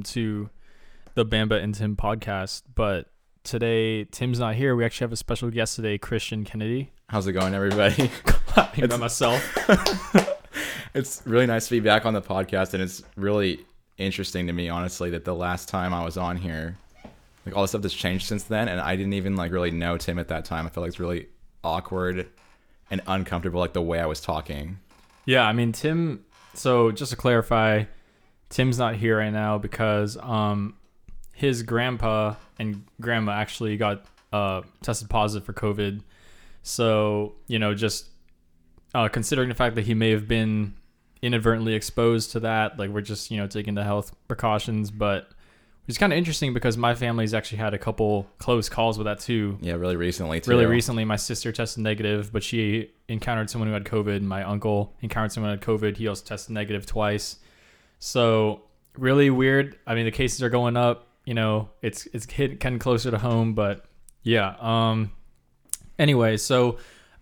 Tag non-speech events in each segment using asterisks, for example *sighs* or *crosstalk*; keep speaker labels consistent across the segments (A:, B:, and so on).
A: Welcome to the Bamba and Tim podcast. But today, Tim's not here. We actually have a special guest today, Christian Kennedy.
B: How's it going, everybody? *laughs*
A: Clapping by
B: It's-
A: myself. *laughs*
B: it's really nice to be back on the podcast, and it's really interesting to me, honestly, that the last time I was on here, like all the stuff that's changed since then, and I didn't even like really know Tim at that time. I felt like it's really awkward and uncomfortable, like the way I was talking.
A: Yeah, I mean, Tim. So just to clarify, Tim's not here right now because um, his grandpa and grandma actually got uh, tested positive for COVID. So you know, just uh, considering the fact that he may have been inadvertently exposed to that, like we're just you know taking the health precautions, but it's kind of interesting because my family's actually had a couple close calls with that too
B: Yeah, really recently. Too.
A: really recently my sister tested negative but she encountered someone who had covid my uncle encountered someone who had covid he also tested negative twice so really weird i mean the cases are going up you know it's it's hit kind of closer to home but yeah um anyway so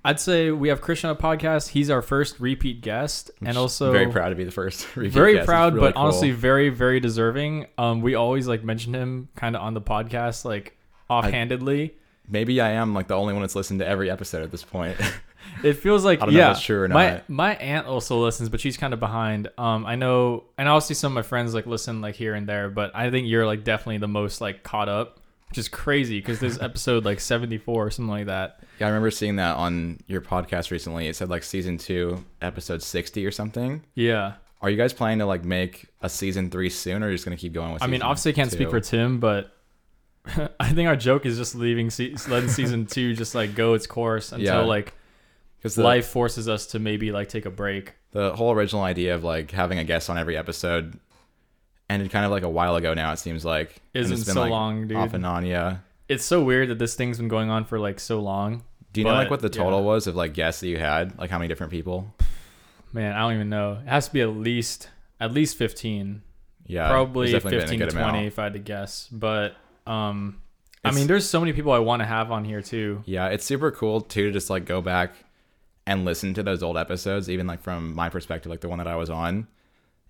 A: i'd say we have christian on a podcast he's our first repeat guest and also
B: very proud to be the first. *laughs* repeat
A: very
B: guest.
A: Proud
B: really
A: but
B: cool.
A: honestly very very deserving um we always like mention him kind of on the podcast like offhandedly
B: maybe I am like the only one that's listened to every episode at this point. *laughs*
A: It feels like
B: I don't know if
A: yeah.
B: true or
A: My
B: not.
A: my my aunt also listens, but she's kind of behind. Um, I know, and obviously some of my friends like listen like here and there, but I think you're like definitely the most like caught up, which is crazy because there's *laughs* episode like 74 or something like that.
B: yeah, I remember seeing that on your podcast recently. It said like season two, episode sixty or something.
A: Yeah,
B: Are you guys planning to like make a season three soon, or are you just gonna keep going with?
A: I mean, obviously I can't speak for Tim, but *laughs* I think our joke is just leaving se- letting season two just like go its course *laughs* until
B: Yeah.
A: like
B: because
A: life forces us to maybe like take a break.
B: the whole original idea of like having a guest on every episode ended kind of like a while ago now. It seems like
A: Isn't
B: it's been,
A: so
B: like,
A: long, dude.
B: off and on. Yeah.
A: It's so weird that this thing's been going on for like so long.
B: Do you know like what the total
A: yeah.
B: was of like guests that you had? Like how many different people?
A: Man, I don't even know. It has to be at least at least 15.
B: Yeah,
A: Probably
B: there's
A: 15 to 20
B: amount.
A: if I had to guess. But um I mean, there's so many people I want to have on here too.
B: Yeah, it's super cool too to just like go back and listen to those old episodes, even like from my perspective, like the one that I was on,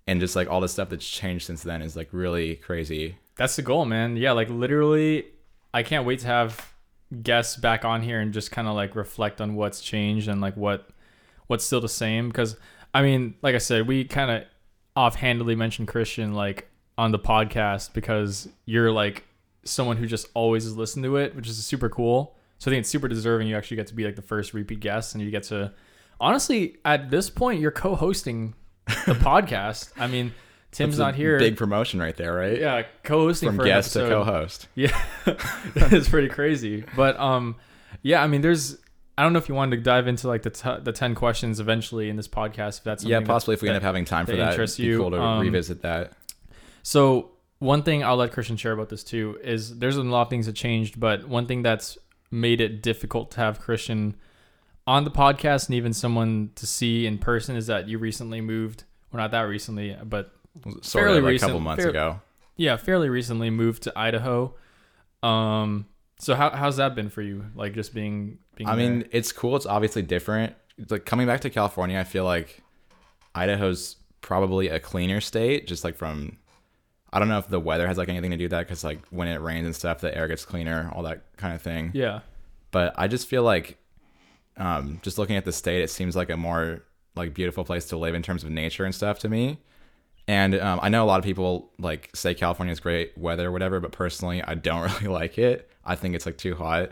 B: and just like all the stuff that's changed since then is like really crazy.
A: That's the goal, man. Yeah, like literally I can't wait to have guests back on here and just kind of like reflect on what's changed and like what what's still the same because I mean, like I said, we kind of offhandedly mentioned Christian like on the podcast because you're like someone who just always has listened to it, which is super cool. So I think it's super deserving. You actually get to be like the first repeat guest, and you get to honestly at this point you're co-hosting the *laughs* podcast. I mean, Tim's
B: That's
A: not here.
B: Big promotion right there, right?
A: yeah, co-hosting
B: From guest to co-host. *laughs*
A: Yeah, it's pretty crazy. But um, yeah, I mean, there's. I don't know if you wanted to dive into like the t- the ten questions eventually in this podcast. If that's
B: Yeah,
A: something that-
B: possibly if we end up having time for
A: that
B: that,
A: interests you,
B: cool to
A: um,
B: revisit that.
A: So one thing I'll let Christian share about this too is there's a lot of things that changed, but one thing that's made it difficult to have Christian on the podcast and even someone to see in person is that you recently moved. Well, not that recently, but
B: Sort
A: fairly
B: of like a
A: recent-
B: couple months
A: fair-
B: ago.
A: yeah, fairly recently moved to Idaho. Um, so how how's that been for you? Like just being being.
B: I
A: there?
B: mean, it's cool. It's obviously different. It's like coming back to California, I feel like Idaho's probably a cleaner state, just like from. I don't know if the weather has like anything to do with that because like when it rains and stuff, the air gets cleaner, all that kind of thing.
A: yeah,
B: But I just feel like, um, just looking at the state, it seems like a more like beautiful place to live in terms of nature and stuff to me. And um, I know a lot of people like say California is great weather or whatever, but personally, I don't *laughs* really like it. I think it's like too hot.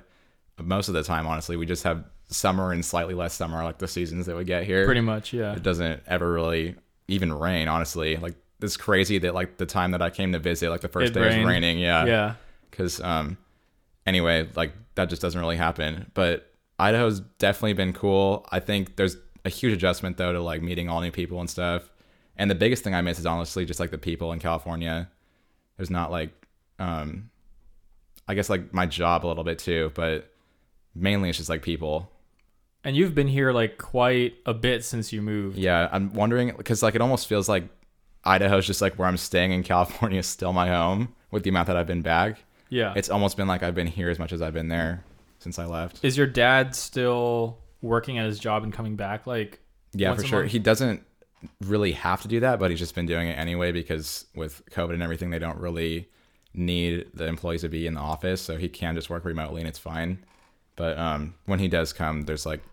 B: Most of the time, honestly, we just have summer and slightly less summer, like the seasons that we get here.
A: pretty much. Yeah,
B: It doesn't ever really even rain, honestly. Like it's crazy that like the time that I came to visit, like the first
A: It
B: day it
A: rained.
B: was raining. Yeah,
A: yeah.
B: because um anyway like that just doesn't really happen but idaho's definitely been cool i think there's a huge adjustment though to like meeting all new people and stuff and the biggest thing i miss is honestly just like the people in california there's not like um i guess like my job a little bit too but mainly it's just like people
A: And you've been here like quite a bit since you moved.
B: yeah i'm wondering because like it almost feels like idaho's just like where i'm staying in california is still my home with the amount that i've been back
A: Yeah.
B: it's almost been like i've been here as much as i've been there since i left
A: Is your dad still working at his job and coming back? Like,
B: Yeah, for sure.
A: month?
B: He doesn't really have to do that, but he's just been doing it anyway because with COVID and everything, they don't really need the employees to be in the office, so he can just work remotely and it's fine. But um, when he does come, there's like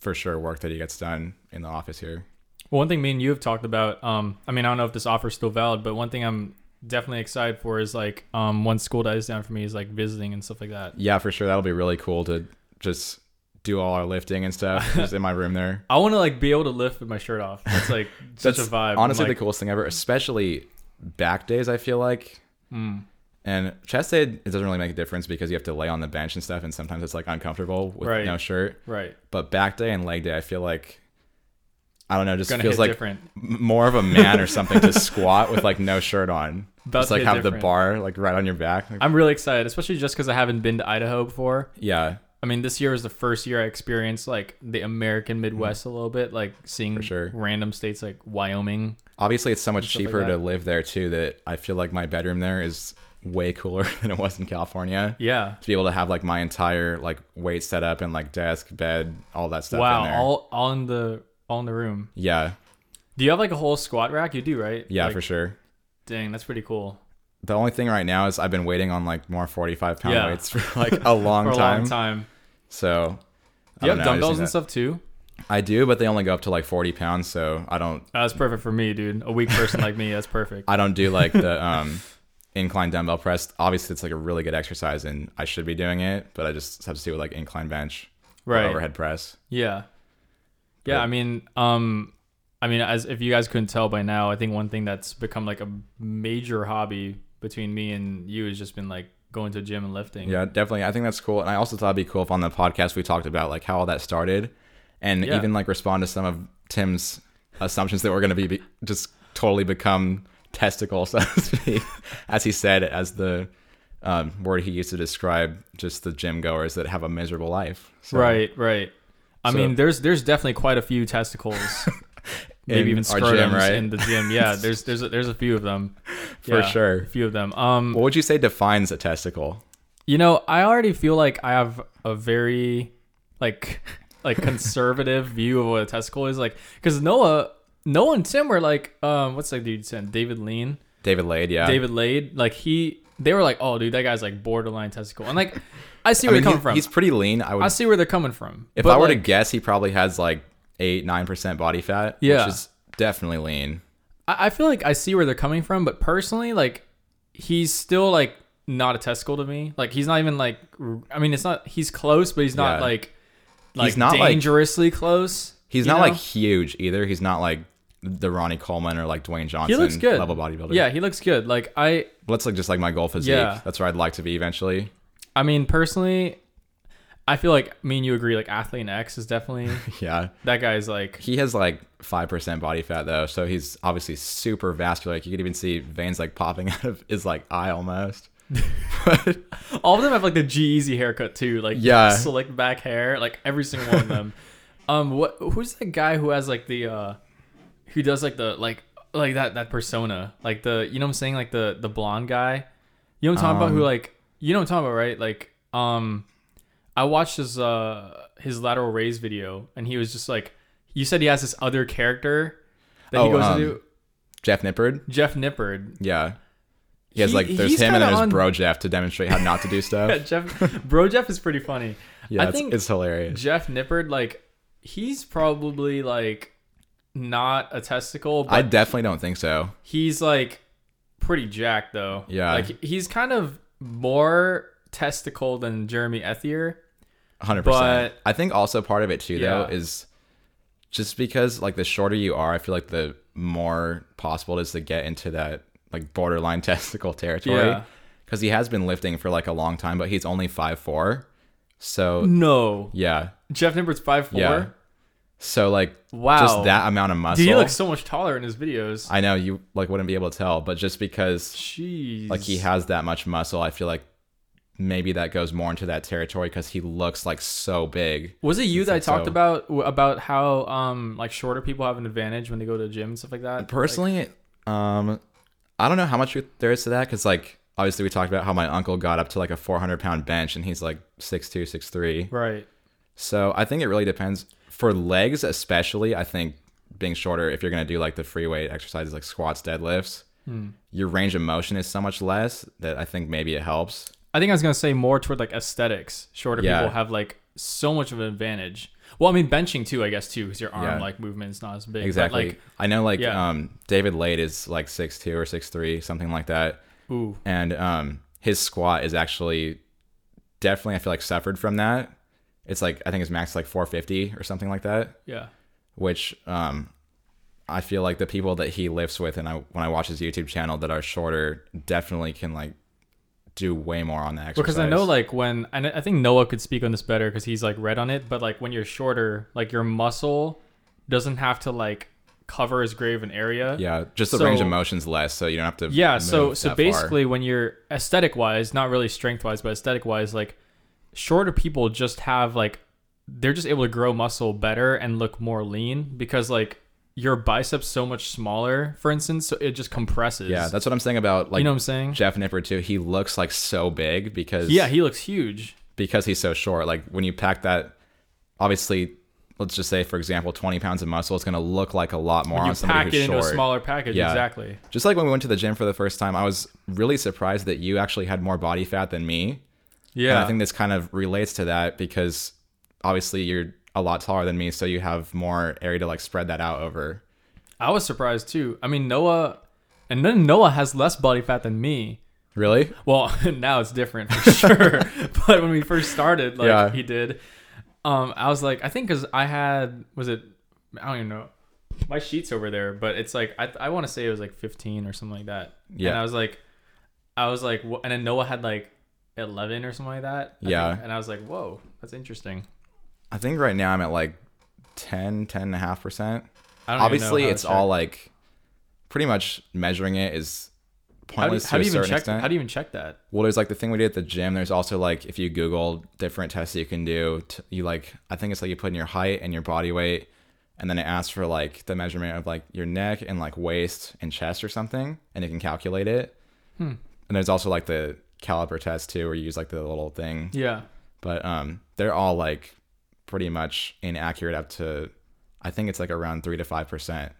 B: for sure work that he gets done in the office here.
A: Well, one thing me and you have talked about, um, I mean, I don't know if this offer is still valid, but one thing I'm definitely excited for is like um, once school dies down for me is like visiting and stuff like that.
B: Yeah, for sure. That'll be really cool to just do all our lifting and stuff *laughs* just in my room there.
A: I want to like be able to lift with my shirt off. That's like *laughs* such
B: That's
A: a vibe.
B: honestly
A: like,
B: the coolest thing ever, especially back days. I feel like,
A: mm,
B: and chest day it doesn't really make a difference because you have to lay on the bench and stuff, and sometimes it's like uncomfortable with
A: Right.
B: no shirt.
A: right.
B: But back day and leg day, I feel like I don't know, just feels like
A: different.
B: more of a man or something to squat with like no shirt on. *laughs*
A: About
B: just like have the bar like right on your back. Like,
A: I'm really excited, especially just because I haven't been to Idaho before.
B: yeah,
A: I mean, this year is the first year I experienced like the American Midwest a little bit, like seeing
B: Mm-hmm. Sure.
A: random states like Wyoming.
B: obviously it's so much
A: stuff like
B: cheaper to live there too that I feel like my bedroom there is way cooler *laughs* than it was in California.
A: Yeah.
B: To be able to have like my entire like weight set up and like desk, bed, all that stuff in
A: Wow.
B: there.
A: All all in the all in the room.
B: yeah,
A: Do you have like a whole squat rack? You do, right?
B: yeah,
A: Like,
B: for sure.
A: Dang, that's pretty cool.
B: The only thing right now is I've been waiting on like more 45 pound
A: Yeah.
B: weights for like a *laughs* long
A: For a
B: time.
A: long time.
B: So
A: Do you have
B: know,
A: dumbbells and stuff too?
B: I do, but they only go up to like 40 pounds. So I don't,
A: That's perfect for me, dude. A weak person like me, that's perfect. *laughs*
B: I don't do like the um, incline dumbbell press. Obviously, it's like a really good exercise, and I should be doing it, but I just have to do it with like incline bench,
A: Right.
B: overhead press.
A: Yeah. Yeah, I mean, um I mean as if you guys couldn't tell by now, I think one thing that's become like a major hobby between me and you has just been like going to gym and lifting.
B: Yeah, definitely. I think that's cool, and I also thought it'd be cool if on the podcast we talked about like how all that started, and
A: Yeah.
B: even like respond to some of Tim's assumptions that we're going to be, just totally become testicles, *laughs* so to speak, as he said, as the um, word he used to describe just the gym goers that have a miserable life. So,
A: Right, right. I
B: So-
A: mean, there's there's definitely quite a few testicles, *laughs* maybe even
B: our gym, right?
A: in the gym. Yeah, *laughs* there's there's a, there's a few of them
B: For
A: Yeah,
B: sure.
A: A few of them. Um,
B: What would you say defines a testicle?
A: You know, I already feel like I have a very like like *laughs* conservative view of what a testicle is like because Noah Noah and Tim were like um what's that dude said David Lean
B: David Laid, yeah.
A: David Laid like he they were like oh dude that guy's like borderline testicle and like I see
B: I
A: where
B: mean,
A: they're
B: he-
A: coming from
B: he's pretty lean. I would,
A: I see where they're coming from
B: if I were to guess, he probably has like eight, nine percent body fat,
A: Yeah.
B: which is definitely lean.
A: I I feel like I see where they're coming from, but personally, like he's still like not a testicle to me. Like he's not even like I mean, it's not he's close, but he's not
B: Yeah.
A: like like
B: He's not, like-
A: dangerously close.
B: He's not
A: know?
B: like huge either. He's not like the Ronnie Coleman or like Dwayne Johnson
A: he looks good
B: level bodybuilder.
A: Yeah, he looks good. Like I
B: That's like just like my goal physique.
A: Yeah.
B: That's where I'd like to be eventually.
A: I mean personally, I feel like me and you agree. Like Athlean-X is definitely *laughs*
B: Yeah.
A: that guy's like
B: He has like five percent body fat though, so he's obviously super vascular. Like you could even see veins like popping *laughs* out of his like eye almost. but *laughs*
A: all of them have like the G Easy haircut too. Like
B: Yeah.
A: slick back hair. Like every single one of them. um, what who's the guy who has like the uh, who does like the like like that that persona like the you know what I'm saying like the the blonde guy. You know what I'm talking about? Who
B: Um,
A: like you know what I'm talking about right? Like um, I watched his uh his lateral raise video and he was just like you said he has this other character that he
B: Oh,
A: goes
B: um,
A: into
B: Jeff Nippard,
A: Jeff Nippard.
B: yeah. He has
A: He-
B: like there's him and then there's
A: on-
B: Bro Jeff to demonstrate how not to do *laughs* stuff.
A: Jeff, bro, Jeff is pretty funny.
B: Yeah,
A: I
B: it's,
A: think
B: it's hilarious.
A: Jeff Nippard, like, he's probably like not a testicle, but
B: I definitely don't think so.
A: he's like pretty jacked though.
B: Yeah.
A: like he's kind of more testicle than Jeremy Ethier.
B: Hundred
A: But-
B: percent. I think also part of it too, though, is just because like the shorter you are, I feel like the more possible it is to get into that like borderline *laughs* testicle territory.
A: Yeah.
B: Because he has been lifting for like a long time, but he's only five four. So
A: No,
B: yeah,
A: Jeff Nippard's five four.
B: yeah. So like
A: Wow,
B: just that amount of muscle.
A: Dude, he looks so much taller in his videos.
B: I know you like wouldn't be able to tell, but just because
A: Jeez,
B: like he has that much muscle, I feel like maybe that goes more into that territory because he looks like so big.
A: Was it you
B: It's
A: that I
B: like
A: talked
B: so-
A: about about how um like shorter people have an advantage when they go to the gym and stuff like that?
B: Personally, um, I don't know how much there is to that because, like, obviously we talked about how my uncle got up to like a 400 pound bench and he's like six two,
A: six three, right?
B: So I think it really depends. For legs, especially, I think being shorter, if you're gonna do like the free weight exercises like squats, deadlifts,
A: Hmm.
B: your range of motion is so much less that I think maybe it helps.
A: I think I was gonna say more toward like aesthetics. Shorter
B: Yeah.
A: people have like so much of an advantage. Well, I mean benching too, I guess too, because your arm
B: Yeah.
A: like movement is not as big.
B: Exactly.
A: like,
B: I know like
A: yeah.
B: um David Laid is like six two or six three, something like that.
A: ooh,
B: And um his squat is actually definitely I feel like suffered from that. It's like I think his max like four fifty or something like that.
A: yeah,
B: Which um I feel like the people that he lifts with and I when I watch his YouTube channel that are shorter definitely can like do way more on the exercise.
A: because I know like when and I think Noah could speak on this better because he's like read on it. But like when you're shorter, like your muscle doesn't have to like cover as grave an area.
B: Yeah, just the
A: So-
B: range of motion's less, so you don't have to
A: Yeah, so so
B: that far.
A: basically when you're aesthetic wise, not really strength wise, but aesthetic wise, like shorter people just have like they're just able to grow muscle better and look more lean because like your biceps so much smaller, for instance, so it just compresses.
B: Yeah, that's what I'm saying about like
A: you know what I'm saying?
B: Jeff Nippard too. He looks like so big because
A: Yeah, he looks huge.
B: because he's so short. Like when you pack that, obviously, let's just say for example, 20 pounds of muscle, it's gonna look like a lot more
A: When
B: on somebody
A: pack
B: who's
A: it into a smaller package,
B: Yeah.
A: exactly.
B: Just like when we went to the gym for the first time, I was really surprised that you actually had more body fat than me.
A: Yeah.
B: And I think this kind of relates to that because obviously you're a lot taller than me, so you have more area to like spread that out over.
A: I was surprised too. I mean Noah and then Noah has less body fat than me.
B: Really?
A: Well, *laughs* now it's different for sure. *laughs* but when we first started, like
B: Yeah.
A: he did, um, I was like, I think because I had was it, I don't even know, my sheets over there, but it's like I I want to say it was like 15 or something like that.
B: Yeah.
A: And I was like, I was like, and then Noah had like 11 or something like that. I
B: Yeah.
A: think. And I was like, whoa, that's interesting.
B: I think right now I'm at like 10, 10 and a half percent.
A: I don't know
B: Obviously, it's all like pretty much measuring it is
A: How do you,
B: pointless
A: how do
B: a
A: you even check?
B: extent.
A: How do you even check that?
B: well, there's like the thing we did at the gym. There's also like if you Google different tests you can do, t you like I think it's like you put in your height and your body weight, and then it asks for like the measurement of like your neck and like waist and chest or something, and it can calculate it.
A: Hmm.
B: And there's also like the caliper test too, where you use like the little thing.
A: Yeah.
B: but um they're all like pretty much inaccurate up to i think it's like around 3 to 5%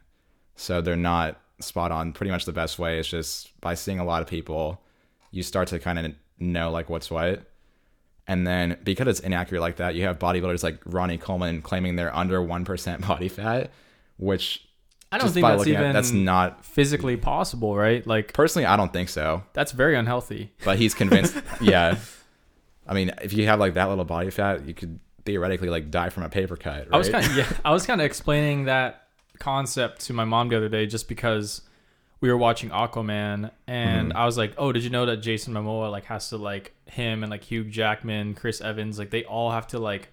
B: so they're not spot on pretty much the best way. Is just by seeing a lot of people you start to kind of know like what's what. And then because it's inaccurate like that you have bodybuilders like ronnie coleman claiming they're under 1% *laughs* body fat which
A: I don't think that's even
B: that's not
A: physically possible, right? Like
B: personally i don't think so
A: that's very unhealthy.
B: but he's convinced *laughs* yeah i mean if you have like that little body fat you could theoretically like die from a paper cut right?
A: I was kind of yeah, I was *laughs* kind of explaining that concept to my mom the other day just because we were watching Aquaman and
B: Mm-hmm.
A: I was like, "Oh, did you know that Jason Momoa like has to like him and like Hugh Jackman, Chris Evans, like they all have to like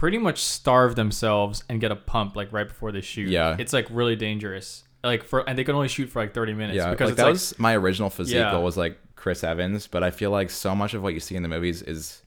A: pretty much starve themselves and get a pump like right before they shoot.
B: Yeah.
A: It's like really dangerous. Like for and they can only shoot for like 30 minutes
B: yeah
A: because
B: like
A: it's
B: that
A: like
B: was my original physique
A: Yeah.
B: goal was like chris evans but i feel like so much of what you see in the movies is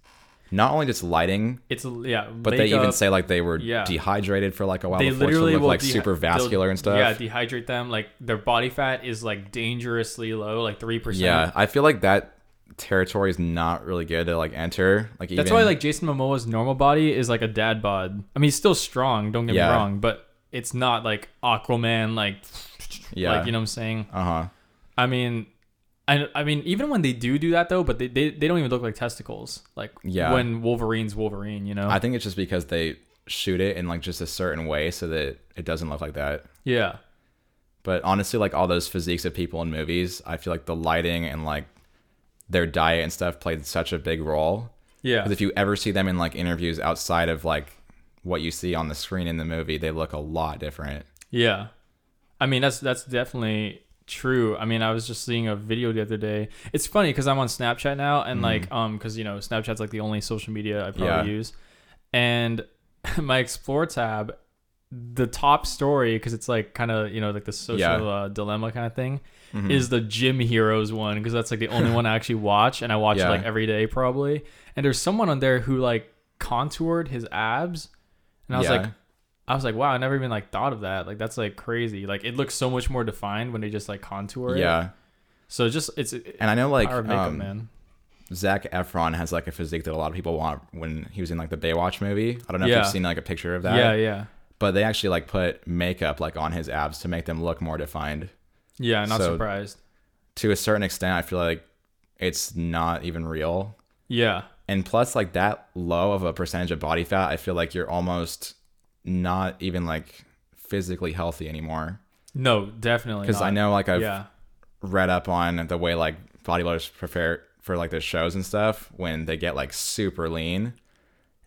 B: not only just lighting
A: it's yeah,
B: but they even say like they were
A: Yeah.
B: dehydrated for like a while
A: they
B: before
A: literally
B: to look like super vascular and stuff
A: Yeah, dehydrate them. Like their body fat is like dangerously low, like three percent.
B: yeah i feel like that territory is not really good to like enter like
A: That's
B: even,
A: why like Jason Momoa's normal body is like a dad bod. I mean, he's still strong. Don't get
B: Yeah.
A: me wrong, but it's not like Aquaman. Like,
B: Yeah.
A: like you know what I'm saying.
B: uh-huh
A: I mean, I, I mean, even when they do do that though, but they, they, they don't even look like testicles. Like
B: Yeah.
A: when Wolverine's Wolverine, you know.
B: i think it's just because they shoot it in like just a certain way so that it doesn't look like that
A: yeah,
B: But honestly, like all those physiques of people in movies, I feel like the lighting and like their diet and stuff played such a big role.
A: yeah,
B: Because if you ever see them in like interviews outside of like what you see on the screen in the movie, they look a lot different.
A: yeah. I mean, that's that's definitely true. I mean, I was just seeing a video the other day. It's funny because I'm on Snapchat now, and like, um, because you know, Snapchat's like the only social media I probably.
B: Yeah.
A: use, and *laughs* my Explore tab, the top story because it's like kind of you know like the social
B: Yeah. Mm-hmm.
A: uh, dilemma kind of thing. Is the Gym Heroes one because that's like the only *laughs* one I actually watch and I watch
B: Yeah.
A: it like every day probably. And there's someone on there who like contoured his abs, and I was
B: Yeah.
A: like, I was like, wow, I never even like thought of that. Like that's like crazy. Like it looks so much more defined when they just like contour it.
B: Yeah.
A: So just it's
B: And I know like
A: makeup,
B: um,
A: man.
B: Zac Efron has like a physique that a lot of people want when he was in like the Baywatch movie. I don't know if you've seen like a picture of that.
A: Yeah, yeah.
B: But they actually like put makeup like on his abs to make them look more defined.
A: Yeah, not
B: So-
A: surprised.
B: To a certain extent, I feel like it's not even real.
A: Yeah.
B: And plus, like that low of a percentage of body fat, I feel like you're almost not even like physically healthy anymore.
A: No, definitely.
B: Because I know, like I've
A: Yeah.
B: read up on the way like bodybuilders prepare for like their shows and stuff when they get like super lean,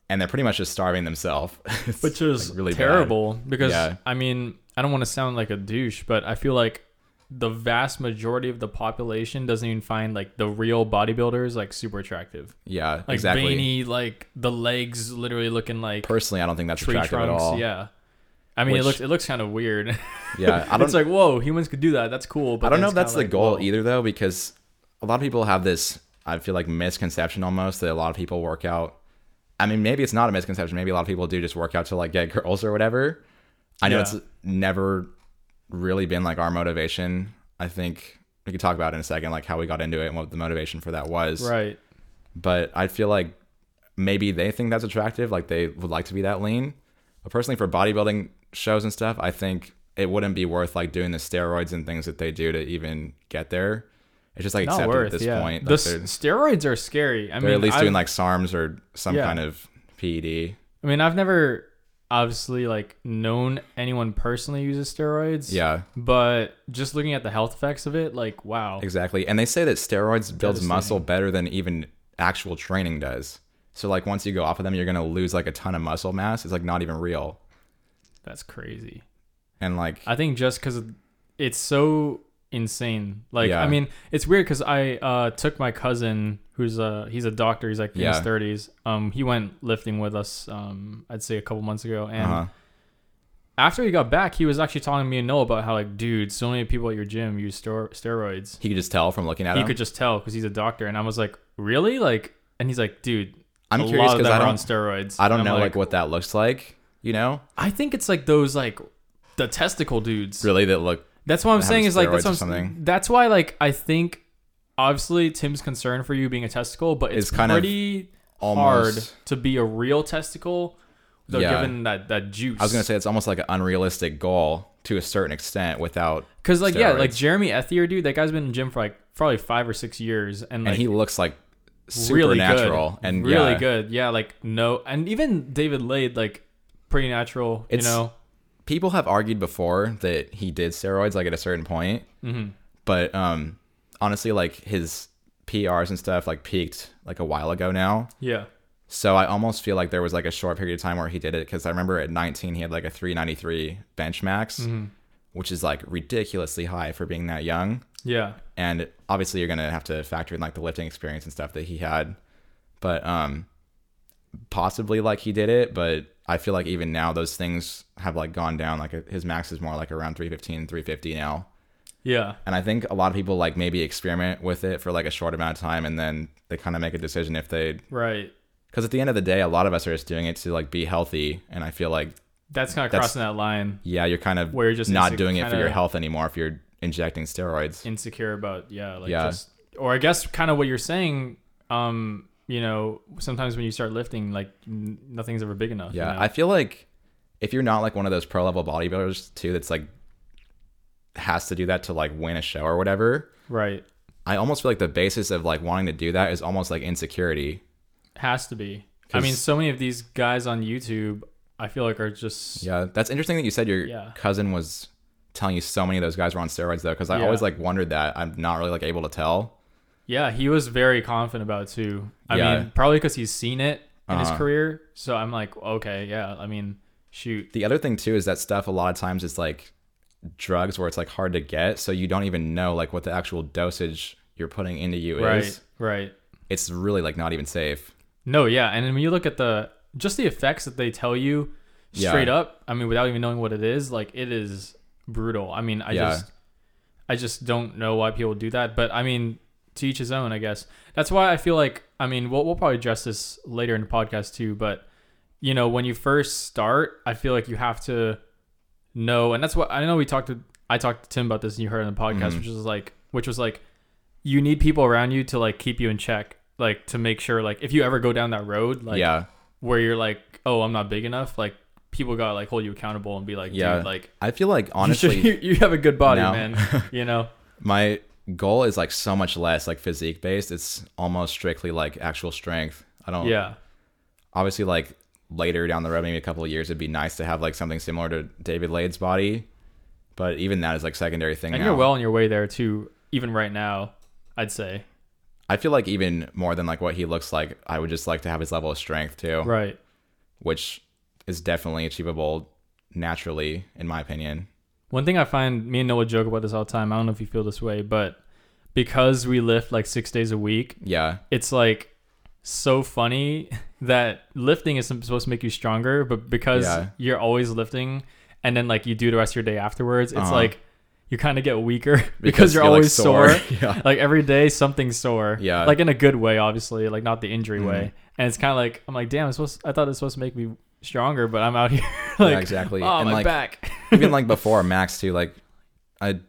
B: and they're pretty much just starving themselves. *laughs*
A: Which is
B: like, really bad.
A: terrible because
B: Yeah.
A: I mean, I don't want to sound like a douche, but I feel like the vast majority of the population doesn't even find like the real bodybuilders like super attractive.
B: Yeah,
A: Like
B: exactly.
A: veiny, like the legs literally looking like
B: Personally, I don't think that's
A: tree
B: attractive
A: trunks.
B: at all.
A: Yeah. I mean,
B: Which-
A: it looks it looks kind of weird.
B: Yeah, I *laughs* don't.
A: it's like whoa, humans could do that. That's cool. But
B: I don't know if that's the
A: like,
B: goal
A: whoa.
B: either, though, because a lot of people have this. I feel like misconception almost that a lot of people work out. I mean, maybe it's not a misconception. Maybe a lot of people do just work out to like get *laughs* girls or whatever. I know
A: Yeah.
B: it's never really been like our motivation. I think we could talk about it in a second, like how we got into it and what the motivation for that was.
A: Right.
B: But I feel like maybe they think that's attractive, like they would like to be that lean. But personally, for bodybuilding shows and stuff, I think it wouldn't be worth like doing the steroids and things that they do to even get there. It's just like
A: Not
B: accepted
A: worth.
B: at this
A: yeah.
B: point.
A: the
B: Like
A: s- steroids are scary. I mean,
B: at least
A: I've-
B: doing like SARMs or some
A: Yeah.
B: kind of PED.
A: I mean, I've never obviously like known anyone personally uses steroids.
B: Yeah,
A: But just looking at the health effects of it, like wow.
B: exactly. And they say that steroids builds muscle better than even actual training does. So like once you go off of them, you're gonna lose like a ton of muscle mass. It's like not even real.
A: That's crazy.
B: And like
A: I think just because it's so insane. Like,
B: Yeah.
A: I mean, it's weird because I uh, took my cousin, who's a he's a doctor. He's like in his thirties. Um, he went lifting with us. Um, I'd say a couple months ago, and
B: uh-huh.
A: after he got back, he was actually telling me and Noah about how like, dude, so many people at your gym use stero- steroids.
B: he could just tell from looking at
A: He
B: him.
A: could just tell because he's a doctor, and I was like, really? Like, and he's like, dude,
B: I'm curious because I
A: are on
B: don't
A: steroids.
B: I don't know like, what that looks like. You know,
A: I think it's like those like the testicle dudes.
B: really that look.
A: That's what I'm saying is like that's what I'm,
B: something.
A: that's why like I think obviously Tim's concern for you being a testicle, but it's,
B: It's kind of
A: pretty hard to be a real testicle. Though
B: Yeah.
A: given that that juice,
B: I was gonna say it's almost like an unrealistic goal to a certain extent without,
A: because like yeah, like. Jeremy Ethier, dude, that guy's been in gym for like probably five or six years, and like
B: and he looks like
A: really
B: supernatural
A: good,
B: and
A: really
B: yeah,
A: good. Yeah, like no, and even David Laid, like pretty natural.
B: It's-
A: you know,
B: People have argued before that he did steroids like at a certain point,
A: hmm
B: but um, honestly, like his PRs and stuff like peaked like a while ago now.
A: yeah,
B: So I almost feel like there was like a short period of time where he did it because I remember at 19 he had like a 393 bench max,
A: hmm
B: which is like ridiculously high for being that young.
A: yeah,
B: And obviously you're gonna have to factor in like the lifting experience and stuff that he had, but um, possibly like he did it. But I feel like even now those things have like gone down. Like his max is more like around 315, 350 now.
A: yeah,
B: And I think a lot of people like maybe experiment with it for like a short amount of time and then they kind of make a decision if they
A: right.
B: because at the end of the day, a lot of us are just doing it to like be healthy, and I feel like
A: That's kind of
B: That's-
A: crossing that line
B: yeah, you're kind of
A: where you're just
B: not doing it for your health anymore if you're injecting steroids.
A: insecure about yeah like
B: Yeah.
A: just or i guess kind of what you're saying um you know sometimes when you start lifting like n- nothing's ever big enough you
B: Yeah,
A: know?
B: I feel like if you're not like one of those pro level bodybuilders too, that's like has to do that to like win a show or whatever.
A: right
B: I almost feel like the basis of like wanting to do that is almost like insecurity.
A: has to be i mean, so many of these guys on youtube i feel like are just
B: Yeah, that's interesting that you said your
A: Yeah.
B: cousin was telling you so many of those guys were on steroids though, because I
A: Yeah.
B: always like wondered that. I'm not really like able to tell.
A: Yeah he was very confident about it too i
B: Yeah.
A: mean probably because he's seen it in his
B: Uh-huh.
A: career so i'm like okay yeah i mean shoot
B: The other thing too is that stuff a lot of times is like drugs where it's like hard to get, so you don't even know like what the actual dosage you're putting into you
A: right
B: is.
A: right
B: It's really like not even safe.
A: No, yeah, and then when you look at the just the effects that they tell you
B: Yeah.
A: straight up, I mean, without even knowing what it is, like it is brutal. I mean, I
B: Yeah.
A: just I just don't know why people do that, but I mean, to each his own, I guess. That's why I feel like I mean, we'll we'll probably address this later in the podcast too, but you know, when you first start, I feel like you have to know, and that's what I know. We talked to I talked to Tim about this, and you heard in the podcast,
B: Mhm.
A: which was like, which was like, you need people around you to like keep you in check, like to make sure, like if you ever go down that road, like
B: yeah.
A: where you're like, oh, I'm not big enough, like people gotta like hold you accountable and be like,
B: Yeah.
A: dude, like
B: I feel like *laughs*
A: honestly,
B: honestly,
A: you, you have a good body, man. *laughs* You know,
B: my goal is like so much less like physique based. It's almost strictly like actual strength. I don't.
A: yeah,
B: Obviously, like later down the road, maybe a couple of years, it'd be nice to have like something similar to David Laid's body. But even that is like secondary thing.
A: and
B: now.
A: you're well on your way there too. Even right now, I'd say.
B: I feel like even more than like what he looks like, I would just like to have his level of strength too,
A: Right.
B: which is definitely achievable naturally, in my opinion.
A: One thing I find me and Noah joke about this all the time. I don't know if you feel this way, but because we lift like six days a week,
B: Yeah,
A: it's like so funny *laughs* that lifting is supposed to make you stronger, but because
B: Yeah.
A: you're always lifting and then like you do the rest of your day afterwards, it's
B: Uh-huh.
A: like you kind of get weaker *laughs* because, you're,
B: like,
A: always sore. *laughs*
B: yeah,
A: like every day something's sore.
B: Yeah.
A: Like in a good way, obviously, like not the injury
B: Mhm.
A: way. And it's kind of like I'm like, damn, it's supposed. I thought it was supposed to make me stronger, but I'm out here like,
B: yeah, exactly.
A: oh
B: and
A: my
B: like
A: back.
B: Even like before max too, like I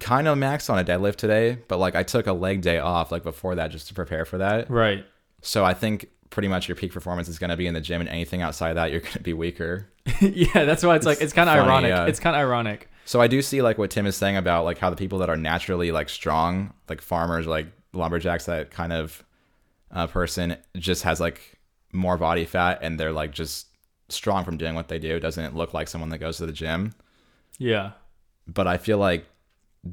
B: kind of maxed on a deadlift today, but like I took a leg day off like before that just to prepare for that.
A: right.
B: So I think pretty much your peak performance is going to be in the gym, and anything outside of that, you're going to be weaker. *laughs*
A: yeah, that's why it's, like
B: It's
A: it's kind of ironic.
B: yeah.
A: It's kind of ironic.
B: So I do see like what Tim is saying about like how the people that are naturally like strong, like farmers, like lumberjacks, that kind of uh, person just has like more body fat and they're like just strong from doing what they do. Doesn't look like someone that goes to the gym.
A: Yeah.
B: But I feel like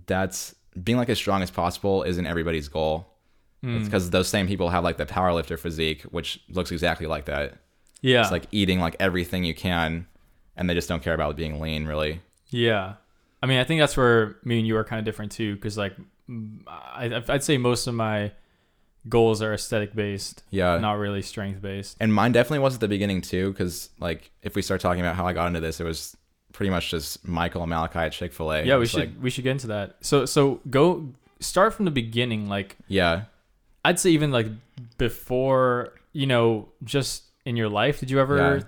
B: that's being like as strong as possible isn't everybody's goal.
A: Mm.
B: because those same people have like the powerlifter physique, which looks exactly like that.
A: Yeah.
B: It's like eating like everything you can, and they just don't care about being lean, really.
A: Yeah. I mean, I think that's where me and you are kind of different too, because like, I, I'd say most of my goals are aesthetic based,
B: Yeah.
A: not really strength based.
B: And mine definitely was at the beginning too, because like if we start talking about how I got into this, it was pretty much just Michael and Malachi at Chick Fil A.
A: Yeah, we should we should get into that. So so go start from the beginning. Like
B: yeah,
A: I'd say even like before you know just in your life. Did you ever
B: Yeah.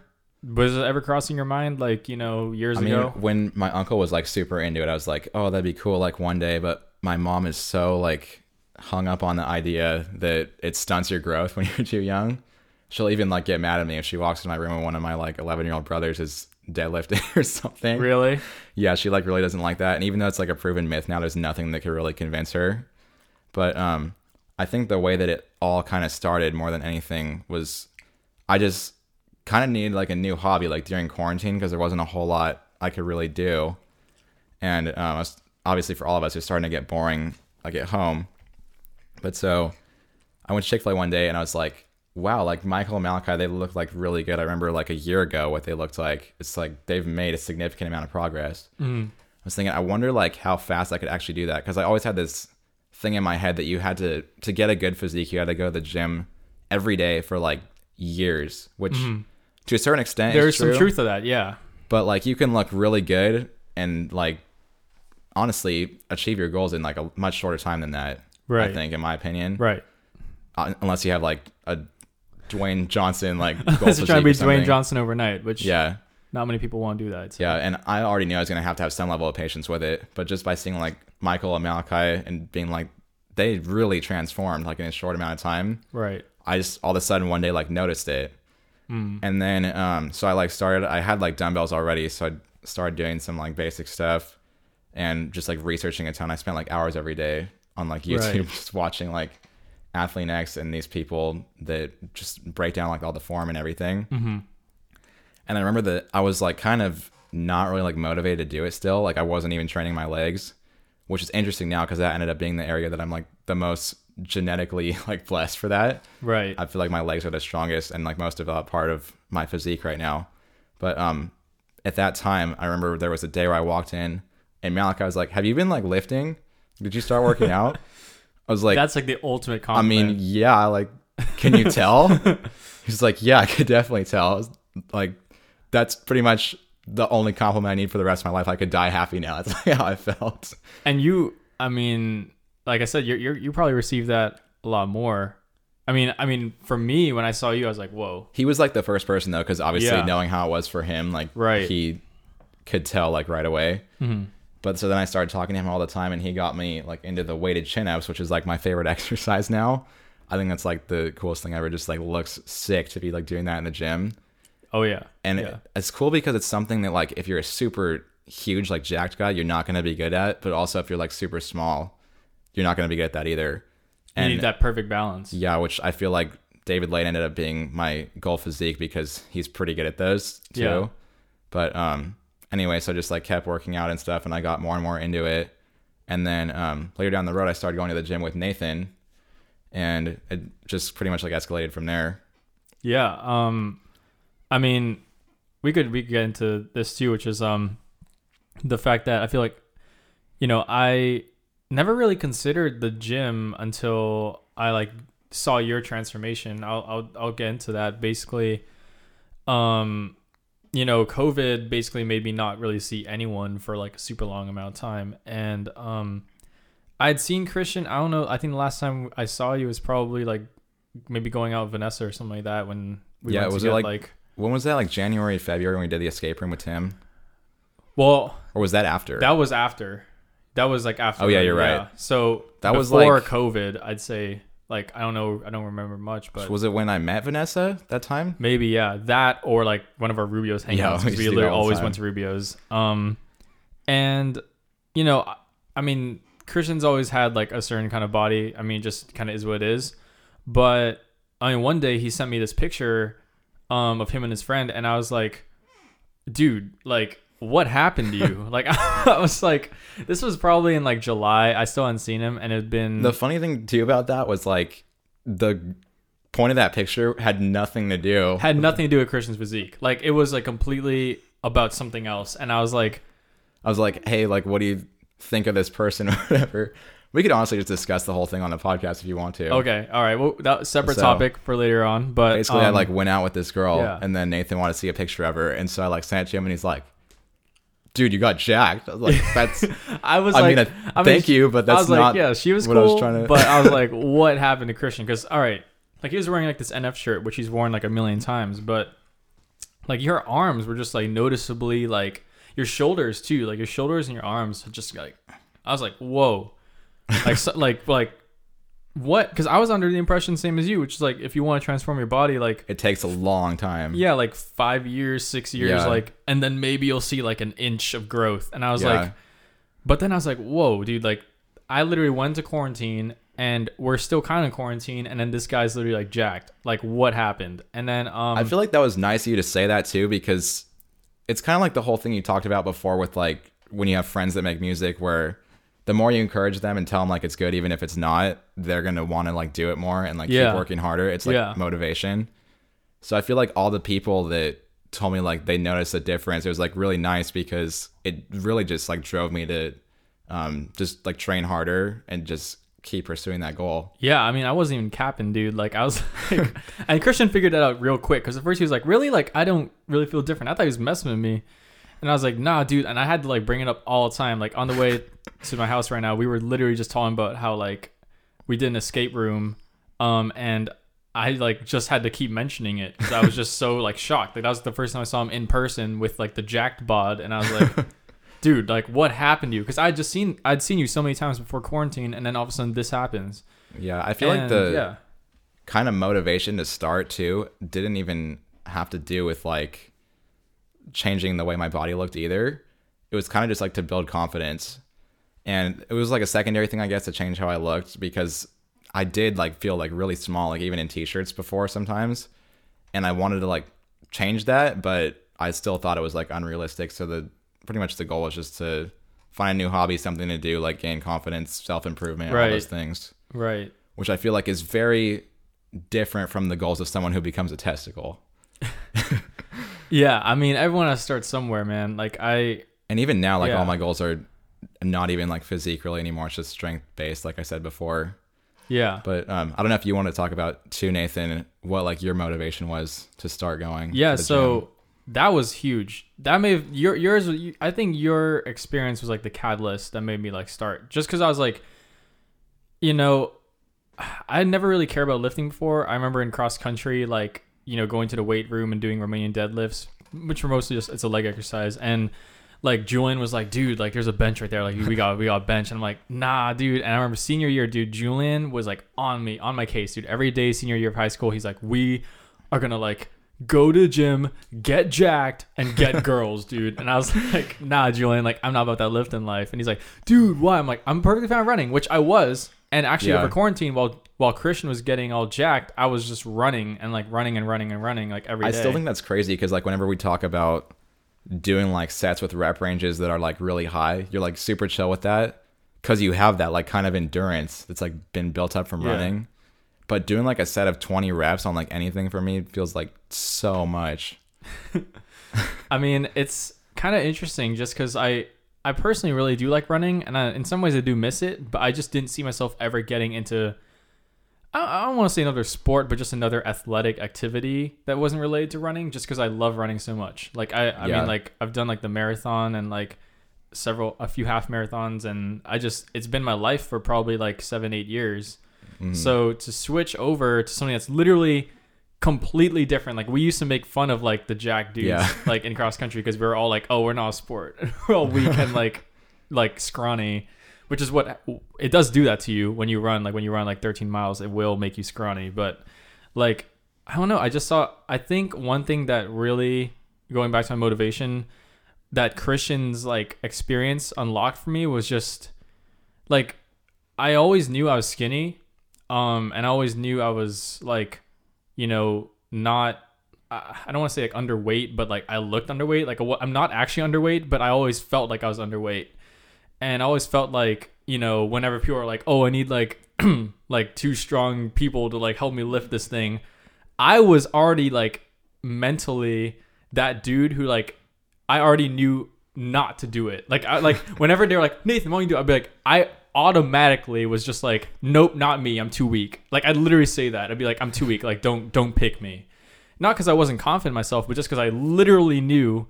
A: was it ever crossing your mind like you know years
B: I mean,
A: ago?
B: when my uncle was like super into it, I was like, oh, that'd be cool, like one day. But my mom is so like hung up on the idea that it stunts your growth *laughs* when you're too young. She'll even like get mad at me if she walks in my room and one of my like 11 year old brothers is deadlifting *laughs* or something.
A: Really?
B: yeah, she like really doesn't like that. And even though it's like a proven myth now, there's nothing that could really convince her. But um, I think the way that it all kind of started more than anything was I just kind of needed like a new hobby like during quarantine because there wasn't a whole lot I could really do. And um, I was, obviously for all of us, it's starting to get boring like at home. But so I went to Chick fil A one day and I was like, wow, like Michael and Malachi, they look like really good. I remember like a year ago what they looked like. It's like they've made a significant amount of progress.
A: Mm.
B: I was thinking, I wonder like how fast I could actually do that because I always had this thing in my head that you had to to get a good physique, you had to go to the gym every day for like years, which to a certain extent is
A: There's some truth to that. Yeah.
B: But like you can look really good and like honestly achieve your goals in like a much shorter time than that.
A: Right.
B: I think, in my opinion,
A: Right.
B: uh, unless you have like a Dwayne Johnson like *laughs*
A: Unless you're trying to be. Dwayne Johnson overnight, which
B: Yeah.
A: not many people want to do that. so-
B: Yeah, and I already knew I was gonna have to have some level of patience with it, but just by seeing like Michael and Malachi and being like they really transformed like in a short amount of time,
A: Right.
B: I just all of a sudden one day like noticed it,
A: Mm.
B: and then um, so I like started. I had like dumbbells already, so I started doing some like basic stuff, and just like researching a ton. I spent like hours every day on like YouTube
A: Right. *laughs*
B: just watching like Athlean-X and these people that just break down like all the form and everything.
A: hmm
B: And I remember that I was like kind of not really like motivated to do it still. Like I wasn't even training my legs, which is interesting now because that ended up being the area that I'm like the most genetically *laughs* like blessed for that.
A: Right.
B: I feel like my legs are the strongest and like most developed part of my physique right now. But um at that time I remember there was a day where I walked in and Malachi was like, Have you been like lifting? Did you start working *laughs* out? I was like
A: That's like the ultimate compliment.
B: I mean, yeah, like, can you *laughs* tell? He's like, yeah, I could definitely tell. I was Like, that's pretty much the only compliment I need for the rest of my life. I could die happy now. *laughs* That's like how I felt.
A: and you, I mean, like I said, you're, you're you probably received that a lot more. I mean, I mean, for me, when I saw you, I was like, whoa.
B: He was like the first person though, because obviously
A: Yeah.
B: knowing how it was for him, like,
A: Right.
B: he could tell like right away.
A: Mhm.
B: But so then I started talking to him all the time, and he got me like into the weighted chin ups, which is like my favorite *laughs* exercise now. I think that's like the coolest thing ever. Just like looks sick to be like doing that in the gym.
A: Oh yeah.
B: and
A: yeah.
B: it- it's cool because it's something that like if you're a super huge like jacked guy, you're not going to be good at. But also if you're like super small, you're not going to be good at that either.
A: you
B: And
A: need that perfect balance.
B: yeah, which I feel like David Lane ended up being my goal physique because he's pretty good at those too.
A: Yeah.
B: But um, anyway, so I just like kept working out and stuff, and I got more and more into it. And then um, later down the road, I started going to the gym with Nathan, and it just pretty much like escalated from there.
A: Yeah. Um, I mean, we could we could get into this too, which is um, the fact that I feel like, you know, I never really considered the gym until I like saw your transformation. I'll I'll I'll get into that. Basically, um, you know, COVID basically made me not really see anyone for like a super long amount of time, and um. I'd seen Christian. I don't know. I think the last time I saw you was probably like maybe going out with Vanessa or something like that when we
B: Yeah,
A: went
B: was
A: to
B: it like-
A: like
B: When was that? Like January, February when we did the escape room with Tim,
A: well
B: or was that after?
A: that was after that was like after
B: Oh, yeah, you're right.
A: so
B: That was
A: before
B: like-
A: COVID I'd say like I don't know I don't remember much but
B: was it when I met Vanessa that time?
A: maybe yeah that or like one of our Rubio's hangouts
B: Yeah, we used
A: we
B: do
A: literally
B: that all the
A: always went to Rubio's. Um and you know I- I mean Christian's always had like a certain kind of body. I mean just kind of is what it is. But I mean one day he sent me this picture um of him and his friend and I was like dude like what happened to you? *laughs* Like *laughs* I was like *laughs* this was probably in like July I still hadn't seen him and it had been
B: The funny thing too about that was like the point of that picture had nothing to do.
A: had nothing to do with Christian's physique like it was like completely about something else and I was like
B: I was like, hey, like, what do you think of this person *laughs* or whatever? We could honestly just discuss the whole thing on the podcast if you want to.
A: Okay, all right. Well, that separate
B: So-
A: topic for later on. But
B: Basically, I
A: um,
B: like went out with this girl,
A: yeah.
B: and then Nathan wanted to see a picture of her, and so I like sent it to him, and he's like, "Dude, you got jacked." I was like, *laughs* "That's."
A: I was
B: I
A: like,
B: mean,
A: I mean,
B: thank you, but
A: I
B: that's
A: was like,
B: not.
A: yeah, she was
B: what I
A: cool.
B: was trying to-
A: but I was like, *laughs* what happened to Christian? Because all right, like he was wearing like this NF shirt, which he's worn like a million times, but like your arms were just like noticeably like your shoulders too, like your shoulders and your arms just like I was like, whoa, like so, like like what? Because I was under the impression same as you, which is like if you want to transform your body, like
B: It takes a long time.
A: yeah, like five years, six years,
B: Yeah.
A: like, and then maybe you'll see like an inch of growth. And I was
B: Yeah.
A: like, but then I was like, whoa, dude, like, I literally went to quarantine and we're still kind of quarantine. And then this guy's literally like jacked. Like, what happened? And then, um,
B: I feel like that was nice of you to say that too, because it's kind of like the whole thing you talked about before with like when you have friends that make music, where the more you encourage them and tell them like it's good, even if it's not, they're gonna want to like do it more and like
A: Yeah.
B: keep working harder. It's like
A: Yeah.
B: motivation. So I feel like all the people that told me like they noticed a difference, it was like really nice because it really just like drove me to um just like train harder and just keep pursuing that goal.
A: yeah, I mean, I wasn't even capping, dude. Like, I was *laughs* like, and Christian figured that out real quick. Cause at first he was like, really? Like, I don't really feel different. I thought he was messing with me. And I was like, nah, dude. And I had to like bring it up all the time. Like on the way *laughs* to my house right now, we were literally just talking about how like we did an escape room, um, and I like just had to keep mentioning it because I was just so like *laughs* shocked. Like that was the first time I saw him in person with like the jacked bod, and I was like, *laughs* dude, like what happened to you? Because I just seen I'd seen you so many times before quarantine, and then all of a sudden this happens.
B: Yeah, I feel like the
A: yeah,
B: kind of motivation to start too didn't even have to do with like changing the way my body looked either. It was kind of just like to build confidence. And it was like a secondary thing, I guess, to change how I looked because I did like feel like really small, like even in t-shirts before sometimes. And I wanted to like change that, but I still thought it was like unrealistic. So the pretty much the goal was just to find a new hobby, something to do, like gain confidence, self improvement, all those things
A: right.
B: which I feel like is very different from the goals of someone who becomes a testicle. *laughs*
A: Yeah, I mean, everyone has to start somewhere, man. Like I,
B: And even now, like
A: Yeah.
B: all my goals are not even like physique really anymore. It's just strength based, like I said before.
A: yeah,
B: But um, I don't know if you want to talk about too, Nathan, what like your motivation was to start going.
A: Yeah, so
B: gym.
A: that was huge. That may have your yours. you- I think your experience was like the catalyst that made me like start. Just because I was like, you know, I never really cared about lifting before. I remember in cross country, like you know, going to the weight room and doing Romanian deadlifts, which were mostly just it's a leg exercise and. Like Julian was like, dude, like there's a bench right there. Like we got we got a bench. And I'm like, nah, dude. And I remember senior year, dude, Julian was like on me, on my case, dude. Every day senior year of high school, he's like, we are gonna like go to the gym, get jacked, and get *laughs* girls, dude. And I was like, nah, Julian, like I'm not about that lifting life. And he's like, dude, why? I'm like, I'm perfectly fine running, which I was. And actually,
B: Yeah.
A: over quarantine, while while Christian was getting all jacked, I was just running and like running and running and running like every
B: I
A: day.
B: still think that's crazy because like whenever we talk about doing like sets with rep ranges that are like really high, you're like super chill with that because you have that like kind of endurance that's like been built up from
A: Yeah.
B: running. But doing like a set of 20 reps on like anything for me feels like so much. *laughs*
A: I mean, it's kind of interesting just because I I personally really do like running, and I, in some ways I do miss it. But I just didn't see myself ever getting into. I, I don't want to say another sport, but just another athletic activity that wasn't related to running. Just because I love running so much. Like I, I
B: Yeah.
A: mean, like I've done like the marathon and like several a few half marathons, and I just it's been my life for probably like seven eight years.
B: Mhm.
A: So to switch over to something that's literally completely different. Like we used to make fun of like the jack dudes
B: Yeah. *laughs*
A: like in cross country because we were all like, oh, we're not a sport. *laughs* Well, we're all weak and like like scrawny, which is what it does do that to you when you run. Like when you run like 13 miles, it will make you scrawny. But like I don't know. I just saw. I think one thing that really going back to my motivation that Christian's like experience unlocked for me was just like I always knew I was skinny, um, and I always knew I was like, you know, not. I don't want to say like underweight, but like I looked underweight. Like I'm not actually underweight, but I always felt like I was underweight, and I always felt like you know whenever people are like, oh, I need like *clears throat* like two strong people to like help me lift this thing, I was already like mentally that dude who like I already knew not to do it. Like I like *laughs* whenever they were like, Nathan, why don't you do? I'd be like, I automatically was just like, Nope, not me. I'm too weak. Like I'd literally say that. I'd be like, I'm too weak. Like don't don't pick me. Not because I wasn't confident myself, but just because I literally knew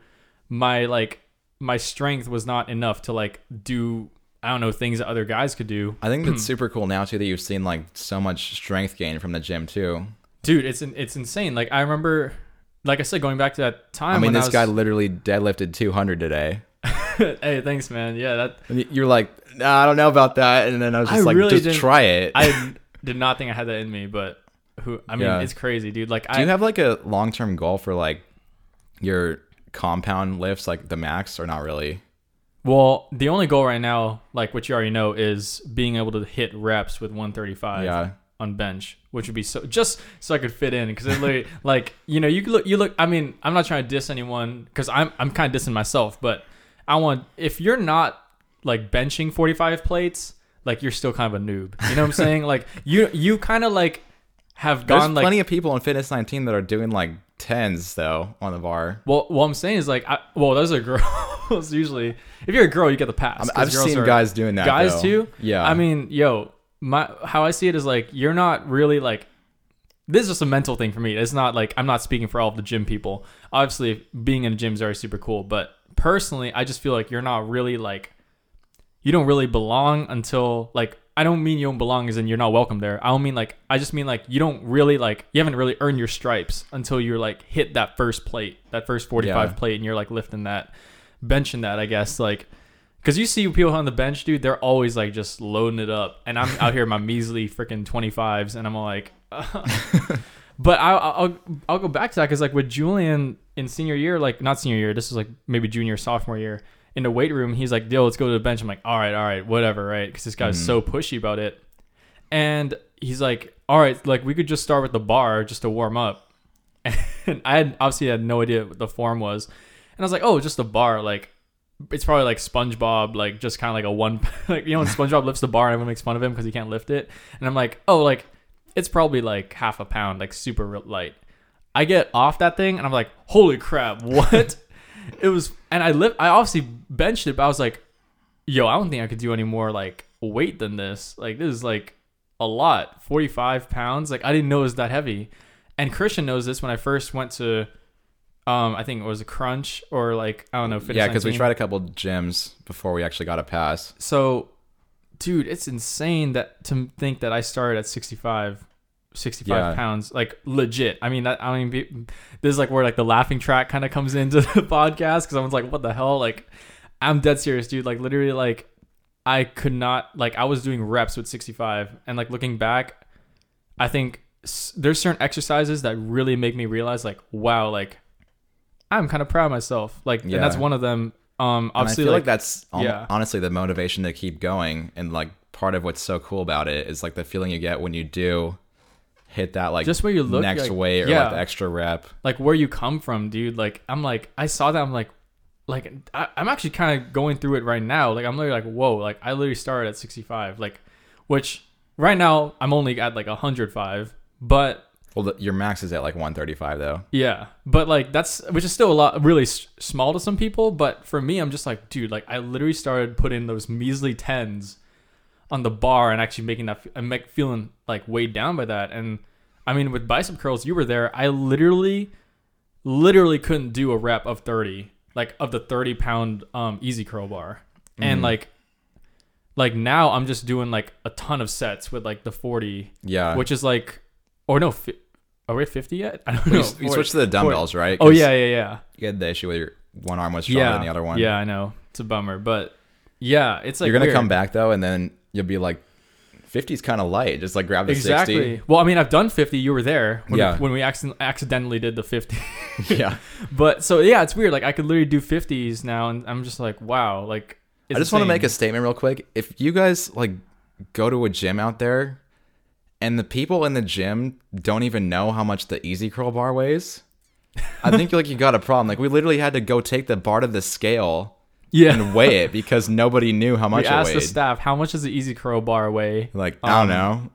A: my like my strength was not enough to like do I don't know things that other guys could do.
B: I think that's *clears throat* super cool now too that you've seen like so much strength gain from the gym too.
A: Dude, it's it's insane. Like I remember like I said, going back to that time
B: I mean,
A: when
B: this
A: I was,
B: guy literally deadlifted 200 today. *laughs*
A: hey, thanks, man. Yeah, that
B: you're like, nah, I don't know about that. And then I was just
A: I
B: like,
A: really
B: just try it.
A: I *laughs* did not think I had that in me, but who? I mean,
B: Yeah.
A: it's crazy, dude. Like,
B: Do
A: I
B: you have like a long term goal for like your compound lifts, like the max, or not really?
A: well, the only goal right now, like what you already know, is being able to hit reps with 135
B: Yeah.
A: on bench, which would be so just so I could fit in because literally, *laughs* like, you know, you look, you look. I mean, I'm not trying to diss anyone because I'm I'm kind of dissing myself, but I want if you're not like benching 45 plates, like you're still kind of a noob. You know what I'm saying? *laughs* like you you kind of like have
B: There's
A: gone like
B: plenty of people on Fitness 19 that are doing like tens though on the bar.
A: Well, what I'm saying is like, I, well, those are *laughs* girls usually. If you're a girl, you get the pass.
B: I've
A: girls
B: seen guys doing that.
A: guys
B: though.
A: too.
B: Yeah.
A: I mean, yo, my how I see it is like you're not really like. This is just a mental thing for me. It's not like I'm not speaking for all of the gym people. Obviously, being in a gym is very super cool, but personally, I just feel like you're not really like. You don't really belong until like I don't mean you don't belong as in you're not welcome there. I don't mean like I just mean like you don't really like you haven't really earned your stripes until you're like hit that first plate, that first 45
B: Yeah.
A: plate and you're like lifting that, benching that, I guess like cuz you see people on the bench, dude, they're always like just loading it up and I'm out here my *laughs* measly freaking 25s and I'm like *laughs* But I, I'll I'll go back to that because like with Julian in senior year, like not senior year, this is like maybe junior sophomore year in the weight room. He's like, "Yo, let's go to the bench." I'm like, "All right, all right, whatever, right?" Because this guy's so mm-hmm. pushy about it, and he's like, "All right, like we could just start with the bar just to warm up." *laughs* And I had obviously had no idea what the form was, and I was like, "Oh, just a bar, like." It's probably like SpongeBob, like just kind of like a one, *laughs* like you know when *laughs* SpongeBob lifts the bar and everyone makes fun of him because he can't lift it, and I'm like, oh, like it's probably like half a pound, like super light. I get off that thing and I'm like, holy crap, what? It was, and I lift, I obviously benched it, but I was like, yo, I don't think I could do any more like weight than this. Like this is like a lot, 45 pounds. Like I didn't know it was that heavy. And Christian knows this when I first went to, um, I think it was a crunch or like I don't know. Fitness
B: yeah, because we tried a couple gyms before we actually got a pass.
A: So, dude, it's insane that to think that I started at 65, 65
B: Yeah.
A: pounds, like legit. I mean, that I mean, be- this is like where like the laughing track kind of comes *laughs* into the podcast because I was like, what the hell? Like, I'm dead serious, dude. Like, literally, like, I could not like I was doing reps with 65, and like looking back, I think s- there's certain exercises that really make me realize like wow like I'm kind of proud of myself like and that's one of them um obviously
B: feel like,
A: like,
B: that's hon-
A: yeah.
B: honestly the motivation to keep going, and like part of what's so cool about it is like the feeling you get when you do hit that like
A: Just where you look,
B: next
A: like-
B: weight or
A: yeah.
B: like the extra rep.
A: like where you come from dude like I'm like I saw that I'm like like I, I'm actually kind of going through it right now like I'm literally like whoa like I literally started at 65 like which right now I'm only at like 105 but
B: Well, the, your max is at like 135 though.
A: Yeah, but like that's which is still a lot really s- small to some people, but for me I'm just like, dude, like I literally started putting those measly 10s on the bar and actually making that I'm feeling like weighed down by that. And I mean with bicep curls, you were there. I literally literally couldn't do a rep of 30, like of the 30 pound um easy curl bar. And
B: Mhm.
A: like like now I'm just doing like a ton of sets with like the 40
B: Yeah,
A: which is like, or no, fi- are we at 50 yet? I don't
B: you,
A: know.
B: you switched to the dumbbells, right?
A: Oh, yeah, yeah, yeah,
B: You had the issue where your one arm was stronger
A: yeah.
B: than the other one.
A: Yeah, I know. It's a bummer, but yeah, it's like
B: You're gonna come back though, and then you'll be like, 50's kind of light. Just like grab the
A: Exactly. Well, I mean, I've done 50. You were there when,
B: Yeah.
A: when we accident- accidentally did the 50. *laughs*
B: yeah. *laughs*
A: but so yeah, it's weird. Like I could literally do 50s now, and I'm just like, wow. Like
B: I just want to make a statement real quick. If you guys like go to a gym out there and the people in the gym don't even know how much the easy curl bar weighs, I think like you got a problem. Like we literally had to go take the bar to the scale
A: yeah.
B: and weigh it *laughs* because nobody knew how much
A: we
B: it
A: asked
B: weighed.
A: the staff how much does the easy curl bar weigh.
B: like I
A: um,
B: don't know.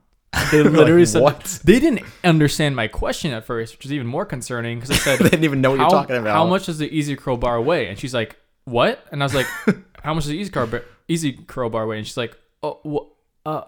A: They *laughs*
B: Like,
A: literally said
B: what?
A: they didn't understand my question at first, which is even more concerning because I *laughs* said
B: they didn't even know what you're talking about.
A: How much does the easy curl bar weigh? And she's like, what? And I was like, how much does the easy curl bar, easy curl bar weigh? And she's like, oh, wha- uh.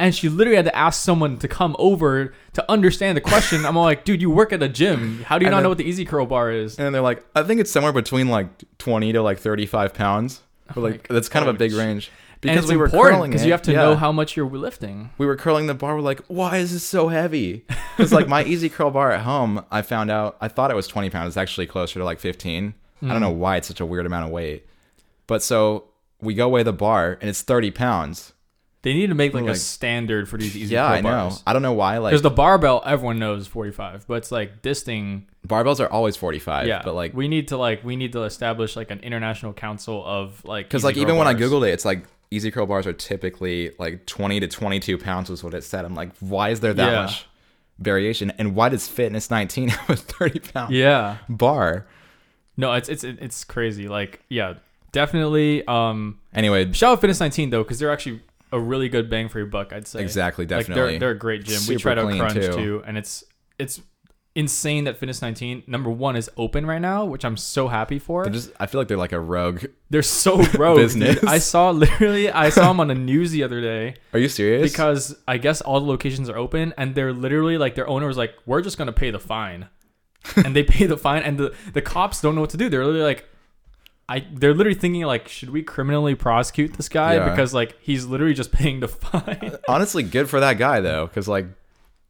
A: And she literally had to ask someone to come over to understand the question. I'm all like, dude, you work at a gym. How do you
B: And
A: not
B: then-
A: know what the easy curl bar is?
B: And they're like, I think it's somewhere between like 20 to like 35 pounds. Oh but like that's kind of a big range because we were
A: important
B: curling
A: because you have to
B: Yeah.
A: know how much you're lifting.
B: we were curling the bar. We're like, why is this so heavy? *laughs* Because like my easy curl bar at home, I found out I thought it was 20 pounds. It's actually closer to like 15. I don't know mm. why it's such a weird amount of weight. But so we go weigh the bar and it's 30 pounds.
A: They need to make like,
B: Like-
A: a standard for these easy
B: yeah,
A: curl
B: I know.
A: bars.
B: I don't know why. Like
A: There's the barbell, everyone knows 45, but it's like this thing
B: barbells are always 45.
A: yeah
B: but like
A: we need to like we need to establish like an international council of like
B: because like even when I googled it, it's like easy curl bars are typically like 20 to 22 pounds was what it said. I'm like, why is there that
A: Yeah.
B: much variation? And why does Fitness 19 *laughs* have a 30 pound
A: yeah
B: bar?
A: no it's it's it's crazy like yeah definitely um
B: Anyway,
A: shout out fitness 19 though because they're actually a really good bang for your buck i'd say
B: exactly,
A: like
B: definitely.
A: they're, they're a great gym we tried out crunch
B: too.
A: too. and it's it's insane that fitness 19 number one is open right now which i'm so happy for
B: just I feel like they're like a rogue.
A: they're so *laughs* rogue
B: Business.
A: dude. i saw literally i saw them on the news the other day
B: Are you serious?
A: because I guess all the locations are open and they're literally like their owner was like, "We're just gonna pay the fine," *laughs* and they pay the fine, and the the cops don't know what to do. They're literally like, "I," they're literally thinking like, "Should we criminally prosecute this guy
B: Yeah.
A: because like he's literally just *laughs* paying the fine?" *laughs*
B: honestly, good for that guy though, because like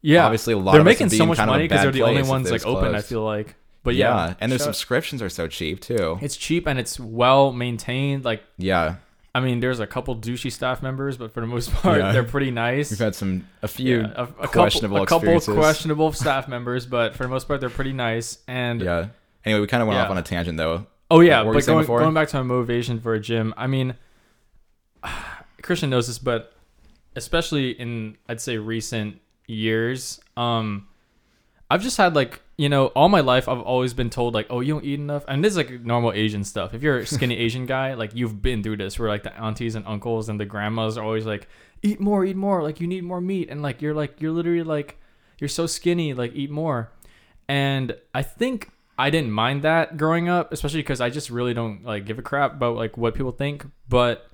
A: yeah,
B: obviously a lot of people.
A: they're
B: of us
A: making
B: would be
A: so
B: in
A: much
B: kind of a
A: money because
B: bad
A: they're the only
B: place if
A: ones
B: it
A: like
B: was
A: open. I
B: closed.
A: feel like, but
B: yeah,
A: yeah,
B: and their
A: shout-
B: subscriptions are so cheap too.
A: it's cheap and it's well maintained. Like,
B: Yeah,
A: I mean, there's a couple douchey staff members, but for the most *laughs* part,
B: Yeah.
A: they're pretty nice.
B: we've had some a few
A: Yeah,
B: questionable
A: couple, a couple
B: experiences.
A: questionable staff members, but for the most part, they're pretty nice. And
B: yeah. Anyway, we kind of went
A: Yeah.
B: off on a tangent though.
A: Oh yeah,
B: you
A: but going, going back to my motivation for a gym, I mean, *sighs* Christian knows this, but especially in I'd say recent years, um, I've just had like you know all my life I've always been told like oh you don't eat enough, and this is like normal Asian stuff. If you're a skinny *laughs* Asian guy, like you've been through this, where like the aunties and uncles and the grandmas are always like eat more, eat more, like you need more meat, and like you're like you're literally like you're so skinny, like eat more. And I think I didn't mind that growing up, especially because I just really don't like give a crap about like what people think. But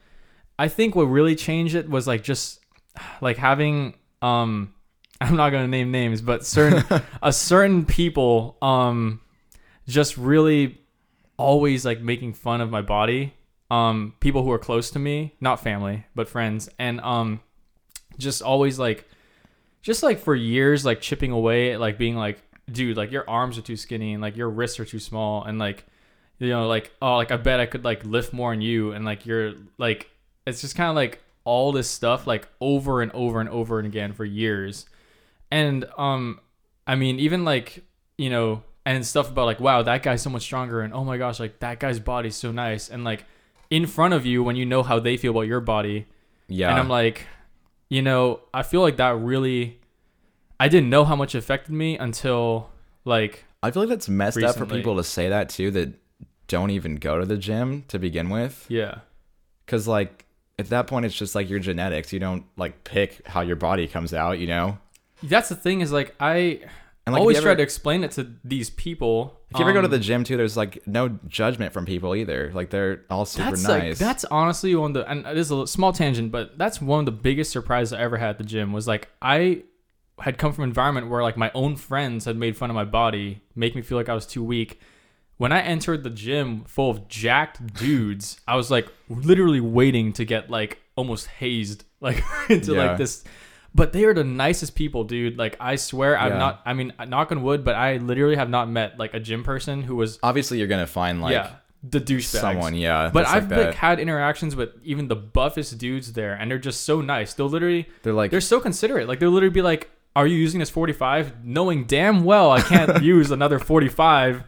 A: I think what really changed it was like just *sighs* like having um *laughs* I'm not gonna name names, but certain *laughs* a certain people um just really always like making fun of my body. Um people who are close to me, not family, but friends. And um just always like just like for years like chipping away at like being like dude like your arms are too skinny and like your wrists are too small and like you know like oh like i bet i could like lift more on you and like you're like it's just kind of like all this stuff like over and over and over and again for years And um I mean even like, you know, and stuff about like wow, that guy's so much stronger and oh my gosh, like that guy's body's so nice and like in front of you when you know how they feel about your body.
B: Yeah.
A: And I'm like, you know, I feel like that really I didn't know how much it affected me until like
B: I feel like that's messed up for people to say that too that don't even go to the gym to begin with.
A: yeah.
B: Cause like at that point it's just like your genetics. You don't like pick how your body comes out, you know?
A: That's the thing is like I
B: And like
A: always
B: you
A: try to explain it to these people.
B: if you ever go to
A: um,
B: the gym too, there's like no judgment from people either. Like they're all super
A: that's
B: nice.
A: like that's honestly one of the and it is a small tangent, but that's one of the biggest surprises I ever had at the gym was like I had come from an environment where like my own friends had made fun of my body, make me feel like I was too weak. When I entered the gym full of jacked dudes, I was like literally waiting to get like almost hazed *laughs* like into
B: Yeah.
A: like this but they are the nicest people, dude. Like I swear I've
B: Yeah.
A: not I mean knock on wood, but I literally have not met like a gym person who was
B: Obviously you're gonna find like
A: yeah, the douchebags.
B: someone, yeah.
A: But I've
B: like
A: like, had interactions with even the buffest dudes there, and they're just so nice. They'll literally,
B: they're like
A: they're so considerate. Like they'll literally be like, "Are you using this 45?" Knowing damn well I can't *laughs* use another 45,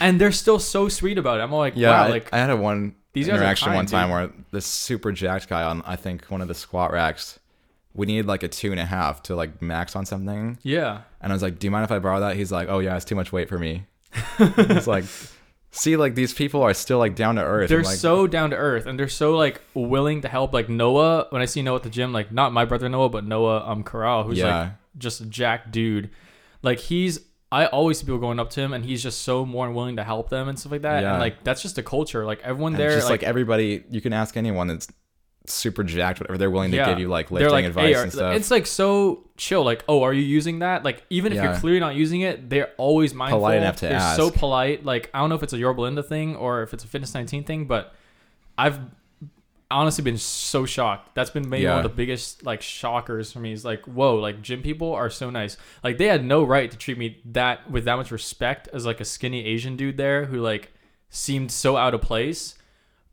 A: and they're still so sweet about it. I'm all like,
B: Yeah,
A: wow,
B: I,
A: like
B: I had a one
A: These guys are
B: interaction one time
A: dude.
B: where this super jacked guy on I think one of the squat racks, we needed like a two and a half to like max on something,
A: yeah,
B: and I was like, "Do you mind if I borrow that?" He's like, "Oh yeah, it's too much weight for me." *laughs* it's like, see, like these people are still like down to earth.
A: they're
B: like,
A: so down to earth, and they're so like willing to help. Like Noah, when I see Noah at the gym, like not my brother Noah, but Noah um Corral, who's
B: Yeah.
A: like just a jack dude. Like he's I always see people going up to him and he's just so more than willing to help them and stuff like that.
B: Yeah.
A: And like that's just a culture. Like everyone
B: and
A: there
B: just like,
A: like,
B: everybody, you can ask anyone that's super jacked, whatever. They're willing to
A: Yeah.
B: give you like lifting
A: like,
B: advice
A: "Hey, are-"
B: and stuff.
A: It's like so chill. Like, oh, are you using that? Like, even if you're clearly not using it, they're always mindful.
B: Polite enough to
A: they're
B: ask.
A: so polite. Like, I don't know if it's a Yorba Linda thing or if it's a Fitness 19 thing, but I've honestly been so shocked. That's been maybe one of the biggest like shockers for me. Is like, whoa, like gym people are so nice. Like they had no right to treat me that with that much respect as like a skinny Asian dude there who like seemed so out of place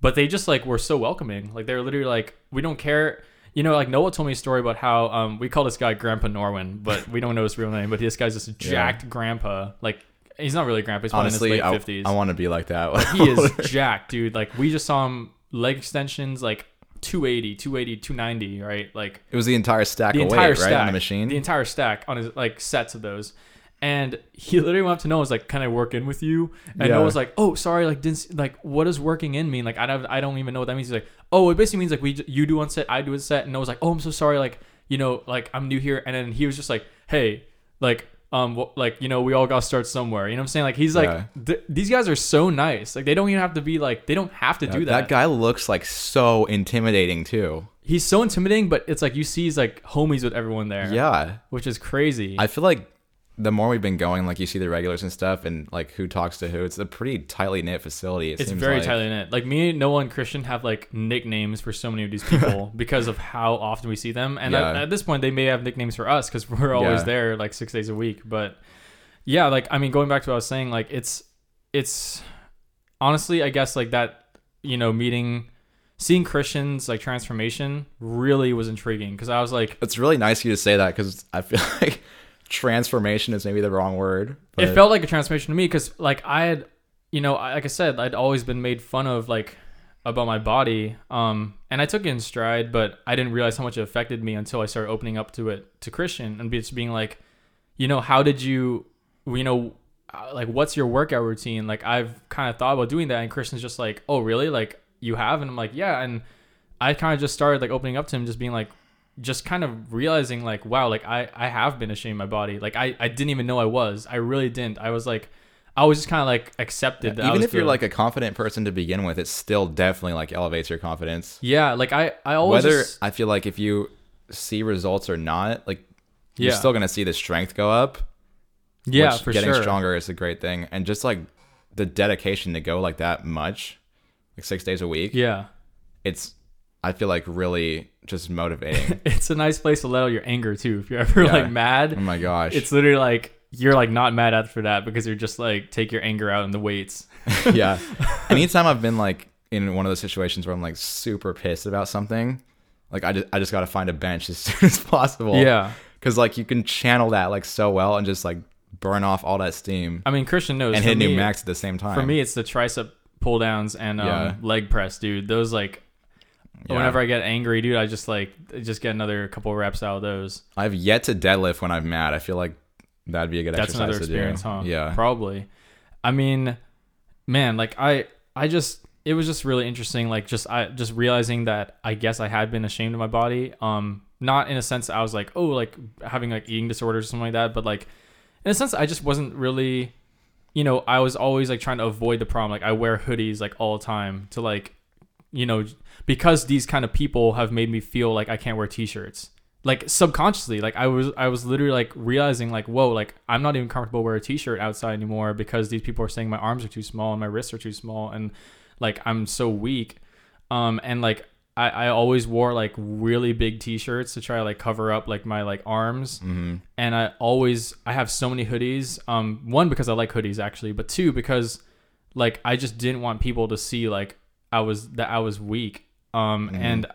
A: but they just like were so welcoming. Like they're literally like, we don't care. You know, like Noah told me a story about how um we call this guy Grandpa Norwin, but we don't know his real name. But this guy's just *laughs* jacked grandpa. Like he's not really grandpa. He's probably
B: Honestly,
A: in his late fifties.
B: I want to be like that.
A: he is *laughs* jacked, dude. Like we just saw him leg extensions like 280, 280, 290, right? Like
B: It was the entire stack
A: the
B: of
A: entire
B: weight,
A: stack
B: right, on the machine.
A: the entire stack on his like sets of those and he literally went up to Noah was like, "Can I work in with you?" And
B: Yeah.
A: Noah was like, "Oh, sorry, like didn't like what does working in mean? Like I don't I don't even know what that means." He's like, "Oh, it basically means like we you do one set, I do a set." And Noah was like, "Oh, I'm so sorry, like you know, like I'm new here." And then he was just like, "Hey, like." Um, like you know, we all got to start somewhere. You know what I'm saying? Like he's like,
B: Yeah.
A: th- these guys are so nice. Like they don't even have to be like, they don't have to
B: Yeah,
A: do
B: that.
A: that.
B: guy looks like so intimidating too.
A: He's so intimidating, but it's like you see, he's like homies with everyone there.
B: Yeah.
A: which is crazy.
B: I feel like the more we've been going, like you see the regulars and stuff, and like who talks to who. It's a pretty tightly knit facility. It
A: it's very
B: like.
A: tightly knit. Like me, Noah, and Christian have like nicknames for so many of these *laughs* people because of how often we see them. And
B: Yeah.
A: at, at this point, they may have nicknames for us because *laughs* we're always
B: Yeah.
A: there like six days a week. But yeah, like I mean, going back to what I was saying, like it's it's honestly, I guess like that you know meeting. Seeing Christian's like transformation really was intriguing because I was like,
B: It's really nice of you to say that because I feel *laughs* like transformation is maybe the wrong word. But
A: it felt like a transformation to me because like i had you know like i said i'd always been made fun of like about my body um and i took it in stride but i didn't realize how much it affected me until i started opening up to it to christian and just being like you know how did you you know uh, like what's your workout routine like i've kind of thought about doing that and christian's just like oh really like you have and i'm like yeah and i kind of just started like opening up to him just being like just kind of realizing like wow like i i have been ashamed of my body like i i didn't even know i was i really didn't i was like i was just kind of like accepted that I
B: even if you're like a confident person to begin with, it still definitely like elevates your confidence.
A: yeah like i i always
B: Whether
A: just-
B: I feel like if you see results or not, like you're still gonna see the strength go up.
A: yeah
B: which
A: for
B: getting
A: sure
B: stronger is a great thing, and just like the dedication to go like that much, like six days a week.
A: yeah
B: it's I feel like really just motivating. *laughs*
A: it's a nice place to let out your anger too if you're ever
B: Yeah.
A: like mad
B: oh my gosh,
A: it's literally like you're like not mad after that because you're just like take your anger out in the weights *laughs*
B: yeah. *laughs* Anytime I've been like in one of those situations where I'm like super pissed about something, like I just I just gotta find a bench as soon as possible.
A: yeah
B: because like you can channel that like so well and just like burn off all that steam
A: I mean, Christian knows.
B: and hit new max at the same time.
A: For me, it's the tricep pull downs and um,
B: Yeah.
A: leg press, dude. Those like
B: Yeah.
A: whenever I get angry, dude, I just like just get another couple reps out of those.
B: I've yet to deadlift when I'm mad. I feel like that'd be a good
A: That's
B: exercise
A: another
B: to
A: experience,
B: do.
A: huh?
B: Yeah.
A: probably. I mean, man, like I, I just it was just really interesting. Like just I just realizing that I guess I had been ashamed of my body. Um, not in a sense I was like oh like having like eating disorders or something like that, but like in a sense I just wasn't really. You know, I was always like trying to avoid the problem. Like I wear hoodies like all the time to like, you know, because these kind of people have made me feel like I can't wear t-shirts. Like subconsciously, like I was I was literally like realizing like, whoa, like I'm not even comfortable wearing a t-shirt outside anymore because these people are saying my arms are too small and my wrists are too small and like I'm so weak. Um and like I, I always wore like really big t-shirts to try to like cover up like my like arms
B: hmm
A: and I always I have so many hoodies. Um, one because I like hoodies actually, but two because like I just didn't want people to see like I was that I was weak. Um,
B: Mhm.
A: and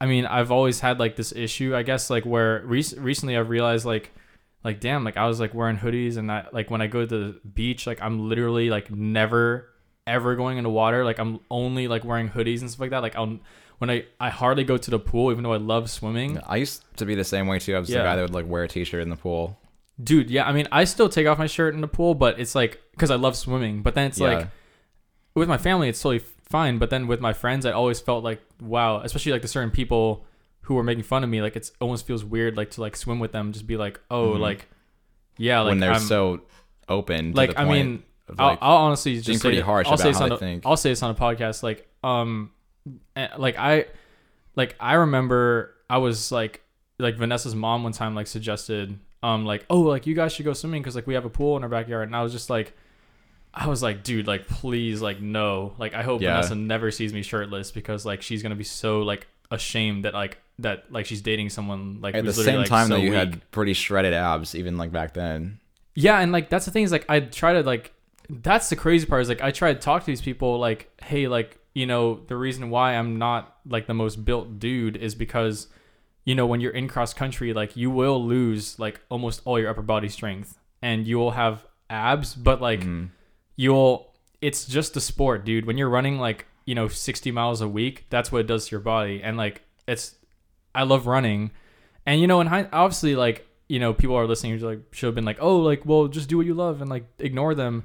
A: I mean I've always had like this issue I guess like where rec- recently I've realized like like damn like I was like wearing hoodies and that like when I go to the beach like I'm literally like never ever going into water like I'm only like wearing hoodies and stuff like that like I'll when I I hardly go to the pool even though I love swimming
B: I used to be the same way too. I was the guy that would like wear a t-shirt in the pool.
A: Dude, yeah, I mean, I still take off my shirt in the pool, but it's like because I love swimming. But then it's
B: yeah.
A: like with my family, it's totally fine. But then with my friends, I always felt like wow, especially like the certain people who were making fun of me. Like it's almost feels weird, like to like swim with them, just be like, oh,
B: Mhm.
A: like yeah, like
B: when they're
A: I'm,
B: so open. To
A: like
B: the
A: I mean,
B: of,
A: I'll,
B: like,
A: I'll honestly just
B: being
A: say
B: pretty harsh
A: I'll say
B: about
A: this
B: how
A: on
B: they
A: a-
B: think.
A: I'll say this on a podcast. Like, um, eh, like I, like I remember I was like, like Vanessa's mom one time like suggested, um, like oh like you guys should go swimming because like we have a pool in our backyard, and I was just like, I was like, dude, like please, like no, like I hope
B: Yeah.
A: Vanessa never sees me shirtless because like she's gonna be so like ashamed that like that like she's dating someone like
B: at the same
A: like,
B: time
A: so
B: though, you
A: weak.
B: had pretty shredded abs even like back then.
A: Yeah, and like that's the thing is like I try to like that's the crazy part is like I try to talk to these people like hey like you know the reason why I'm not like the most built dude is because you know when you're in cross country like you will lose like almost all your upper body strength and you will have abs but like
B: Mhm.
A: You'll it's just a sport dude. When you're running like you know 60 miles a week that's what it does to your body. And like it's i love running. And you know and obviously like you know people are listening who's like should have been like oh like well just do what you love and like ignore them.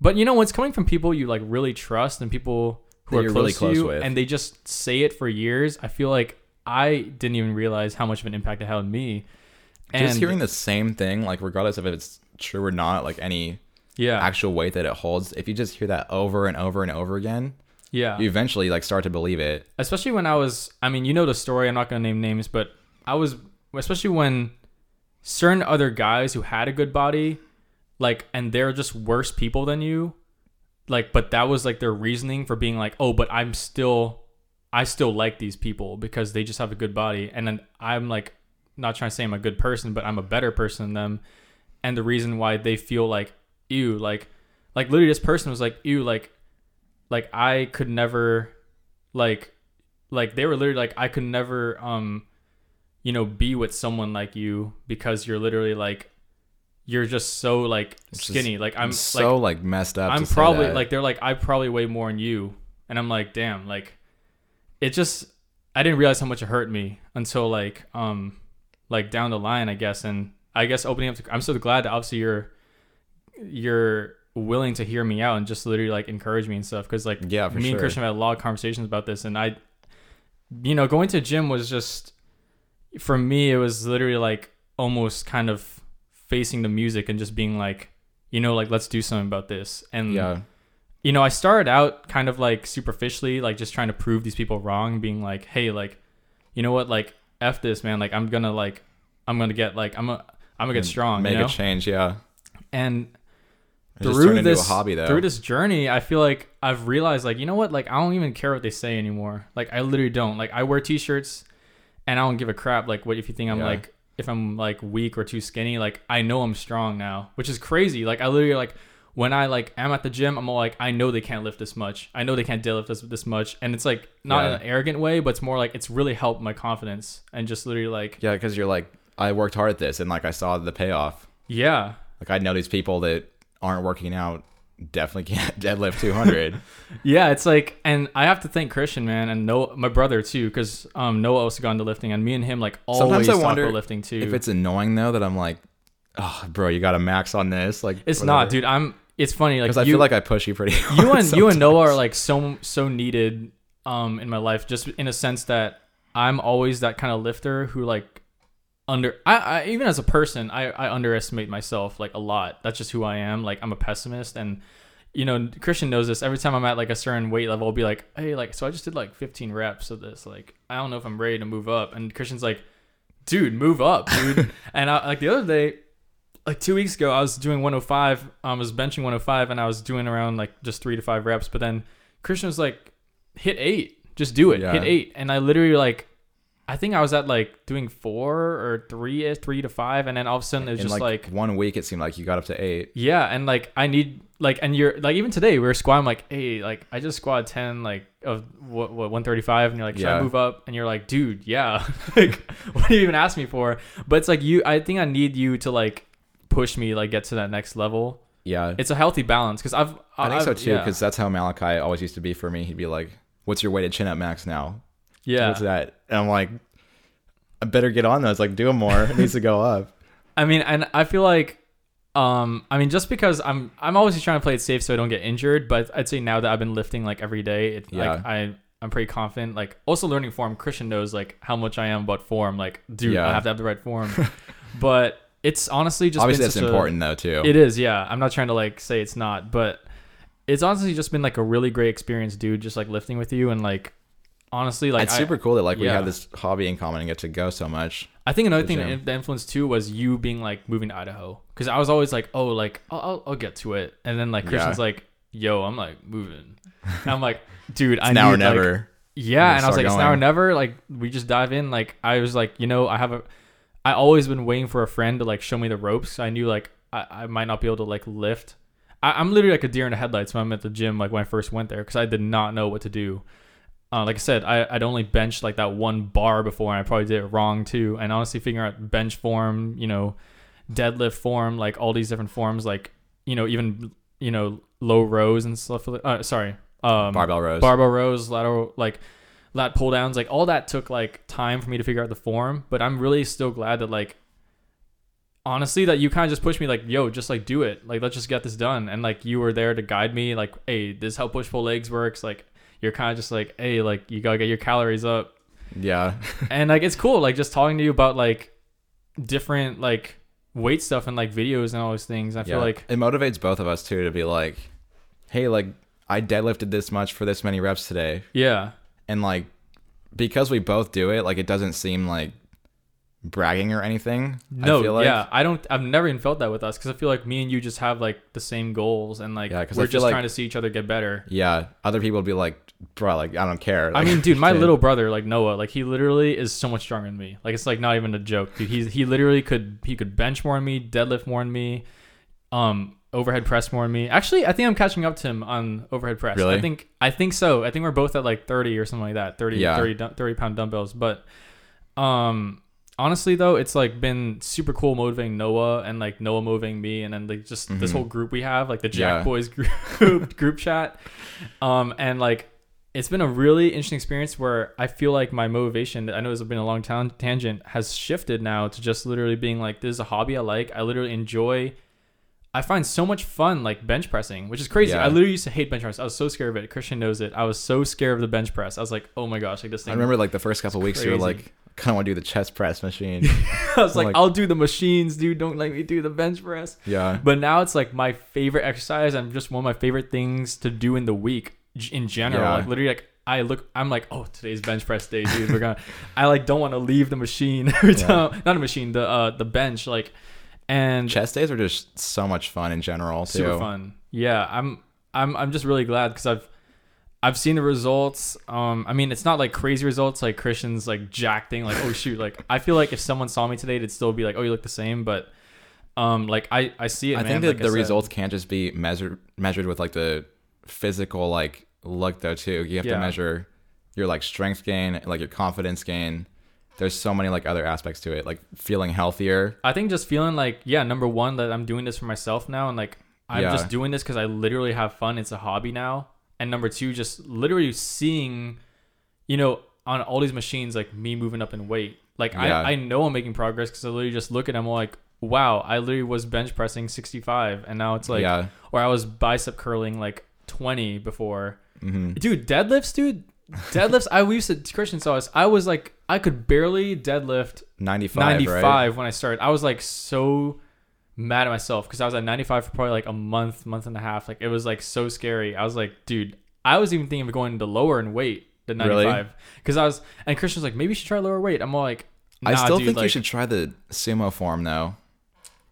A: But you know what's coming from people you like really trust and people who
B: That
A: are close,
B: really close
A: to you
B: with.
A: and they just say it for years. I feel like i didn't even realize how much of an impact it had on me. And
B: Just hearing the same thing, like regardless of if it's true or not, like any
A: yeah
B: actual weight that it holds, if you just hear that over and over and over again,
A: yeah
B: you eventually like start to believe it.
A: especially when I was I mean, you know the story, I'm not going to name names, but I was especially when certain other guys who had a good body like and they're just worse people than you, like but that was like their reasoning for being like, "Oh, but I'm still I still like these people because they just have a good body." And then I'm like not trying to say I'm a good person, but I'm a better person than them. And the reason why they feel like ew, like like literally this person was like, ew, like like I could never like like they were literally like I could never um you know be with someone like you because you're literally like you're just so like skinny. Like I'm
B: so
A: like
B: like, messed up.
A: I'm probably like they're like I probably weigh more than you. And I'm like damn like it just I didn't realize how much it hurt me until like um like down the line I guess. And I guess opening up to I'm so glad that obviously you're you're willing to hear me out and just literally like encourage me and stuff because like
B: yeah, for
A: me
B: sure.
A: and Christian had a lot of conversations about this, and I, you know, going to gym was just for me. It was literally like almost kind of facing the music and just being like, you know, like let's do something about this. And
B: yeah,
A: you know, I started out kind of like superficially, like just trying to prove these people wrong, being like, hey, like, you know what, like f this, man. Like I'm gonna like, I'm gonna get like I'm a I'm gonna get strong,
B: make
A: you know.
B: a change. Yeah,
A: and through this
B: hobby though.
A: through this journey i feel like i've realized like you know what like i don't even care what they say anymore like i literally don't like i wear t-shirts and i don't give a crap like what if you think i'm
B: Yeah.
A: like if i'm like weak or too skinny like i know i'm strong now which is crazy like i literally like when i like am at the gym i'm all like i know they can't lift this much i know they can't deadlift this, this much and it's like not in an arrogant way but it's more like it's really helped my confidence and just literally like
B: yeah, because you're like I worked hard at this and like I saw the payoff.
A: Yeah.
B: Like I know these people that aren't working out definitely can't *laughs* deadlift 200. *laughs*
A: Yeah, it's like, and I have to thank Christian, man, and Noah, my brother too, because um, Noah also got into lifting, and me and him like always
B: Sometimes I
A: talk
B: wonder
A: about lifting too.
B: if it's annoying though that I'm like, oh, bro, you got a max on this. Like
A: it's not, dude. I'm. It's funny, like
B: Because I
A: you,
B: feel like I push you pretty. *laughs* Hard
A: you and you and Noah are like so so needed um in my life, just in a sense that I'm always that kind of lifter who like under I, I even as a person I I underestimate myself like a lot. That's just who I am. Like I'm a pessimist and. You know, Christian knows this. Every time I'm at like a certain weight level, I'll be like, "Hey, like, so I just did like 15 reps of this. Like, I don't know if I'm ready to move up." And Christian's like, "Dude, move up, dude." *laughs* and I, like the other day, like two weeks ago, I was doing 105. Um, I was benching 105, and I was doing around like just three to five reps. But then Christian was like, "Hit eight, just do it,
B: Yeah.
A: hit eight. And I literally like, I think I was at like doing four or three, three to five, and then all of a sudden it was
B: in
A: just
B: like,
A: like,
B: one week, it seemed like you got up to eight.
A: yeah, and like I need like, and you're like even today we were squatting like, hey, like I just squat 10 like of what, what 135, and you're like, should I move up? And you're like, dude, yeah, *laughs* like what do you even ask me for? But it's like you, I think I need you to like push me like get to that next level.
B: Yeah,
A: It's a healthy balance because I've
B: I think so
A: I've-
B: too.
A: yeah.
B: Because that's how Malachi always used to be for me. He'd be like, "What's your weighted chin up max now?
A: Yeah.
B: What's that?" And I'm like, "I better get on those. Like, do more. It needs to go *laughs* up."
A: I mean, and I feel like, um, I mean, just because I'm, I'm always trying to play it safe so I don't get injured. But I'd say now that I've been lifting like every day, it,
B: Yeah.
A: like I, I'm pretty confident. Like also learning form. Christian knows like how much I am about form. Like, dude,
B: Yeah.
A: I have to have the right form. *laughs* but it's honestly just
B: Obviously,
A: been
B: that's
A: such a-
B: important though too.
A: It is, yeah. I'm not trying to like say it's not, but it's honestly just been like a really great experience, dude. Just like lifting with you and like honestly, like
B: it's
A: I-
B: super cool that like we
A: yeah.
B: have this hobby in common and get to go so much.
A: I think another thing that influenced too was you being like moving to Idaho because I was always like, oh, like I'll, I'll, I'll get to it, and then like
B: Yeah.
A: Christian's like, yo, I'm like moving, and I'm like, dude, *laughs* I
B: It's now or
A: need, like-
B: never.
A: yeah, and I was like, it's now or never. Like we just dive in. Like I was like, you know, I have a, I always been waiting for a friend to like show me the ropes. I knew like I, I might not be able to like lift. I, I'm literally like a deer in the headlights when I'm at the gym. Like when I first went there because I did not know what to do. Uh, like I said, I, I'd only benched like that one bar before, and I probably did it wrong too. And honestly, figuring out bench form, you know, deadlift form, like all these different forms, like you know, even you know, low rows and stuff. Uh, sorry, um,
B: Barbell rows.
A: barbell rows, lateral like lat pull downs, like all that took like time for me to figure out the form. But I'm really still glad that like honestly that you kind of just pushed me like, yo, just like do it. Like let's just get this done. And like you were there to guide me, like, hey, this is how push pull legs works. Like you're kind of just like, hey, like you gotta get your calories up.
B: yeah, *laughs*
A: and like it's cool, like just talking to you about like different like weight stuff and like videos and all those things. I feel
B: yeah.
A: like
B: it motivates both of us too to be like, "Hey, like I deadlifted this much for this many reps today,"
A: yeah.
B: and like because we both do it, like it doesn't seem like bragging or anything.
A: No,
B: I feel like.
A: yeah, I don't. I've never even felt that with us because I feel like me and you just have like the same goals and like
B: Yeah,
A: we're just
B: like-
A: trying to see each other get better.
B: Yeah, other people would be like, "Bro, like I don't care."
A: I mean, dude, my
B: shit. *laughs*
A: little brother, like Noah, like he literally is so much stronger than me. Like it's like not even a joke, dude. He's he literally could he could bench more than me, deadlift more than me, um, overhead press more than me. Actually, I think I'm catching up to him on overhead press.
B: Really?
A: I think I think so. I think we're both at like 30 or something like that. 30,
B: Yeah.
A: 30, 30 pound dumbbells. But um, honestly though, it's like been super cool motivating Noah and like Noah motivating me, and then like just this
B: Mhm.
A: whole group we have, like the Jack
B: Yeah.
A: Boys *laughs* group group chat, um, and like it's been a really interesting experience where I feel like my motivation, I know it's been a long tan- tangent, has shifted now to just literally being like, this is a hobby I like. I literally enjoy. I find so much fun like bench pressing, which is crazy.
B: Yeah.
A: I literally used to hate bench press. I was so scared of it. Christian knows it. I was so scared of the bench press. I was like, oh my gosh, like this thing.
B: I remember like the first couple weeks, you were
A: crazy.
B: like, "Kind of want to do the chest press machine." *laughs*
A: I was like,
B: like-
A: I'll do the machines, dude. Don't let me do the bench press.
B: yeah,
A: But now it's like my favorite exercise and just one of my favorite things to do in the week in general.
B: Yeah.
A: Like literally, like I look, I'm like, oh, today's bench press day, dude. We're gonna. *laughs* I like don't want to leave the machine *laughs* every
B: Yeah.
A: time. Not a machine, the uh the bench, like, and
B: chest days are just so much fun in general too.
A: super fun. Yeah, I'm I'm I'm just really glad because I've I've seen the results. Um, I mean, it's not like crazy results like Christian's like jack thing. Like, oh shoot, like I feel like if someone saw me today, it'd still be like, oh, you look the same. But um, like I I see it.
B: I
A: man,
B: think that
A: like I
B: the results can't just be measured measured with like the physical like look though too. You have
A: Yeah.
B: to measure your like strength gain, like your confidence gain, there's so many like other aspects to it, like feeling healthier.
A: I think just feeling like, yeah, number one, that I'm doing this for myself now, and like I'm
B: Yeah.
A: just doing this because I literally have fun. It's a hobby now. And number two, just literally seeing, you know, on all these machines, like me moving up in weight. Like
B: Yeah.
A: I, I know I'm making progress because I literally just look at them like, wow, I literally was bench pressing 65, and now it's like,
B: yeah.
A: or I was bicep curling like 20 before.
B: Hmm
A: Dude, deadlifts, dude. Deadlifts. I we used to Christian saw us. I was like, I could barely deadlift
B: 95,
A: 95
B: right?
A: when I started. I was like so mad at myself because I was at 95 for probably like a month, month and a half. Like it was like so scary. I was like, dude, I was even thinking of going to lower in weight than 95 because I was. And Christian's like, maybe you should try lower weight. I'm all like, nah,
B: I still
A: dude,
B: think you should try the sumo form though.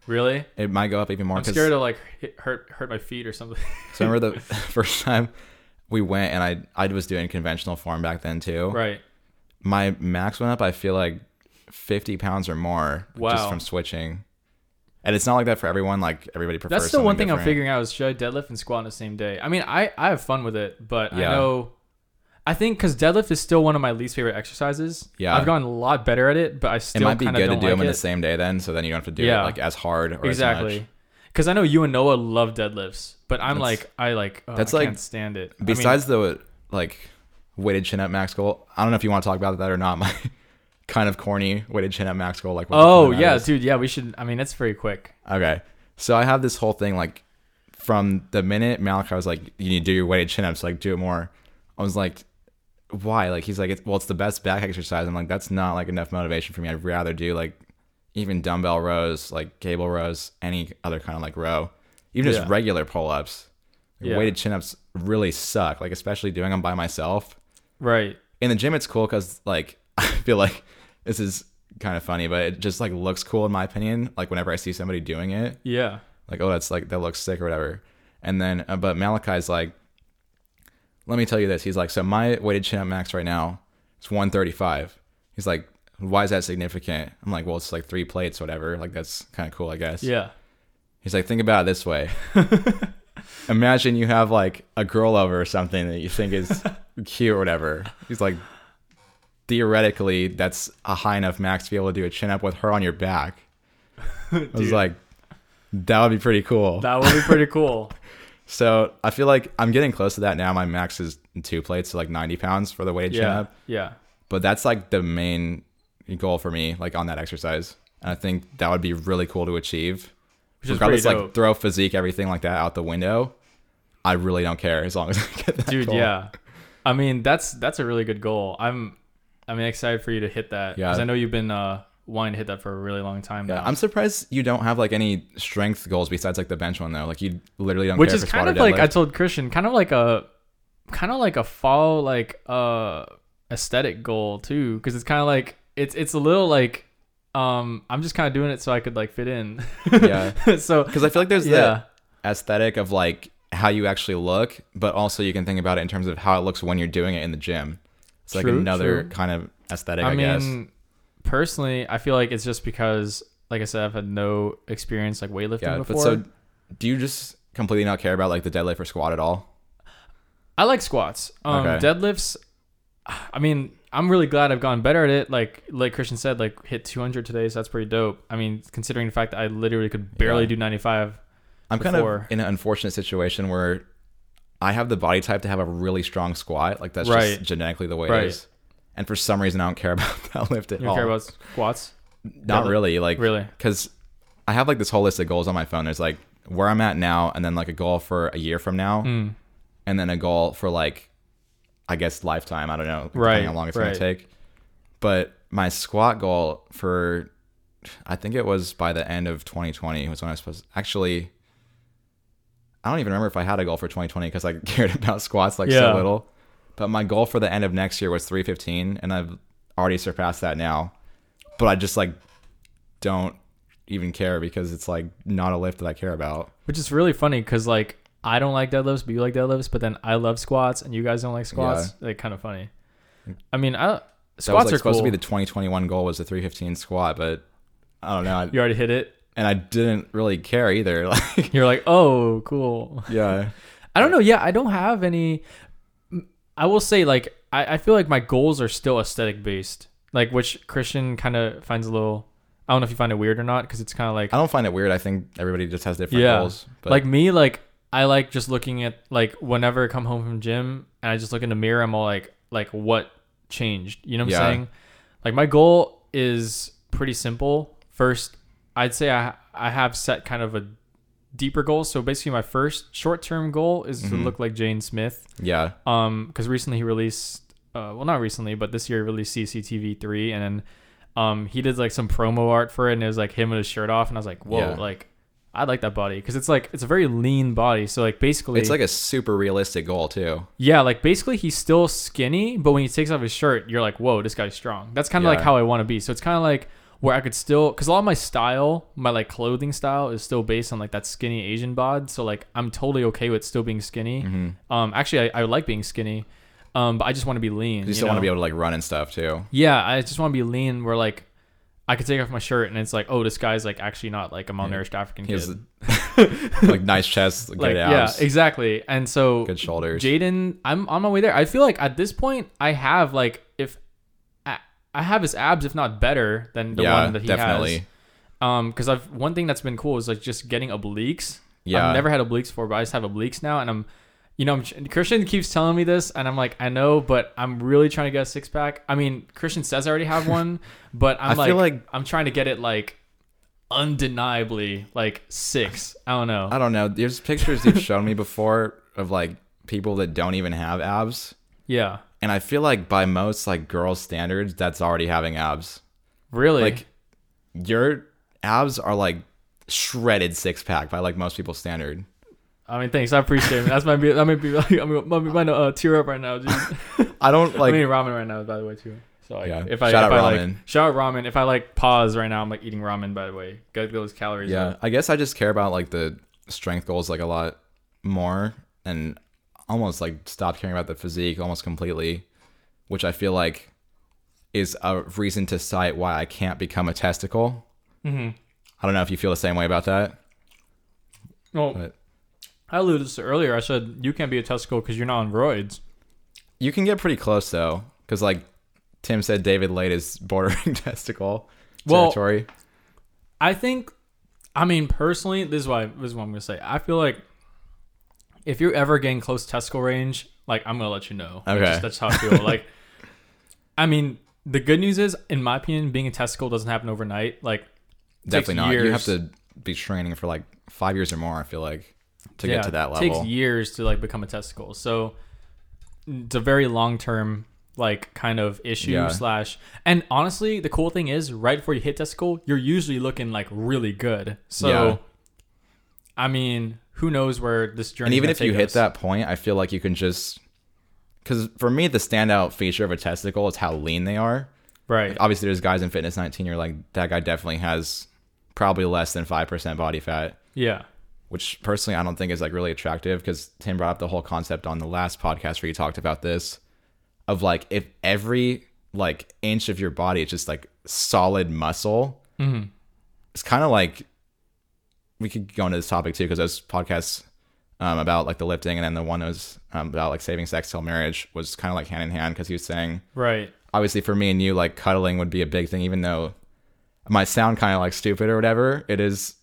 A: Really?
B: It might go up even more.
A: I'm scared to like hit, hurt hurt my feet or something.
B: So remember the *laughs* *laughs* first time we went and I I was doing conventional form back then too.
A: right.
B: My max went up. I feel like fifty pounds or more just from switching. And it's not like that for everyone. Like everybody prefers.
A: That's the one thing I'm figuring out is should I deadlift and squat on the same day? I mean, I I have fun with it, but I know. I think because deadlift is still one of my least favorite exercises.
B: Yeah.
A: I've gotten a lot better at it, but I still It
B: might be good to do
A: like
B: them in the same day then, so then you don't have to do
A: Yeah.
B: it like as hard or as much.
A: exactly. Because I know you and Noah love deadlifts, but I'm
B: That's-
A: like I like oh,
B: that's
A: I
B: like-
A: can't stand it. I mean,
B: Besides the like weighted chin up max goal, I don't know if you want to talk about that or not. *laughs* My kind of corny weighted chin up max goal, like what the
A: oh yeah,
B: is.
A: dude, yeah, we should. I mean, it's very quick.
B: Okay. So I have this whole thing like from the minute Malachi was like, you need to do your weighted chin ups, like do it more. I was like, why? Like he's like, it's, well, it's the best back exercise. I'm like, that's not like enough motivation for me. I'd rather do like even dumbbell rows, like cable rows, any other kind of like row, even just
A: Yeah.
B: regular pull ups.
A: Yeah.
B: Weighted chin ups really suck. Like especially doing them by myself.
A: Right.
B: In the gym, it's cool because like *laughs* I feel like this is kind of funny, but it just like looks cool in my opinion. Like whenever I see somebody doing it
A: Yeah.
B: like oh that's like that looks sick or whatever and then uh, but malachi's like let me tell you this he's like so my weighted chin up max right now is 135 he's like why is that significant i'm like well it's like three plates whatever like that's kind of cool i guess
A: Yeah.
B: he's like think about it this way *laughs* imagine you have like a girl over or something that you think is *laughs* cute or whatever he's like theoretically that's a high enough max to be able to do a chin up with her on your back *laughs* i was like that would be pretty cool
A: That would be pretty cool.
B: so I feel like I'm getting close to that now. My max is two plates, so like 90 pounds for the weighted chin up.
A: Yeah.
B: But that's like the main goal for me, like on that exercise. And I think that would be really cool to achieve.
A: Which
B: Regardless, like throw physique, everything like that out the window. I really don't care as long as I get that.
A: dude
B: goal.
A: yeah i mean that's that's a really good goal i'm i'm excited for you to hit that
B: Yeah.
A: because i know you've been uh wanting to hit that for a really long time
B: Yeah,
A: now
B: I'm surprised you don't have like any strength goals besides like the bench one though. Like you literally don't
A: which is kind of like i told christian kind of like a kind of like a fall like uh aesthetic goal too because it's kind of like it's it's a little like um i'm just kind of doing it so i could like fit in
B: Yeah. *laughs*
A: so
B: Because I feel like there's
A: yeah
B: the aesthetic of like how you actually look, but also you can think about it in terms of how it looks when you're doing it in the gym. It's like another
A: true.
B: kind of aesthetic, I,
A: I
B: guess.
A: mean, personally, I feel like it's just because, like I said, I've had no experience like weightlifting
B: Yeah,
A: before.
B: but so do you just completely not care about like the deadlift or squat at all?
A: I like squats. Um,
B: Okay.
A: Deadlifts. I mean, I'm really glad I've gotten better at it. Like, like Christian said, like hit 200 today, so that's pretty dope. I mean, considering the fact that I literally could barely
B: Yeah.
A: do 95.
B: I'm kind of in an unfortunate situation where I have the body type to have a really strong squat. Like that's
A: Right.
B: just genetically the way
A: Right.
B: it is. And for some reason, I don't care *laughs* about that lift at
A: You don't
B: all.
A: care about squats?
B: Not really. Like
A: Really?
B: because I have like this whole list of goals on my phone. There's like where I'm at now, and then like a goal for a year from now,
A: Mm.
B: and then a goal for like, I guess lifetime. I don't know, depending
A: Right,
B: How long it's
A: right.
B: gonna take. But my squat goal for, I think it was by the end of 2020 was when I was supposed. actually, I don't even remember if I had a goal for 2020 because I *laughs* cared about squats like
A: Yeah.
B: so little. But my goal for the end of next year was 315, and I've already surpassed that now. But I just like don't even care because it's like not a lift that I care about.
A: Which is really funny because like I don't like deadlifts, but you like deadlifts. But then I love squats, and you guys don't like squats. Like kind of funny. Mm. I mean, I
B: That
A: squats
B: was like
A: are
B: supposed
A: cool.
B: to be the 2021 goal was the 315 squat, but I don't know. I,
A: you already hit it.
B: and I didn't really care either. *laughs* Like,
A: You're like, oh, cool.
B: yeah, *laughs*
A: I don't know. Yeah, I don't have any. I will say, like, I, I feel like my goals are still aesthetic based. like which Christian kind of finds a little. I don't know if you find it weird or not because it's kind of like
B: I don't find it weird. I think everybody just has different
A: Yeah.
B: goals. But
A: like me like I like just looking at like whenever I come home from gym and I just look in the mirror I'm all like like what changed you know what I'm
B: Yeah.
A: saying like my goal is pretty simple first I'd say I I have set kind of a deeper goal so basically my first short term goal is to
B: Mhm.
A: look like Jaden Smith
B: yeah,
A: um because recently he released uh well not recently but this year he released CTV3 and then um he did like some promo art for it and it was like him with his shirt off and I was like whoa
B: Yeah.
A: like I like that body because it's like it's a very lean body so like basically
B: it's like a super realistic goal too.
A: yeah like basically he's still skinny but when he takes off his shirt you're like whoa this guy's strong. That's kind of like how I want to be. So it's kind of like where I could still because a lot of my style my like clothing style is still based on like that skinny Asian bod so like I'm totally okay with still being skinny.
B: Hmm
A: um actually I, I like being skinny um but I just want to be lean
B: You still want to be able to like run and stuff too.
A: Yeah, I just want to be lean where like I could take off my shirt and it's like, oh, this guy's like actually not like a malnourished African
B: He has
A: kid.
B: like nice chest, *laughs* good
A: like yeah, exactly. And so
B: good shoulders.
A: Jaden, I'm on my way there. I feel like at this point I have like if I, I have his abs if not better than the
B: yeah,
A: one that he
B: definitely.
A: has. Um, because I've one thing that's been cool is like just getting obliques.
B: Yeah,
A: I've never had obliques before, but I just have obliques now, and I'm, you know, I'm, Christian keeps telling me this, and I'm like, I know, but I'm really trying to get a six pack. I mean, Christian says I already have one, *laughs* but I'm
B: I
A: like,
B: feel like-
A: I'm trying to get it like undeniably like six. I don't know.
B: I don't know. There's pictures you've shown me before of like people that don't even have abs,
A: yeah,
B: and I feel like by most like girl standards, that's already having abs.
A: really.
B: Like your abs are like shredded six pack by like most people's standard.
A: I mean, thanks. I appreciate it. That's be. That might be. Like, I mean, might be might uh, tear up right now. *laughs*
B: I don't *laughs* like.
A: I'm eating ramen right now, by the way, too. So like,
B: Yeah.
A: if I
B: Shout
A: if
B: out
A: I,
B: ramen.
A: like shout out ramen. If I like pause right now, I'm like eating ramen. By the way, get those calories.
B: yeah,
A: up.
B: I guess I just care about like the strength goals like a lot more, and almost like stop caring about the physique almost completely, which I feel like is a reason to cite why I can't become a testicle.
A: Mm-hmm.
B: I don't know if you feel the same way about that,
A: Well,
B: but
A: I alluded to earlier. I said you can't be a testicle because you're not on roids.
B: you can get pretty close though, because like Tim said, David Laid is bordering *laughs* testicle
A: Well,
B: territory.
A: I think, I mean, personally, this is why this is what I'm gonna say. I feel like if you're ever getting close testicle range, like I'm gonna let you know.
B: Okay.
A: just- that's how I feel. like, *laughs* I mean, the good news is, in my opinion, being a testicle doesn't happen overnight. Like,
B: Definitely not. You have to be training for like five years or more. I feel like to
A: yeah,
B: get to that level.
A: It takes years to like become a testicle. So it's a very long term like kind of issue
B: Yeah.
A: slash and honestly the cool thing is right before you hit testicle you're usually looking like really good so
B: Yeah.
A: i mean who knows where this journey
B: and even if you hit that point, I feel like you can just because for me the standout feature of a testicle is how lean they are.
A: right
B: Obviously, there's guys in fitness 19. You're like that guy definitely has probably less than five percent body fat,
A: yeah
B: which personally I don't think is like really attractive. Because Tim brought up the whole concept on the last podcast where you talked about this of like if every like inch of your body is just like solid muscle,
A: hmm
B: it's kind of like we could go into this topic too because those podcasts um, about like the lifting and then the one that was um, about like saving sex till marriage was kind of like hand in hand because he was saying
A: right
B: obviously for me and you like cuddling would be a big thing even though it might sound kind of like stupid or whatever it is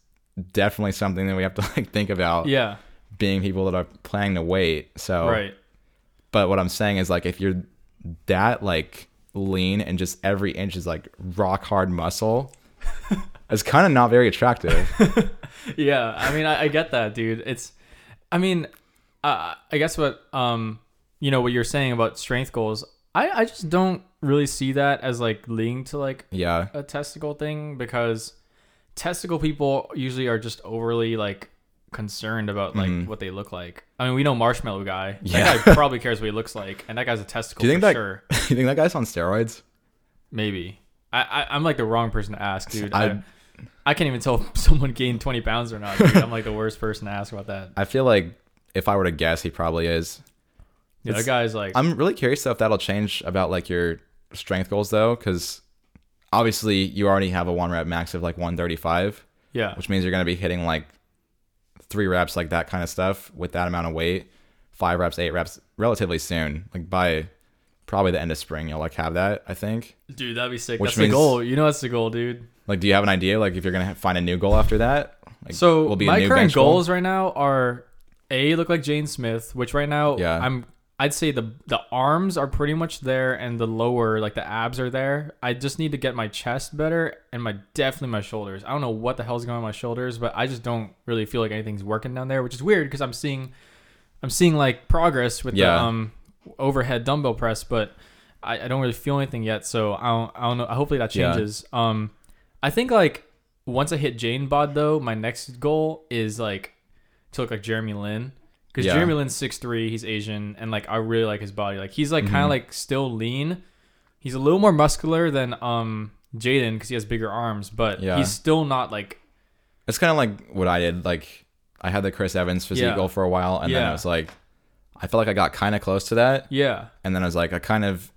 B: definitely something that we have to like think about
A: yeah.
B: being people that are planning to wait so
A: right.
B: but what i'm saying is like if you're that like lean and just every inch is like rock hard muscle *laughs* it's kind of not very attractive. *laughs*
A: Yeah i mean I, I get that dude. It's i mean uh, i guess what um you know what you're saying about strength goals i i just don't really see that as like leading to like
B: yeah.
A: a testicle thing because testicle people usually are just overly like concerned about like
B: Mhm.
A: what they look like. I mean we know marshmallow guy.
B: Yeah.
A: that guy probably cares what he looks like and that guy's a testicle
B: Do you think
A: for
B: that-
A: sure. *laughs*
B: you think that guy's on steroids?
A: Maybe. I, I i'm like the wrong person to ask dude.
B: I-
A: I, I can't even tell if *laughs* someone gained 20 pounds or not dude. i'm like the worst person to ask about that.
B: I feel like if i were to guess he probably is.
A: Yeah, that guy's like
B: i'm really curious though if that'll change about like your strength goals though because obviously you already have a one rep max of like 135
A: yeah
B: which means you're going to be hitting like three reps like that kind of stuff with that amount of weight five reps eight reps relatively soon like by probably the end of spring you'll like have that. I think.
A: Dude, that'd be sick.
B: Which
A: that's
B: means-
A: the goal. You know that's the goal, dude.
B: Like, do you have an idea? Like, if you're gonna find a new goal after that? Like,
A: So
B: will be a
A: my current
B: bench goal?
A: goals right now are a look like Jaden Smith, which right now
B: Yeah.
A: I'm I'd say the the arms are pretty much there and the lower like the abs are there. I just need to get my chest better and my definitely my shoulders. I don't know what the hell's going on with my shoulders, but I just don't really feel like anything's working down there, which is weird because I'm seeing I'm seeing like progress with the um overhead dumbbell press, but I, I don't really feel anything yet. So I don't I don't know. Hopefully that
B: Yeah.
A: changes. Um, I think like once I hit Jaden bod though, my next goal is like to look like Jeremy Lin. Because
B: Yeah.
A: Jeremy Lin's six three, he's Asian, and like I really like his body. Like he's like kind
B: Mhm.
A: of like still lean. He's a little more muscular than um Jaden because he has bigger arms, but
B: Yeah.
A: he's still not like
B: It's kind of like what I did. Like, I had the Chris Evans physique
A: Yeah.
B: goal for a while, and then I was like, I felt like I got kind of close to that,
A: yeah
B: and then I was like, I kind of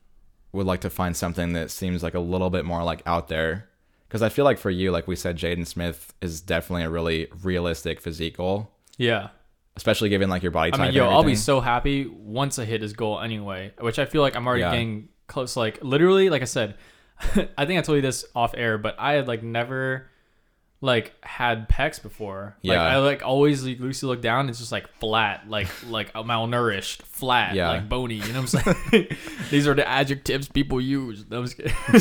B: would like to find something that seems like a little bit more like out there, because I feel like for you, like we said, Jaden Smith is definitely a really realistic physique goal,
A: yeah.
B: Especially given like your body type.
A: I mean, yo, I'll be so happy once I hit his goal anyway, which I feel like I'm already
B: Yeah.
A: getting close. Like literally, like I said, *laughs* I think I told you this off air, but I had like never like had pecs before. Like
B: Yeah.
A: I like always like, loosely look down, it's just like flat, like like malnourished, flat,
B: Yeah.
A: like bony. You know what I'm saying? *laughs* These are the adjectives people use. No,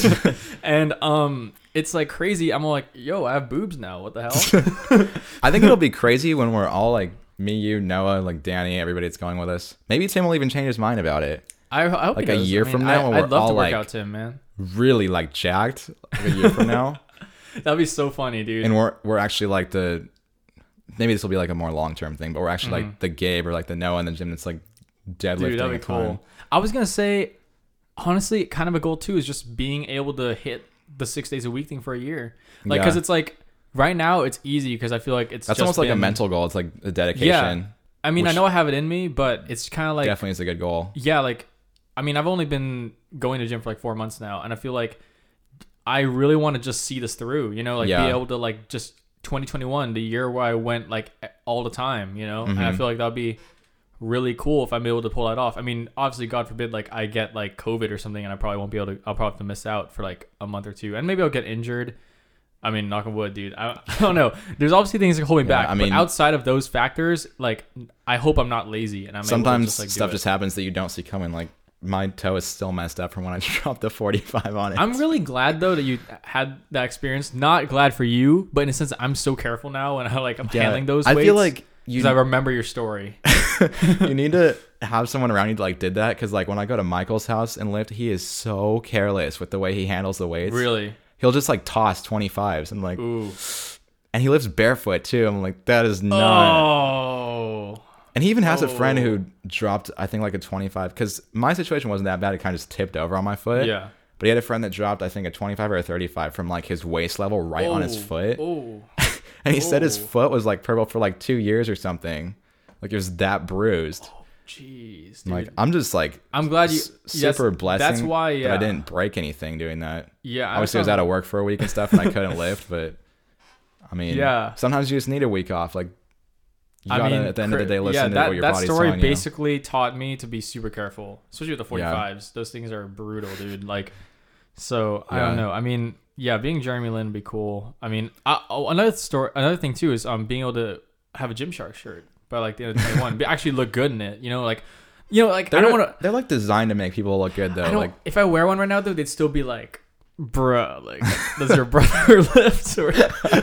A: *laughs* and um, it's like crazy. I'm all like, yo, I have boobs now. What the hell?
B: I think it'll be crazy when we're all like me, you, Noah, like Danny, everybody that's going with us. Maybe Tim will even change his mind about it.
A: I, I hope
B: Like a year
A: I mean,
B: from now
A: I,
B: we're
A: love
B: all,
A: to work
B: like-
A: out Tim, man.
B: Really like jacked like a year from now. *laughs*
A: That'd be so funny, dude.
B: and we're we're actually like the maybe this will be like a more long term thing, but we're actually like mm-hmm. the Gabe or like the Noah in the gym that's like deadlifting.
A: Dude, that'd be cool. I was gonna say, honestly, kind of a goal too is just being able to hit the six days a week thing for a year. Like,
B: Yeah.
A: because it's like right now it's easy because I feel like it's
B: That's almost like a
A: been-
B: mental goal. It's like a dedication.
A: Yeah. I mean, I
B: which-
A: know I have it in me, but it's kind of like
B: Definitely is a good goal.
A: yeah, like I mean, I've only been going to gym for like four months now, and I feel like I really want to just see this through. You know, like
B: Yeah.
A: be able to like just 2021, the year where I went like all the time. You know, and I
B: Mhm.
A: feel like that'd be really cool if I'm able to pull that off. I mean, obviously, God forbid, like I get like COVID or something, and I probably won't be able to. I'll probably have to miss out for like a month or two, and maybe I'll get injured. I mean, knock on wood, dude. I, *laughs* I don't know. There's obviously things that hold me
B: Yeah,
A: back.
B: I
A: I
B: mean-
A: mean, outside of those factors, like I hope I'm not lazy, and I'm able to
B: Sometimes
A: just, like, do
B: stuff
A: it.
B: just happens that you don't see coming. Like my toe is still messed up from when I *laughs* dropped the 45 on it.
A: I'm really glad though that you had that experience. Not glad for you, but in a sense, I'm so careful now and I like I'm
B: Yeah.
A: handling those.
B: I
A: weights
B: feel like you
A: I remember your story. *laughs*
B: you need to have someone around you that like did that because like when I go to Michael's house and lift, he is so careless with the way he handles the weights.
A: really?
B: He'll just like toss 25s and like,
A: Ooh.
B: and he lives barefoot too. I'm like, that is not.
A: Oh.
B: And he even has a friend
A: Oh.
B: who dropped, I think, like a 25 because my situation wasn't that bad. It kind of just tipped over on my foot.
A: Yeah.
B: But he had a friend that dropped, I think, a 25 or a 35 from like his waist level right on his
A: Oh.
B: foot.
A: Oh. *laughs*
B: And he said his
A: Oh.
B: foot was like purple for like two years or something. Like it was that bruised.
A: Jeez. Dude.
B: like, I'm just like
A: I'm glad you.
B: s-
A: yes,
B: super blessed.
A: That's why.
B: that I didn't break anything doing that.
A: Yeah.
B: Obviously, I was out of work for a week and stuff, and I couldn't *laughs* lift. But I mean,
A: Yeah.
B: Sometimes you just need a week off. Like you
A: I
B: gotta
A: mean,
B: at the end of the day listen
A: yeah,
B: to
A: that,
B: what your
A: that
B: body's
A: story
B: telling you.
A: basically taught me to be super careful, especially with the
B: Yeah.
A: 45s. Those things are brutal, dude. Like, so I don't know. I mean, yeah, being Jeremy Lin would be cool. I mean, I, oh, another story, another thing too is um being able to have a Gymshark shirt by like the end of 21, but actually look good in it. You know, like, you know, like
B: They're
A: I don't want to.
B: they're like designed to make people look good though. Like
A: if I wear one right now, though, they'd still be like, bruh, like, does your brother *laughs* lift, or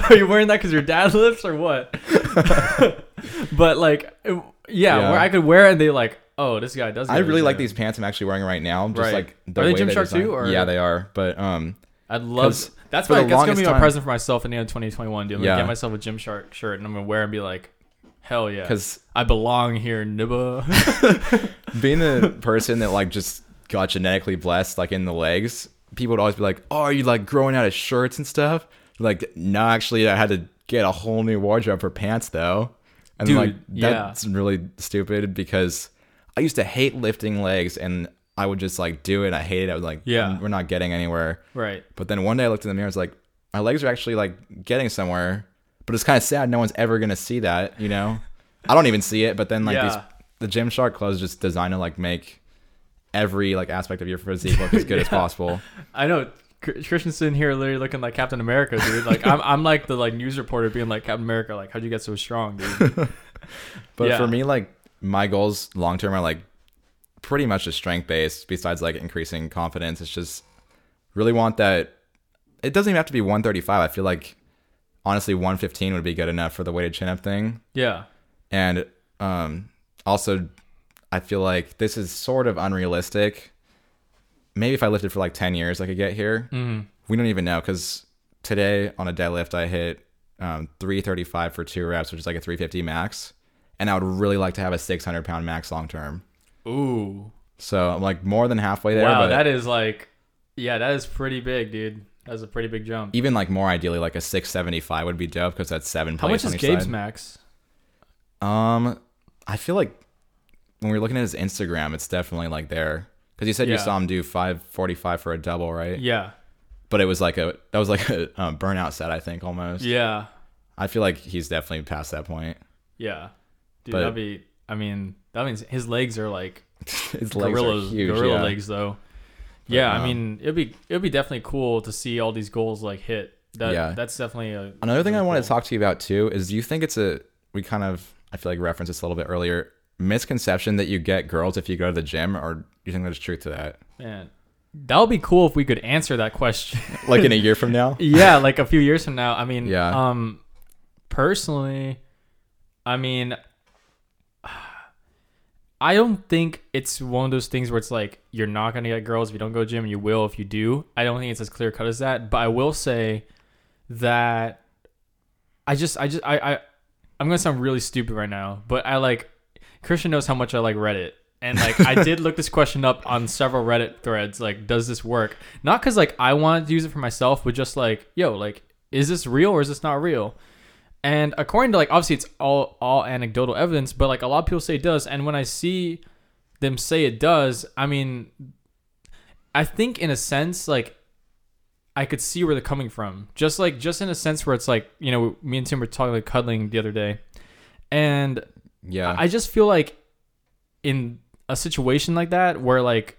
A: are you wearing that because your dad lifts, or what? *laughs* but like, yeah,
B: Yeah.
A: where I could wear it, and they like, oh, this guy does.
B: I really like these pants I'm actually wearing right now. Just
A: Right.
B: like the
A: Are they Gymshark too, or-
B: yeah, they are. But um,
A: I'd love. That's my. That's gonna be my
B: time-
A: present for myself in the end of 2021, dude. I'm
B: Yeah.
A: gonna get myself a Gymshark shirt, and I'm gonna wear it and be like, hell yeah,
B: because
A: I belong here, nibba. *laughs*
B: being the *laughs* person that like just got genetically blessed like in the legs people would always be like oh are you like growing out of shirts and stuff like no actually i had to get a whole new wardrobe for pants though and
A: Dude,
B: like
A: yeah.
B: that's really stupid because i used to hate lifting legs and i would just like do it i hated it i was like
A: Yeah.
B: we're not getting anywhere
A: right.
B: but then one day i looked in the mirror i was like my legs are actually like getting somewhere but it's kind of sad no one's ever gonna see that you know i don't even see it but then like
A: Yeah.
B: these the Gymshark clothes just designed to like make every like aspect of your physique look as good as *laughs* possible.
A: I know Chr- Christensen here literally looking like Captain America, dude. Like I'm, I'm like the like news reporter being like Captain America. Like how'd you get so strong, dude? *laughs*
B: But
A: Yeah.
B: for me, like my goals long term are like pretty much just strength based. Besides like increasing confidence, it's just really want that. It doesn't even have to be 135. I feel like honestly 115 would be good enough for the weighted chin up thing.
A: Yeah,
B: And um, also, I feel like this is sort of unrealistic. Maybe if I lifted for like 10 years, I could get here.
A: mm-hmm.
B: We don't even know because today on a deadlift, I hit um, 335 for two reps, which is like a 350 max. And I would really like to have a 600 pound max long term.
A: ooh,
B: So I'm like more than halfway there.
A: wow, that is like, yeah, that is pretty big, dude. That's a pretty big jump.
B: even like more ideally, like a 675 would be dope because that's seven
A: How much is
B: on each
A: Gabe's
B: side.
A: max?
B: Um, I feel like when we're looking at his Instagram, it's definitely like there because you said you
A: Yeah.
B: saw him do five forty five for a double, right?
A: Yeah,
B: But it was like a that was like *laughs* a um, burnout set, I think almost.
A: yeah,
B: I feel like he's definitely past that point.
A: yeah, dude.
B: But-
A: that'd be. I mean, that means his legs are like *laughs*
B: His legs
A: gorillas,
B: are huge.
A: gorilla
B: yeah.
A: legs, though. Yeah, I
B: um,
A: mean, it'd be it'd be definitely cool to see all these goals like hit. That,
B: Yeah.
A: that's definitely a
B: Another thing I
A: really cool.
B: to talk to you about too is do you think it's a we kind of I feel like referenced this a little bit earlier misconception that you get girls if you go to the gym or do you think there's truth to that?
A: Man, that would be cool if we could answer that question. *laughs*
B: Like in a year from now? *laughs*
A: yeah, like a few years from now. I mean,
B: Yeah.
A: Um, personally, I mean, I don't think it's one of those things where it's like you're not gonna get girls if you don't go gym. You will if you do. I don't think it's as clear cut as that. But I will say that I just, I just, I, I, I'm gonna sound really stupid right now, but I like Christian knows how much I like Reddit. And like I did look this question up on several Reddit threads. Like, does this work? Not because like I wanted to use it for myself, but just like, yo, like, is this real or is this not real? And according to like obviously it's all all anecdotal evidence, but like a lot of people say it does. And when I see them say it does, I mean, I think in a sense like I could see where they're coming from. Just like just in a sense where it's like you know me and Tim were talking like cuddling the other day, and
B: Yeah.
A: I just feel like in a situation like that where like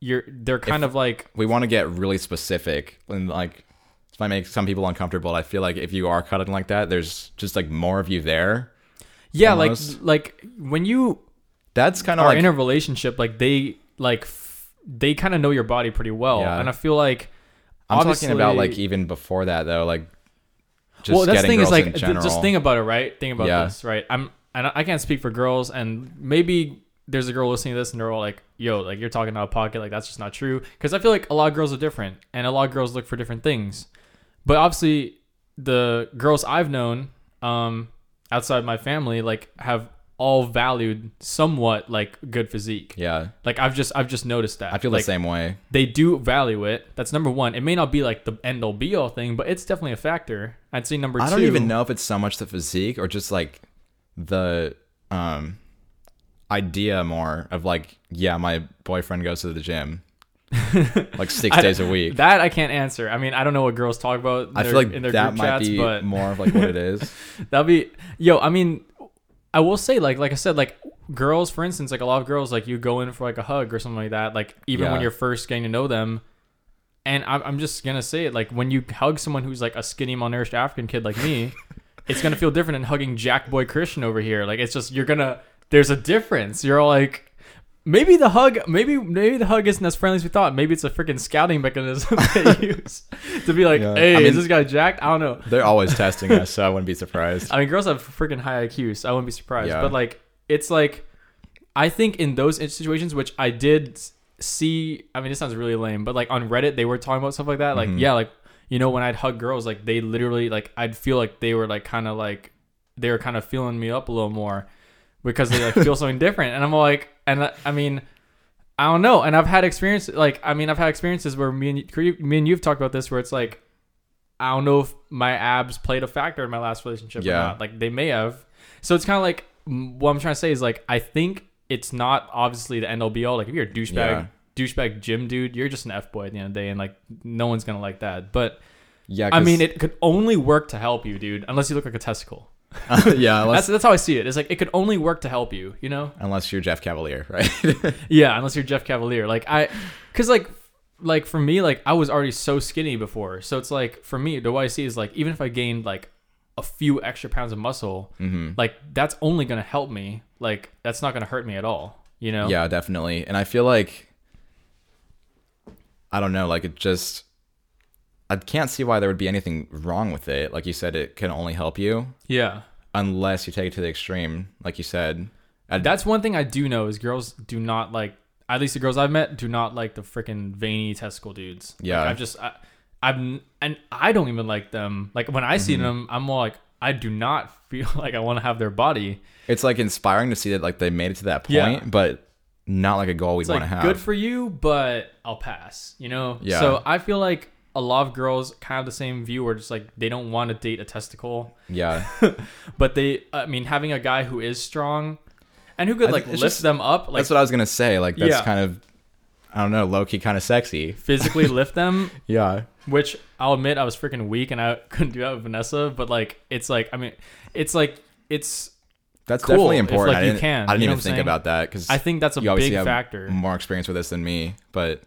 A: you're they're kind
B: If-
A: of like
B: we want to get really specific and like this might make some people uncomfortable. I feel like if you are cutting like that, there's just like more of you there.
A: yeah
B: almost.
A: like like when you
B: That's kind of
A: are
B: like
A: in a relationship like they like f- they kind of know your body pretty well
B: Yeah.
A: and I feel like
B: I'm talking about like even before that though, like just
A: well that's the thing is like th- just think about it right think about
B: Yeah.
A: this right i'm and I I can't speak for girls and maybe there's a girl listening to this and they're all like yo like you're talking out of pocket like that's just not true because i feel like a lot of girls are different and a lot of girls look for different things but obviously the girls i've known um outside my family like have all valued somewhat like good physique
B: yeah,
A: like i've just i've just noticed that
B: I feel
A: like,
B: the same way.
A: they do value it. That's number one. It may not be like the end all be all thing, but it's definitely a factor. I'd say number
B: I
A: two.
B: don't even know if it's so much the physique or just like the um idea more of like, yeah, my boyfriend goes to the gym *laughs* like six
A: I-
B: days a week.
A: That I can't answer. I mean, I don't know what girls talk about.
B: I
A: their-
B: feel like
A: in their
B: that
A: group
B: might
A: chats,
B: be
A: but
B: more of like what it is. *laughs*
A: that'll be yo. I mean, I will say like like I said like girls, for instance, like a lot of girls like you go in for like a hug or something like that. Like even when you're first getting to know them. And I'm, I'm just gonna say it like when you hug someone who's like a skinny malnourished African kid like me, *laughs* it's gonna feel different than hugging Jack Boy Christian over here. Like it's just you're gonna there's a difference. You're all like maybe the hug maybe maybe the hug isn't as friendly as we thought. Maybe it's a freaking scouting mechanism they *laughs* use to be like,
B: Yeah.
A: hey,
B: I
A: is this guy jacked? I don't know.
B: They're always *laughs* testing us, so I wouldn't be surprised.
A: I mean, girls have freaking high IQs, so I wouldn't be surprised.
B: Yeah.
A: But like, it's like, I think in those situations, which I did s- see. I mean, it sounds really lame, but like on Reddit, they were talking about stuff like that. Like,
B: Mhm.
A: yeah, like you know, when I'd hug girls, like they literally, like I'd feel like they were like kind of like they were kind of feeling me up a little more because they like feel *laughs* something different, and I'm like, and I- I mean. I don't know, and I've had experience like I mean I've had experiences where me and me and you've talked about this where it's like I don't know if my abs played a factor in my last relationship or
B: Yeah.
A: not. Like they may have. So it's kind of like what I'm trying to say is like I think it's not obviously the end all be all. Like if you're a douchebag,
B: Yeah.
A: douchebag gym dude, you're just an f boy at the end of the day, and like no one's gonna like that. But
B: Yeah,
A: I mean, it could only work to help you, dude, unless you look like a testicle. *laughs*
B: yeah, unless
A: That's that's how I see it. It's like it could only work to help you, you know?
B: unless you're Jeff Cavaliere, right? *laughs*
A: Yeah, unless you're Jeff Cavaliere. Like I cuz like like for me like I was already so skinny before. So it's like for me the way I see it is like even if I gained like a few extra pounds of muscle,
B: hmm
A: like that's only to help me. Like that's not to hurt me at all, you know?
B: Yeah, definitely. And I feel like I don't know, like it just I can't see why there would be anything wrong with it. Like you said, it can only help you
A: Yeah.
B: unless you take it to the extreme, like you said. I-
A: That's one thing I do know is girls do not like at least the girls I've met do not like the freaking veiny testicle dudes. Like,
B: Yeah.
A: I've just I, I'm and I don't even like them. Like when I
B: Mm-hmm.
A: see them, I'm more like I do not *laughs* feel like I want to have their body.
B: It's like inspiring to see that like they made it to that point,
A: Yeah.
B: but not like a goal
A: It's
B: want
A: like
B: to have.
A: good for you, but I'll pass. You know.
B: Yeah.
A: So I feel like a lot of girls kind of the same view where just like they don't want to date a testicle,
B: yeah. *laughs*
A: but they. I mean, having a guy who is strong and who could
B: I
A: like lift
B: just-
A: them up, like
B: that's what I was gonna say. Like that's
A: Yeah.
B: kind of I don't know, low key kind of sexy.
A: physically *laughs* lift them
B: Yeah.
A: Which I'll admit I was freaking weak and I couldn't do that with Vanessa, but like it's like I mean it's like it's
B: That's
A: Cool,
B: definitely
A: if,
B: important.
A: like,
B: I
A: you
B: didn't,
A: can,
B: I didn't
A: you know
B: even think
A: saying?
B: about that because
A: I think that's a
B: you
A: big
B: have
A: factor.
B: more experience with this than me, but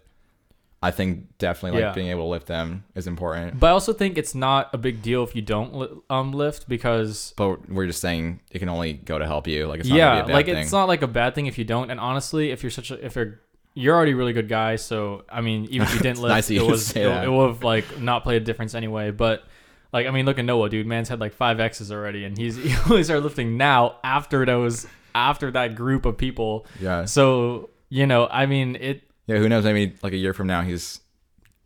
B: I think definitely like
A: Yeah.
B: being able to lift them is important.
A: But I also think it's not a big deal if you don't li- um lift because
B: But we're just saying it can only go to help you. Like it's not
A: yeah,
B: gonna be a bad
A: like
B: thing.
A: it's not like a bad thing if you don't. And honestly, if you're such a if you're you're already a really good guy, so I mean, even if you didn't *laughs*
B: It's
A: lift,
B: nice
A: it was
B: say
A: it,
B: that.
A: it would have like not played a difference anyway. But like I mean, look at Noah, dude. Man's had like five X's already, and he's *laughs* he only started lifting now after those after that group of people.
B: yeah.
A: So you know, I mean, it.
B: Yeah. Who knows? Maybe like a year from now, he's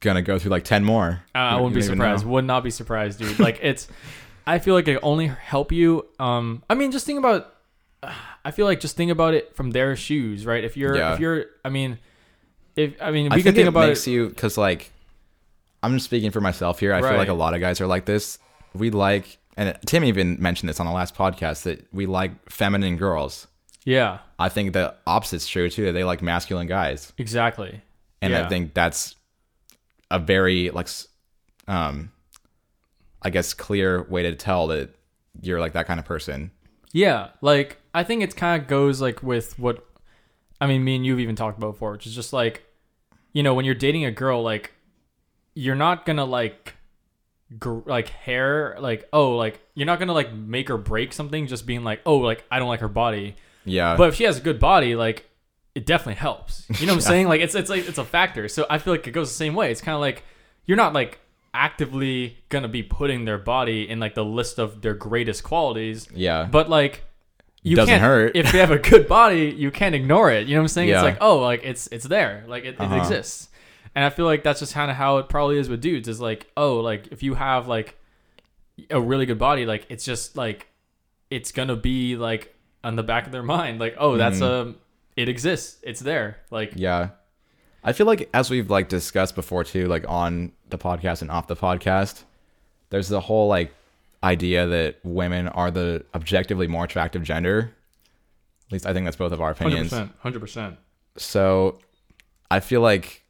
B: gonna go through like ten more.
A: Uh, I wouldn't be surprised.
B: know.
A: Would not be surprised, dude. Like it's. I feel like it only help you. Um, I mean, just think about. I feel like just think about it from their shoes, right? If you're,
B: Yeah.
A: if you're, I mean, if I mean, we
B: I
A: could
B: think,
A: think
B: it
A: about
B: makes
A: it.
B: you because like I'm just speaking for myself here. I feel like a lot of guys are like this. We like, and Tim even mentioned this on the last podcast that we like feminine girls.
A: Yeah,
B: I think the opposite's true too. They like masculine guys,
A: exactly.
B: and
A: Yeah.
B: I think that's a very like, um, I guess clear way to tell that you're like that kind of person.
A: Yeah, like I think it kind of goes like with what I mean, me and you've even talked about before, which is just like, you know, when you're dating a girl, like you're not gonna like gr- like hair like oh like you're not gonna like make or break something just being like oh like I don't like her body,
B: Yeah,
A: but if she has a good body, like it definitely helps. You know what I'm *laughs* saying? Like it's it's like it's a factor. So I feel like it goes the same way. It's kind of like you're not like actively gonna be putting their body in like the list of their greatest qualities.
B: yeah,
A: But like, you
B: Doesn't
A: can't,
B: hurt.
A: if they have a good body. You can't ignore it. You know what I'm saying?
B: Yeah.
A: It's like, oh, like it's it's there, like it,
B: Uh-huh.
A: it exists. And I feel like that's just kind of how it probably is with dudes. Is like, oh, like if you have like a really good body, like it's just like it's gonna be like on the back of their mind, like, oh, that's
B: Mm-hmm.
A: a, it exists. It's there. Like,
B: Yeah. I feel like as we've like discussed before too, like on the podcast and off the podcast, there's the whole like idea that women are the objectively more attractive gender. At least I think that's both of our opinions.
A: percent, hundred percent.
B: So I feel like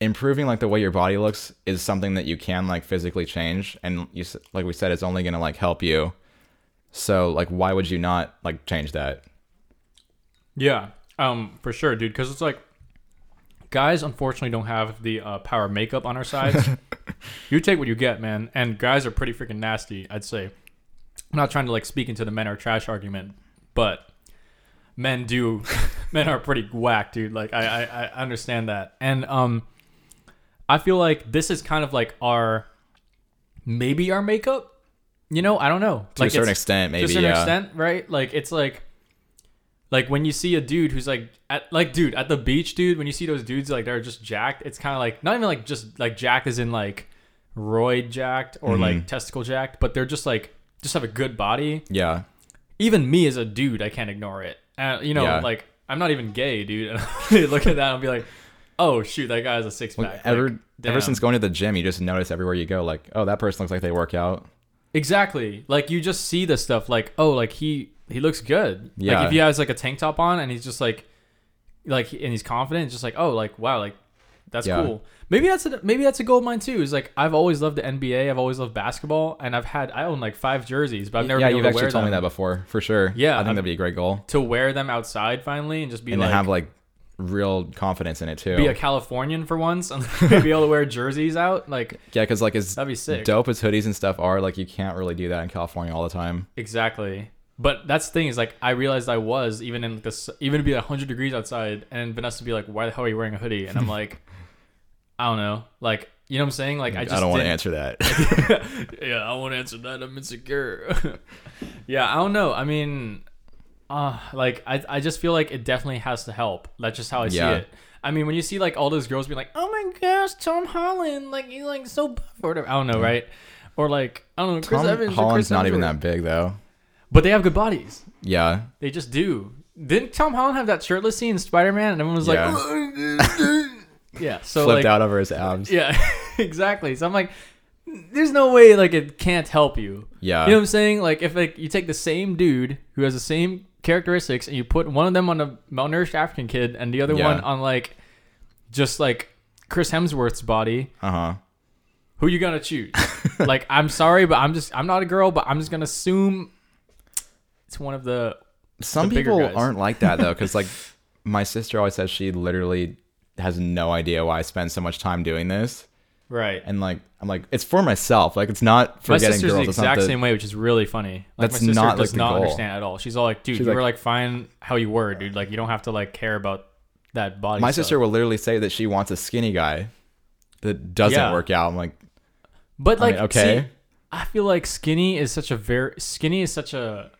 B: improving like the way your body looks is something that you can like physically change and you like we said it's only going to like help you. So like why would you not like change that?
A: Yeah, um, for sure, dude. Because it's like guys, unfortunately, don't have the uh, power of makeup on our sides. *laughs* you take what you get, man. And guys are pretty freaking nasty. I'd say. I'm not trying to like speak into the men are trash argument, but men do. *laughs* men are pretty whack, dude. Like I, I, I understand that, and um, I feel like this is kind of like our maybe our makeup. You know, I don't know.
B: To
A: like
B: a certain extent maybe
A: to a certain
B: yeah.
A: extent, right? Like it's like like when you see a dude who's like at like dude at the beach, dude, when you see those dudes like they're just jacked, it's kind of like not even like just like jacked as in like roid jacked or
B: Mm-hmm.
A: like testicle jacked, but they're just like just have a good body.
B: Yeah.
A: Even me as a dude, I can't ignore it. Uh, you know,
B: Yeah.
A: like I'm not even gay, dude. *laughs* And look at that and I'll be like, oh shoot, that guy has a six pack.
B: ever
A: Like,
B: ever
A: damn.
B: since going to the gym, you just notice everywhere you go, like, oh, that person looks like they work out.
A: Exactly. Like you just see this stuff like, oh, like he he looks good.
B: Yeah.
A: Like if he has like a tank top on and he's just like like and he's confident, it's just like, oh, like wow, like That's
B: Yeah.
A: cool. Maybe that's a maybe that's a goal of mine too. Is like I've always loved the NBA. I've always loved basketball, and I've had I own like five jerseys, but I've never
B: yeah, you've actually told me that before, for sure.
A: Yeah,
B: I think
A: I'm-
B: that'd be a great goal,
A: to wear them outside finally and just be
B: and
A: like
B: have like real confidence in it too.
A: be a Californian for once and *laughs* be able to wear jerseys out. Like
B: yeah, because like as
A: that'd be sick.
B: dope as hoodies and stuff are, like you can't really do that in California all the time.
A: Exactly. But that's the thing is like I realized I was even in this even to be hundred degrees outside and Vanessa be like, Why the hell are you wearing a hoodie? And I'm like, *laughs* I don't know. Like you know what I'm saying? Like I just I
B: don't want to answer that. *laughs*
A: yeah, I won't answer that. I'm insecure. yeah, I don't know. I mean, uh, like I, I just feel like it definitely has to help. That's just how I see it. I mean, when you see like all those girls be like, "Oh my gosh, Tom Holland, like he's like so buff or whatever," I don't know, right? Or like I don't know, Chris
B: Tom
A: Evans. or
B: Holland's
A: Chris
B: not even that big though.
A: but they have good bodies.
B: Yeah,
A: They just do. Didn't Tom Holland have that shirtless scene in Spider Man? And everyone was
B: Yeah.
A: like, "Yeah." So
B: flipped
A: like,
B: out over his abs.
A: yeah, *laughs* exactly. So I'm like, there's no way like it can't help you.
B: Yeah.
A: You know what I'm saying? Like if like you take the same dude who has the same characteristics and you put one of them on a malnourished African kid and the other
B: Yeah.
A: one on like just like Chris Hemsworth's body,
B: Uh huh.
A: who you gonna choose? *laughs* like I'm sorry, but I'm just I'm not a girl, but I'm just gonna assume it's one of the
B: Some
A: the bigger
B: people
A: guys.
B: aren't like that though, because like *laughs* my sister always says she literally has no idea why I spend so much time doing this,
A: right.
B: and like I'm like it's for myself. Like it's not for
A: my
B: getting
A: sister's
B: girls.
A: the exact
B: the-
A: same way, which is really funny. Like
B: That's
A: my sister
B: not, like,
A: does
B: the
A: not
B: goal.
A: understand at all. She's all like, "Dude,
B: She's
A: you
B: like-
A: were like fine how you were, dude. Like you don't have to like care about that body."
B: My
A: stuff."
B: sister will literally say that she wants a skinny guy that doesn't
A: Yeah.
B: work out. I'm like,
A: But
B: I
A: like,
B: mean, okay.
A: see, I feel like skinny is such a very skinny is such a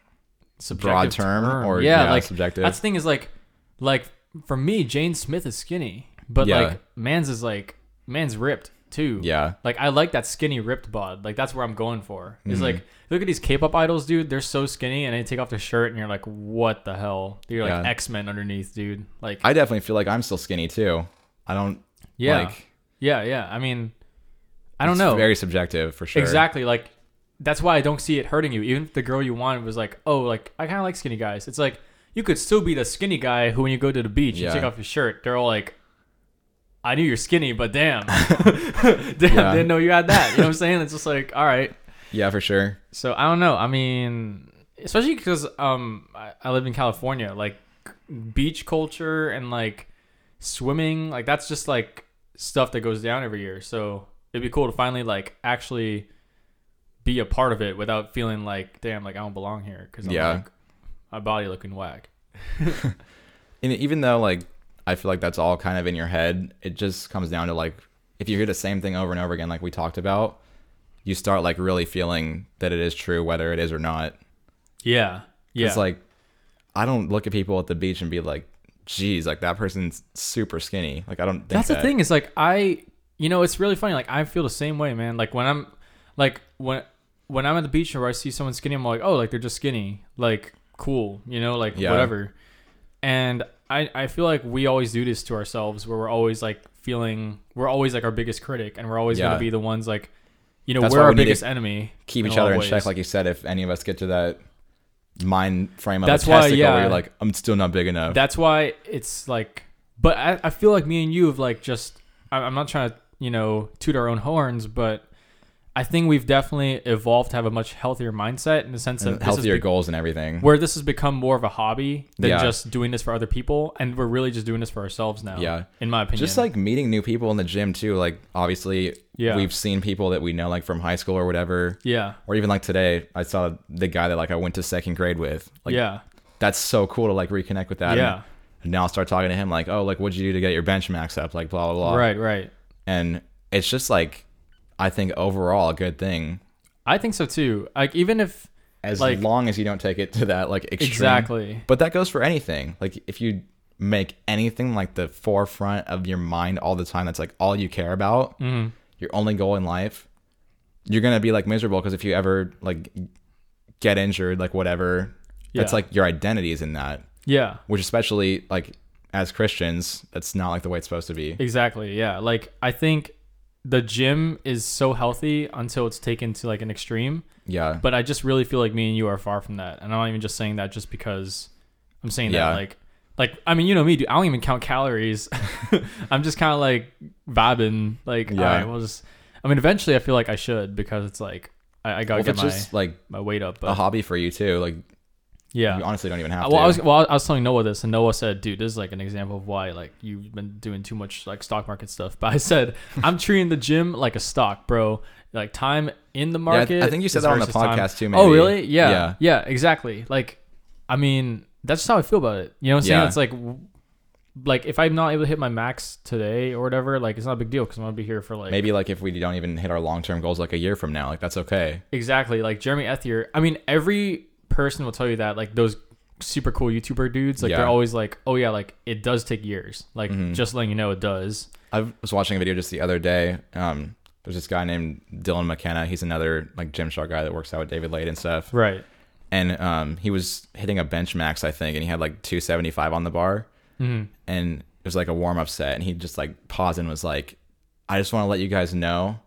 A: subjective
B: broad term, or
A: yeah,
B: yeah,
A: like
B: subjective.
A: that's the thing is like, like for me, Jaden Smith is skinny, but
B: Yeah.
A: like man's is like man's ripped too.
B: yeah,
A: Like I like that skinny ripped bod. Like that's where I'm going for. Is
B: Mhm.
A: like look at these K-pop idols, dude. They're so skinny, and they take off their shirt, and you're like, what the hell? You're like
B: Yeah.
A: X Men underneath, dude. Like
B: I definitely feel like I'm still skinny too. I don't
A: yeah,
B: like.
A: yeah, yeah. I mean, I don't know.
B: Very subjective for sure.
A: Exactly. Like that's why I don't see it hurting you. Even if the girl you wanted was like, oh, like I kind of like skinny guys. It's like you could still be the skinny guy who, when you go to the beach, you
B: Yeah.
A: take off your shirt. They're all like, I knew you're skinny, but damn, *laughs* *laughs* damn,
B: Yeah.
A: didn't know you had that. You know what I'm saying? It's just *laughs* like, all right.
B: Yeah, for sure.
A: So I don't know. I mean, especially because um I, I live in California, like beach culture and like swimming, like that's just like stuff that goes down every year. So it'd be cool to finally like actually be a part of it without feeling like, damn, like I don't belong here because
B: Yeah.
A: like my body looking whack.
B: And even though like I feel like that's all kind of in your head, it just comes down to like if you hear the same thing over and over again, like we talked about, you start like really feeling that it is true, whether it is or not.
A: Yeah, yeah,
B: It's like I don't look at people at the beach and be like, "Geez, like that person's super skinny." Like I don't. Think
A: that's the thing is like i you know it's really funny like i feel the same way man like when i'm like when when i'm at the beach or i see someone skinny i'm like oh like they're just skinny like cool you know like
B: Yeah.
A: whatever and i i feel like we always do this to ourselves where we're always like feeling we're always like our biggest critic and we're always
B: Yeah.
A: gonna be the ones like you know
B: That's
A: we're our
B: we
A: biggest enemy
B: Keep each other in check, like you said. If any of us get to that mind frame of
A: That's why, yeah.
B: where you're like, "I'm still not big enough."
A: That's why it's like, but I, I feel like me and you have like just. I- I'm not trying to you know toot our own horns, but I think we've definitely evolved to have a much healthier mindset in the sense this
B: healthier
A: be-
B: goals and everything.
A: where this has become more of a hobby than
B: Yeah.
A: just doing this for other people, and we're really just doing this for ourselves now.
B: Yeah.
A: in my opinion.
B: just like meeting new people in the gym too like obviously
A: Yeah.
B: we've seen people that we know like from high school or whatever
A: yeah,
B: or even like today i saw the guy that like i went to second grade with like
A: yeah,
B: that's so cool to like reconnect with that
A: yeah,
B: and now i'll start talking to him like oh like what'd you do to get your bench max up like blah blah blah
A: right, right.
B: and it's just like i think overall a good thing
A: I think so too. Like even if
B: as
A: Like-
B: long as you don't take it to that like extreme
A: exactly,
B: but that goes for anything like if you make anything like the forefront of your mind all the time that's like all you care about
A: hmm
B: your only goal in life, you're gonna be like miserable because if you ever like get injured, like whatever, that's like your identity is in that.
A: yeah,
B: Which especially like as Christians, that's not like the way it's supposed to be.
A: Exactly. Yeah. Like I think the gym is so healthy until it's taken to like an extreme.
B: Yeah.
A: But I just really feel like me and you are far from that. And I'm not even just saying that just because I'm saying
B: Yeah.
A: that. Like Like, I mean, you know me, dude. I don't even count calories. *laughs* I'm just kind of like vibing. Like,
B: Yeah.
A: all right, we'll just. I mean, eventually, I feel like I should because it's like I, I gotta
B: Well,
A: get my
B: just like
A: my weight up.
B: a hobby for you too. Like
A: yeah.
B: you honestly don't even have
A: Uh,
B: to.
A: Well, I was well, I was telling Noah this, and Noah said, "Dude, this is like an example of why like you've been doing too much like stock market stuff." But I said, *laughs* "I'm treating the gym like a stock, bro. Like time in the
B: Yeah,
A: market."
B: I, I think you said that on the
A: versus time-
B: podcast too. Maybe.
A: Oh, really? Yeah.
B: Yeah.
A: yeah, exactly. Like, I mean, that's just how I feel about it. You know what I'm saying?
B: Yeah.
A: It's like, like if I'm not able to hit my max today or whatever, like it's not a big deal because I'm gonna be here for like
B: Maybe like if we don't even hit our long term goals like a year from now, like that's okay.
A: Exactly. Like Jeremy Ethier. I mean, every person will tell you that. Like those super cool YouTuber dudes, like
B: Yeah.
A: they're always like, oh yeah, like it does take years. Like
B: Mhm.
A: just letting you know it does.
B: I was watching a video just the other day. Um, there's this guy named Dylan McKenna. He's another like Gymshark guy that works out with David Laid and stuff.
A: Right.
B: And um, he was hitting a bench max, I think, and he had like 275 on the bar.
A: hmm
B: And it was like a warm up set, and he just like paused and was like, "I just want to let you guys know."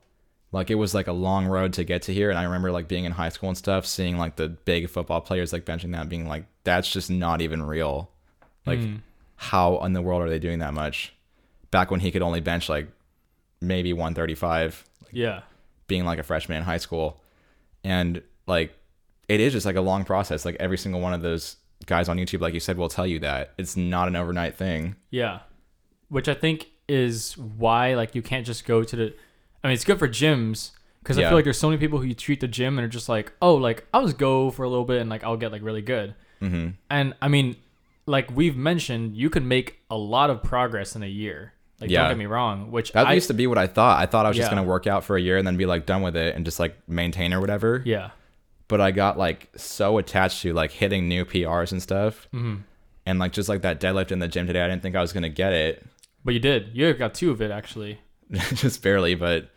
B: Like it was like a long road to get to here, and I remember like being in high school and stuff, seeing like the big football players like benching that, being like, "That's just not even real." Like,
A: Mm.
B: how in the world are they doing that much? Back when he could only bench like maybe 135, like,
A: Yeah.
B: being like a freshman in high school. And like it is just like a long process. Like every single one of those guys on YouTube, like you said, will tell you that. It's not an overnight thing.
A: Yeah. Which I think is why like you can't just go to the. I mean, it's good for gyms because I
B: Yeah.
A: feel like there's so many people who treat the gym and are just like, oh, like I'll just go for a little bit and like I'll get like really good.
B: hmm
A: And I mean, like we've mentioned, you can make a lot of progress in a year. Like,
B: Yeah.
A: don't get me wrong. Which
B: That
A: I
B: used to be what I thought. I thought I was just
A: Yeah.
B: gonna work out for a year and then be like done with it and just like maintain or whatever.
A: yeah.
B: But I got like so attached to like hitting new PRs and stuff.
A: hmm
B: And like just like that deadlift in the gym today, I didn't think I was gonna get it.
A: But you did. You got two of it actually. *laughs*
B: just barely, but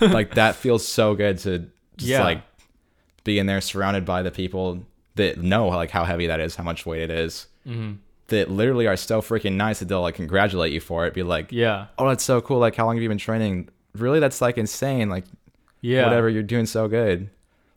B: like that feels so good to just
A: Yeah.
B: like be in there surrounded by the people that know like how heavy that is, how much weight it is.
A: hmm
B: That literally are so freaking nice that they'll like congratulate you for it. Be like,
A: Yeah.
B: oh, that's so cool. Like, how long have you been training? Really, that's like insane. Like,
A: Yeah.
B: whatever, you're doing so good.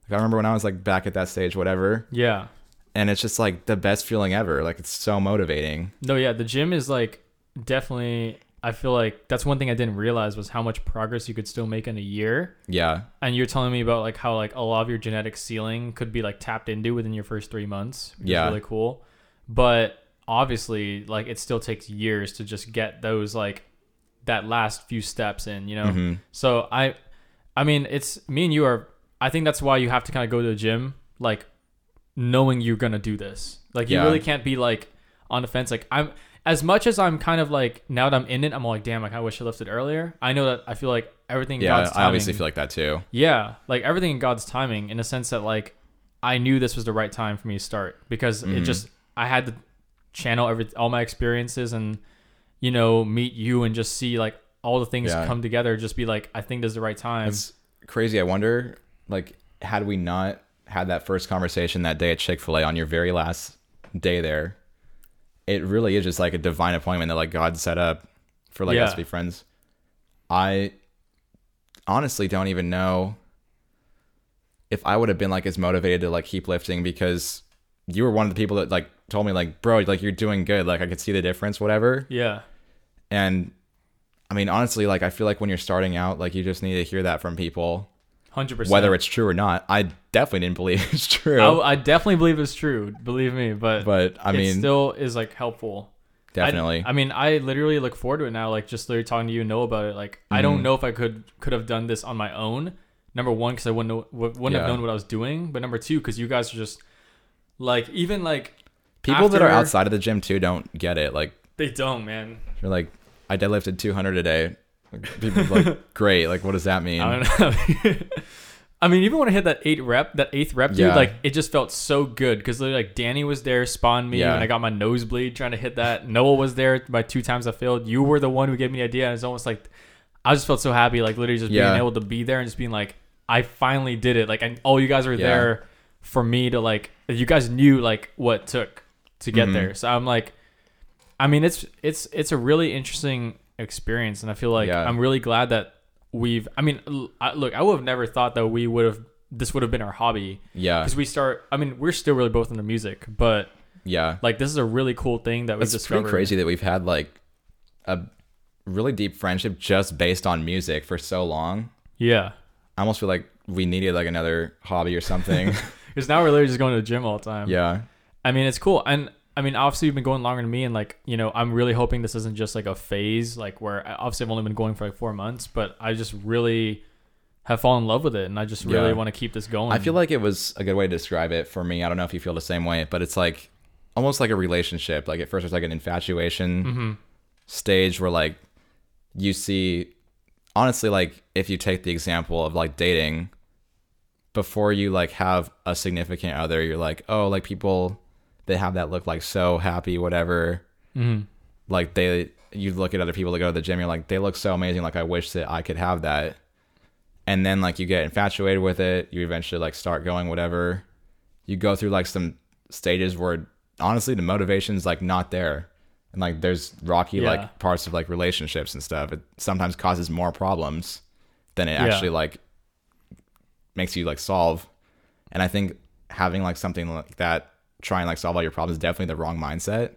B: Like, I remember when I was like back at that stage, whatever,
A: Yeah.
B: and it's just like the best feeling ever. Like, it's so motivating.
A: No, yeah. The gym is like definitely. I feel like that's one thing I didn't realize was how much progress you could still make in a year.
B: Yeah,
A: And you're telling me about like how like a lot of your genetic ceiling could be like tapped into within your first three months.
B: Yeah.
A: Really cool. But obviously, like it still takes years to just get those like that last few steps in. You know.
B: Mhm.
A: So I, I mean, it's me and you are. I think that's why you have to kind of go to the gym, like knowing you're gonna do this. Like you
B: Yeah.
A: really can't be like on the fence. Like I'm as much as I'm kind of like now that I'm in it, I'm like, damn, like I wish I lifted earlier. I know that I feel like everything.
B: yeah.
A: God's
B: I obviously
A: timing-
B: feel like that too.
A: yeah, like everything in God's timing, in a sense that like I knew this was the right time for me to start because it
B: Mhm.
A: just I had to channel every all my experiences and you know meet you and just see like all the things
B: Yeah.
A: come together. Just be like, I think this is the right time.
B: It's crazy. I wonder, like, had we not had that first conversation that day at Chick Fil A on your very last day there, it really is just like a divine appointment that like God set up for like us to be friends. I honestly don't even know if I would have been like as motivated to like keep lifting because you were one of the people that like told me like, bro, like you're doing good. Like I could see the difference, whatever.
A: yeah,
B: And I mean, honestly, like I feel like when you're starting out, like you just need to hear that from people
A: hundred percent.
B: whether it's true or not. I definitely didn't believe *laughs* it's true.
A: I, I definitely believe it's true. Believe me, but
B: but I
A: it
B: mean,
A: still is like helpful.
B: Definitely.
A: I, mean, I literally look forward to it now. Like just literally talking to you and know about it. Like I don't
B: Mhm.
A: know if I could could have done this on my own. Number one, because I wouldn't know, wouldn't have known what I was doing. But number two, because you guys are just like even like
B: People that are outside of the gym too don't get it. Like
A: they don't, man.
B: you're like, I deadlifted 200 a day. Like, People are like, great. Like, what does that mean?
A: I don't know. *laughs* I mean, even when I hit that eight rep, that eighth rep, dude,
B: Yeah.
A: like it just felt so good because like Danny was there, spawned me,
B: Yeah.
A: and I got my nosebleed trying to hit that. Noah was there by two times I failed. You were the one who gave me the idea, and it's almost like I just felt so happy, like literally just
B: Yeah.
A: being able to be there and just being like, I finally did it. Like, and all you guys were
B: Yeah.
A: there for me to like. You guys knew like what it took to get
B: Mhm.
A: there, so I'm like, I mean, it's it's it's a really interesting experience, and I feel like
B: Yeah.
A: I'm really glad that we've. I mean, I, look, I would have never thought that we would have. This would have been our hobby
B: yeah.
A: because we start. I mean, we're still really both into music, but
B: Yeah.
A: Like this is a really cool thing that we've
B: It's
A: discovered.
B: pretty crazy that we've had like a really deep friendship just based on music for so long.
A: Yeah,
B: I almost feel like we needed like another hobby or something. *laughs*
A: because now we're literally just going to the gym all the time.
B: yeah.
A: I mean, it's cool. And I mean, obviously, you've been going longer than me. And like, you know, I'm really hoping this isn't just like a phase, like where obviously I've only been going for like four months, but I just really have fallen in love with it. And I just really
B: Yeah.
A: want to keep this going.
B: I feel like it was a good way to describe it for me. I don't know if you feel the same way, but it's like almost like a relationship. Like at first, it's like an infatuation
A: hmm
B: stage where like you see, honestly, like if you take the example of like dating, before you like have a significant other, you're like, oh, like people they have that look like so happy, whatever.
A: hmm
B: Like they, you look at other people that go to the gym, you're like, they look so amazing. Like I wish that I could have that. And then like you get infatuated with it. You eventually like start going whatever. You go through like some stages where honestly the motivation's like not there. And like there's rocky
A: Yeah.
B: like parts of like relationships and stuff. It sometimes causes more problems than it
A: Yeah.
B: actually like makes you like solve. And I think having like something like that try and like solve all your problems is definitely the wrong mindset.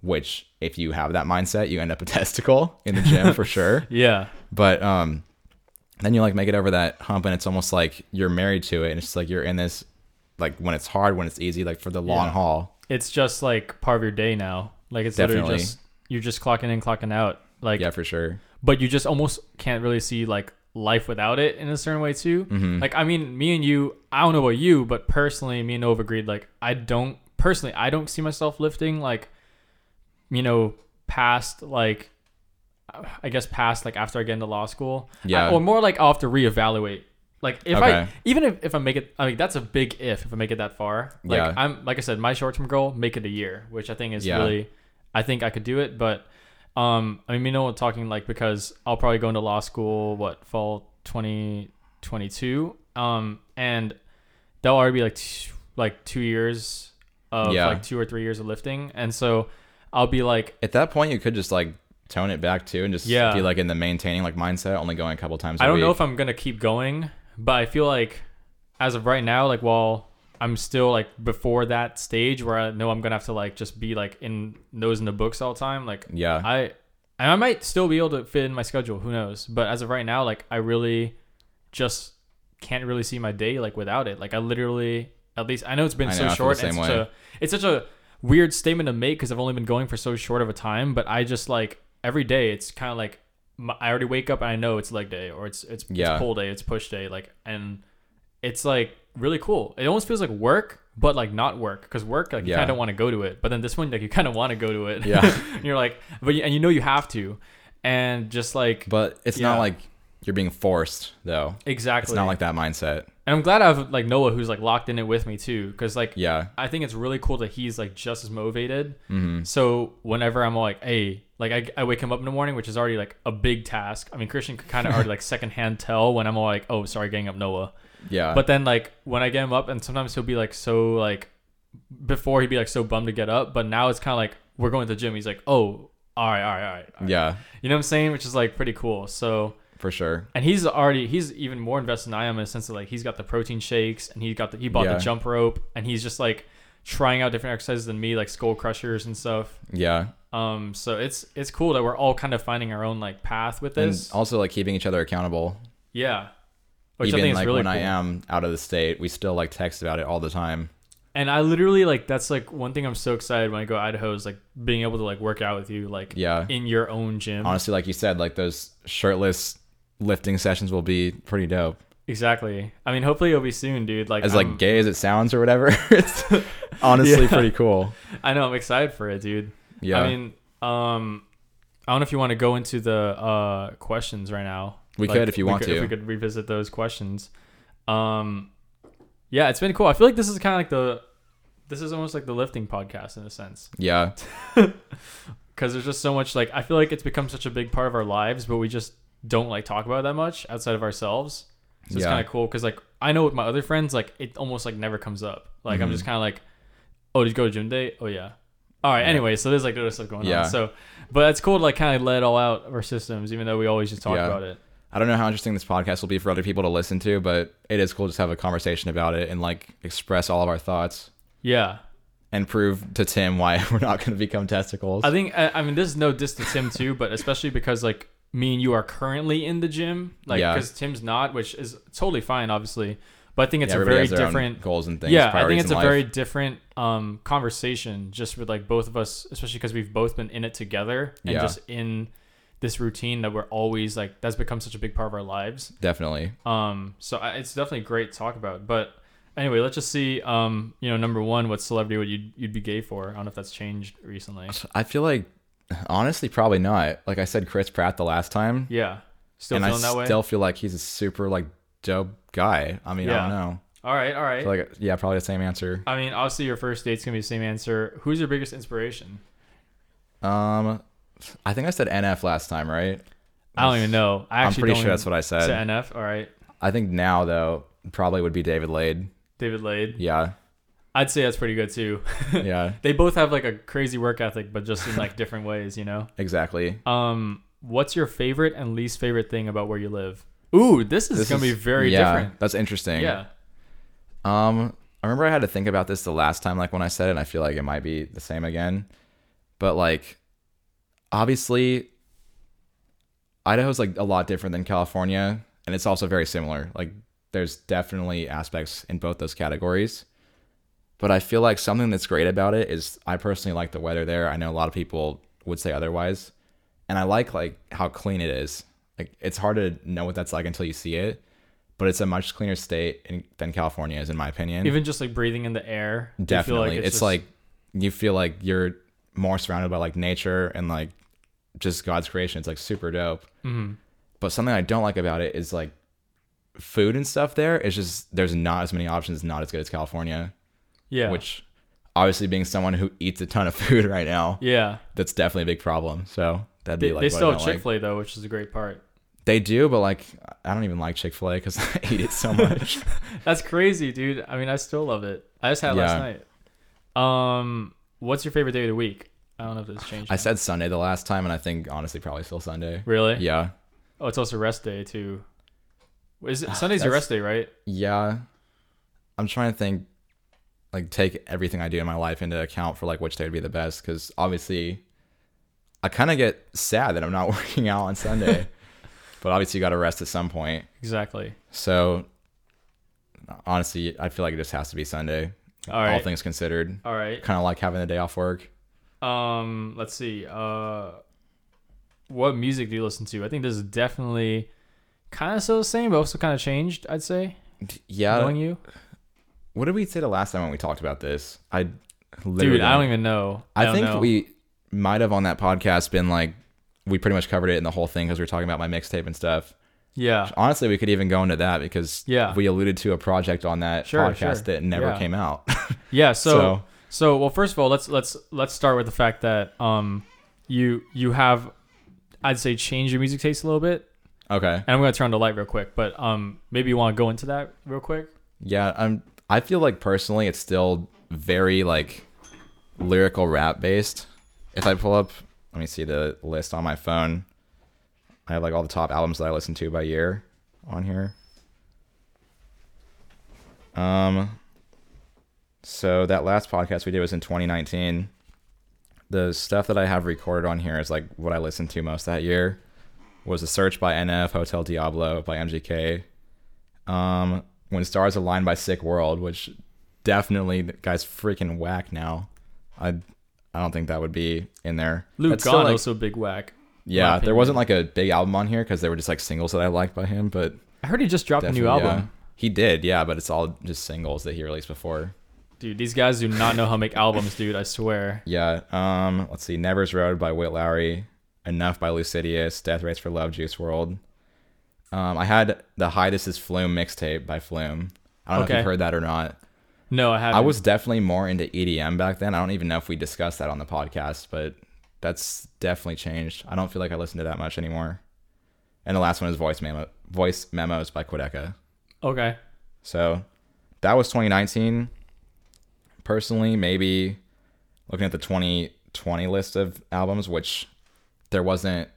B: Which if you have that mindset, you end up a *laughs* testicle in the gym for sure. *laughs*
A: Yeah.
B: But um then you like make it over that hump and it's almost like you're married to it and it's like you're in this like when it's hard, when it's easy, like for the long
A: Yeah.
B: haul.
A: It's just like part of your day now. Like it's literally
B: Definitely.
A: just, you're just clocking in, clocking out. Like,
B: yeah, for sure.
A: but you just almost can't really see like life without it in a certain way too.
B: Mhm.
A: Like I mean, me and you, I don't know about you, but personally, me and Nova agreed. Like I don't personally, I don't see myself lifting like, you know, past like, I guess past like after I get into law school.
B: Yeah.
A: I- or more like I'll have to reevaluate. Like if I even if, if I make it, I mean that's a big if if I make it that far. Like
B: Yeah.
A: I'm like I said, my short term goal make it a year, which I think is
B: Yeah.
A: really, I think I could do it, but. Um, I mean, you know, we're talking like because I'll probably go into law school what fall 2022. Um, and that'll already be like t- like two years of
B: Yeah.
A: like two or three years of lifting, and so I'll be like,
B: At that point you could just like tone it back too and just
A: Yeah.
B: be like in the maintaining like mindset, only going a couple times a
A: I don't
B: week.
A: know if I'm gonna keep going, but I feel like as of right now, like while I'm still like before that stage where I know I'm gonna have to like just be like in nose in the books all the time, like
B: yeah.
A: I and I might still be able to fit in my schedule. Who knows? But as of right now, like I really just can't really see my day like without it. Like I literally, at least I know it's been so short. and such a, it's such a weird statement to make because I've only been going for so short of a time. But I just like every day, it's kind of like my, I already wake up and I know it's leg day or it's it's,
B: Yeah.
A: it's pull day, it's push day. Like and it's like really cool. It almost feels like work, but like not work because work like you
B: Yeah.
A: kind of want to go to it, but then this one like you kind of want to go to it.
B: Yeah. *laughs*
A: and you're like, but you, and you know you have to, and just like
B: but it's
A: Yeah.
B: not like you're being forced though.
A: exactly.
B: It's not like that mindset.
A: and I'm glad I have like Noah who's like locked in it with me too, because like
B: Yeah.
A: I think it's really cool that he's like just as motivated.
B: hmm
A: So whenever I'm like, hey, like I, I wake him up in the morning, which is already like a big task. I mean, Christian could kind of already like secondhand tell when I'm like, oh, sorry, getting up Noah.
B: Yeah.
A: But then like when I get him up, and sometimes he'll be like so like before he'd be like so bummed to get up, but now it's kind of like we're going to the gym. He's like, oh, all right, all right, all right. all right.
B: yeah,
A: You know what I'm saying? Which is like pretty cool. So
B: for sure.
A: and he's already he's even more invested than I am in the sense that like he's got the protein shakes and he got the he bought
B: Yeah.
A: the jump rope and he's just like trying out different exercises than me, like skull crushers and stuff.
B: Yeah.
A: Um, so it's it's cool that we're all kind of finding our own like path with this.
B: And
A: this.
B: also like keeping each other accountable.
A: yeah. Which
B: Even like
A: really
B: when
A: cool.
B: I am out of the state, we still like text about it all the time.
A: And I literally like that's like one thing I'm so excited when I go to Idaho is like being able to like work out with you like
B: Yeah.
A: in your own gym.
B: Honestly, like you said, like those shirtless lifting sessions will be pretty dope.
A: Exactly. I mean, hopefully it'll be soon, dude. Like
B: As
A: I'm-
B: like gay as it sounds or whatever, *laughs* it's *laughs* honestly
A: Yeah.
B: pretty cool.
A: I know I'm excited for it, dude.
B: Yeah.
A: I mean, um, I don't know if you want to go into the uh questions right now.
B: We could if you want
A: could-
B: to.
A: If we could revisit those questions. Um, yeah, it's been cool. I feel like this is kind of like the, this is almost like the lifting podcast in a sense *laughs*
B: yeah.
A: because there's just so much like I feel like it's become such a big part of our lives, but we just don't like talk about it that much outside of ourselves. So it's
B: Yeah.
A: kind of cool because like I know with my other friends, like it almost like never comes up. Like I'm
B: Mhm.
A: just kind of like, oh, did you go to gym day? Oh yeah. All right.
B: Yeah.
A: Anyway, so there's like other stuff going
B: Yeah.
A: on. So, but it's cool to like kind of let it all out of our systems, even though we always just talk about it.
B: I don't know how interesting this podcast will be for other people to listen to, but it is cool to just have a conversation about it and like express all of our thoughts.
A: Yeah.
B: and prove to Tim why *laughs* we're not going to become testicles.
A: I think I, I mean this is no diss to Tim too, but especially because like me and you are currently in the gym, like
B: Yeah.
A: because Tim's not, which is totally fine, obviously. But I think it's
B: Yeah,
A: a very
B: has their own
A: different
B: goals and things.
A: yeah, I think it's a
B: in
A: very different um, conversation just with like both of us, especially because we've both been in it together and
B: Yeah.
A: just in this routine that we're always like that's become such a big part of our lives.
B: definitely.
A: Um, so I, it's definitely great to talk about. But anyway, let's just see. Um, you know, number one, what celebrity would you you'd be gay for? I don't know if that's changed recently.
B: I feel like honestly probably not. Like I said, Chris Pratt the last time,
A: Yeah, still
B: and I
A: feeling that way.
B: still feel like he's a super like dope guy. I mean, I don't know.
A: all right, all
B: I
A: right.
B: like yeah, probably the same answer.
A: I mean, obviously, your first date's gonna be the same answer. Who's your biggest inspiration?
B: Um, I think I said NF last time, right?
A: I don't even know. I
B: I'm pretty sure that's what I
A: say
B: said.
A: NF. All right,
B: I think now though probably would be David Laid.
A: David Laid.
B: Yeah,
A: I'd say that's pretty good too. *laughs*
B: yeah,
A: they both have like a crazy work ethic, but just in like different ways, you know.
B: exactly.
A: Um, what's your favorite and least favorite thing about where you live? Ooh, this is
B: This
A: gonna
B: is-
A: be very
B: yeah,
A: different.
B: That's interesting.
A: Yeah.
B: Um, I remember I had to think about this the last time, like when I said it. and I feel like it might be the same again, but like, obviously, Idaho's like a lot different than California, and it's also very similar. Like, there's definitely aspects in both those categories, but I feel like something that's great about it is I personally like the weather there. I know a lot of people would say otherwise, and I like like how clean it is. Like, it's hard to know what that's like until you see it but it's a much cleaner state in, than California is, in my opinion.
A: Even just like breathing in the air. do you feel
B: Definitely, it's,
A: just-
B: like you feel like you're more surrounded by like nature and like just God's creation. It's like super dope.
A: Mhm.
B: But something I don't like about it is like food and stuff. There, it's just there's not as many options. Not as good as California.
A: yeah,
B: Which, obviously, being someone who eats a ton of *laughs* food right now,
A: yeah.
B: that's definitely a big problem. So that'd
A: They,
B: be like
A: they still have. Chick Fil A though, which is a great part.
B: They do, but like I don't even like Chick Fil A because *laughs* I eat it so *laughs* much.
A: That's crazy, dude. I mean, I still love it. I just had it last night. Um, what's your favorite day of the week? I don't know if it's changed.
B: I
A: now.
B: said Sunday the last time, and I think honestly probably still Sunday.
A: really.
B: Yeah,
A: Oh, it's also rest day too. Is it, *sighs* Sunday's your rest day, right?
B: yeah. I'm trying to think, like take everything I do in my life into account for like which day would be the best. Because obviously, I kind of get sad that I'm not *laughs* working out on Sunday, *laughs* but obviously you got to rest at some point.
A: Exactly.
B: So honestly, I feel like it just has to be Sunday.
A: All
B: All
A: right.
B: things considered,
A: All right.
B: kind of like having the day off work.
A: Um, let's see. Uh, what music do you listen to? I think this is definitely kind of still the same, but also kind of changed. I'd say.
B: Yeah.
A: Knowing you,
B: What did we say the last time when we talked about this? I literally
A: dude. I don't even know.
B: I,
A: don't
B: think
A: know.
B: we might have on that podcast been like we pretty much covered it in the whole thing because we were talking about my mixtape and stuff.
A: Yeah.
B: Honestly, we could even go into that because
A: Yeah.
B: we alluded to a project on that
A: Sure,
B: podcast
A: sure.
B: that never
A: Yeah.
B: came out. *laughs*
A: Yeah. So,
B: So-
A: so well, first of all, let's let's let's start with the fact that um, you you have, I'd say, changed your music taste a little bit,
B: okay,
A: and I'm gonna turn on the light real quick, but um, maybe you want to go into that real quick.
B: yeah, I'm. I feel like personally, it's still very like lyrical rap based. If I pull up, let me see the list on my phone. I have like all the top albums that I listen to by year on here. Um, so that last podcast we did was in 2019. The stuff that I have recorded on here is like what I listened to most that year. Was a search by NF, Hotel Diablo by MGK. Um, when stars align by Sick World, which definitely the guy's freaking whack now. I I don't think that would be in there.
A: Luke Gone
B: like-
A: also a big whack.
B: Yeah, there wasn't like a big album on here because there were just like singles that I liked by him, but
A: I heard he just dropped a new album.
B: yeah. He did, yeah, but it's all just singles that he released before.
A: Dude, these guys do not know how to make albums, dude. I swear.
B: Yeah. Um. Let's see. Never's Road by Whit Lowry. Enough by Lucidious. Death Race for Love. Juice WRLD. Um. I had the Hi This Is Flume mixtape by Flume. I don't know if you've heard that or not.
A: No, I haven't.
B: I was definitely more into EDM back then. I don't even know if we discussed that on the podcast, but that's definitely changed. I don't feel like I listen to that much anymore. And the last one is Voice Memo Voice Memos by Quadeca.
A: okay.
B: So that was 2019. Personally, maybe looking at the 2020 list of albums, which there wasn't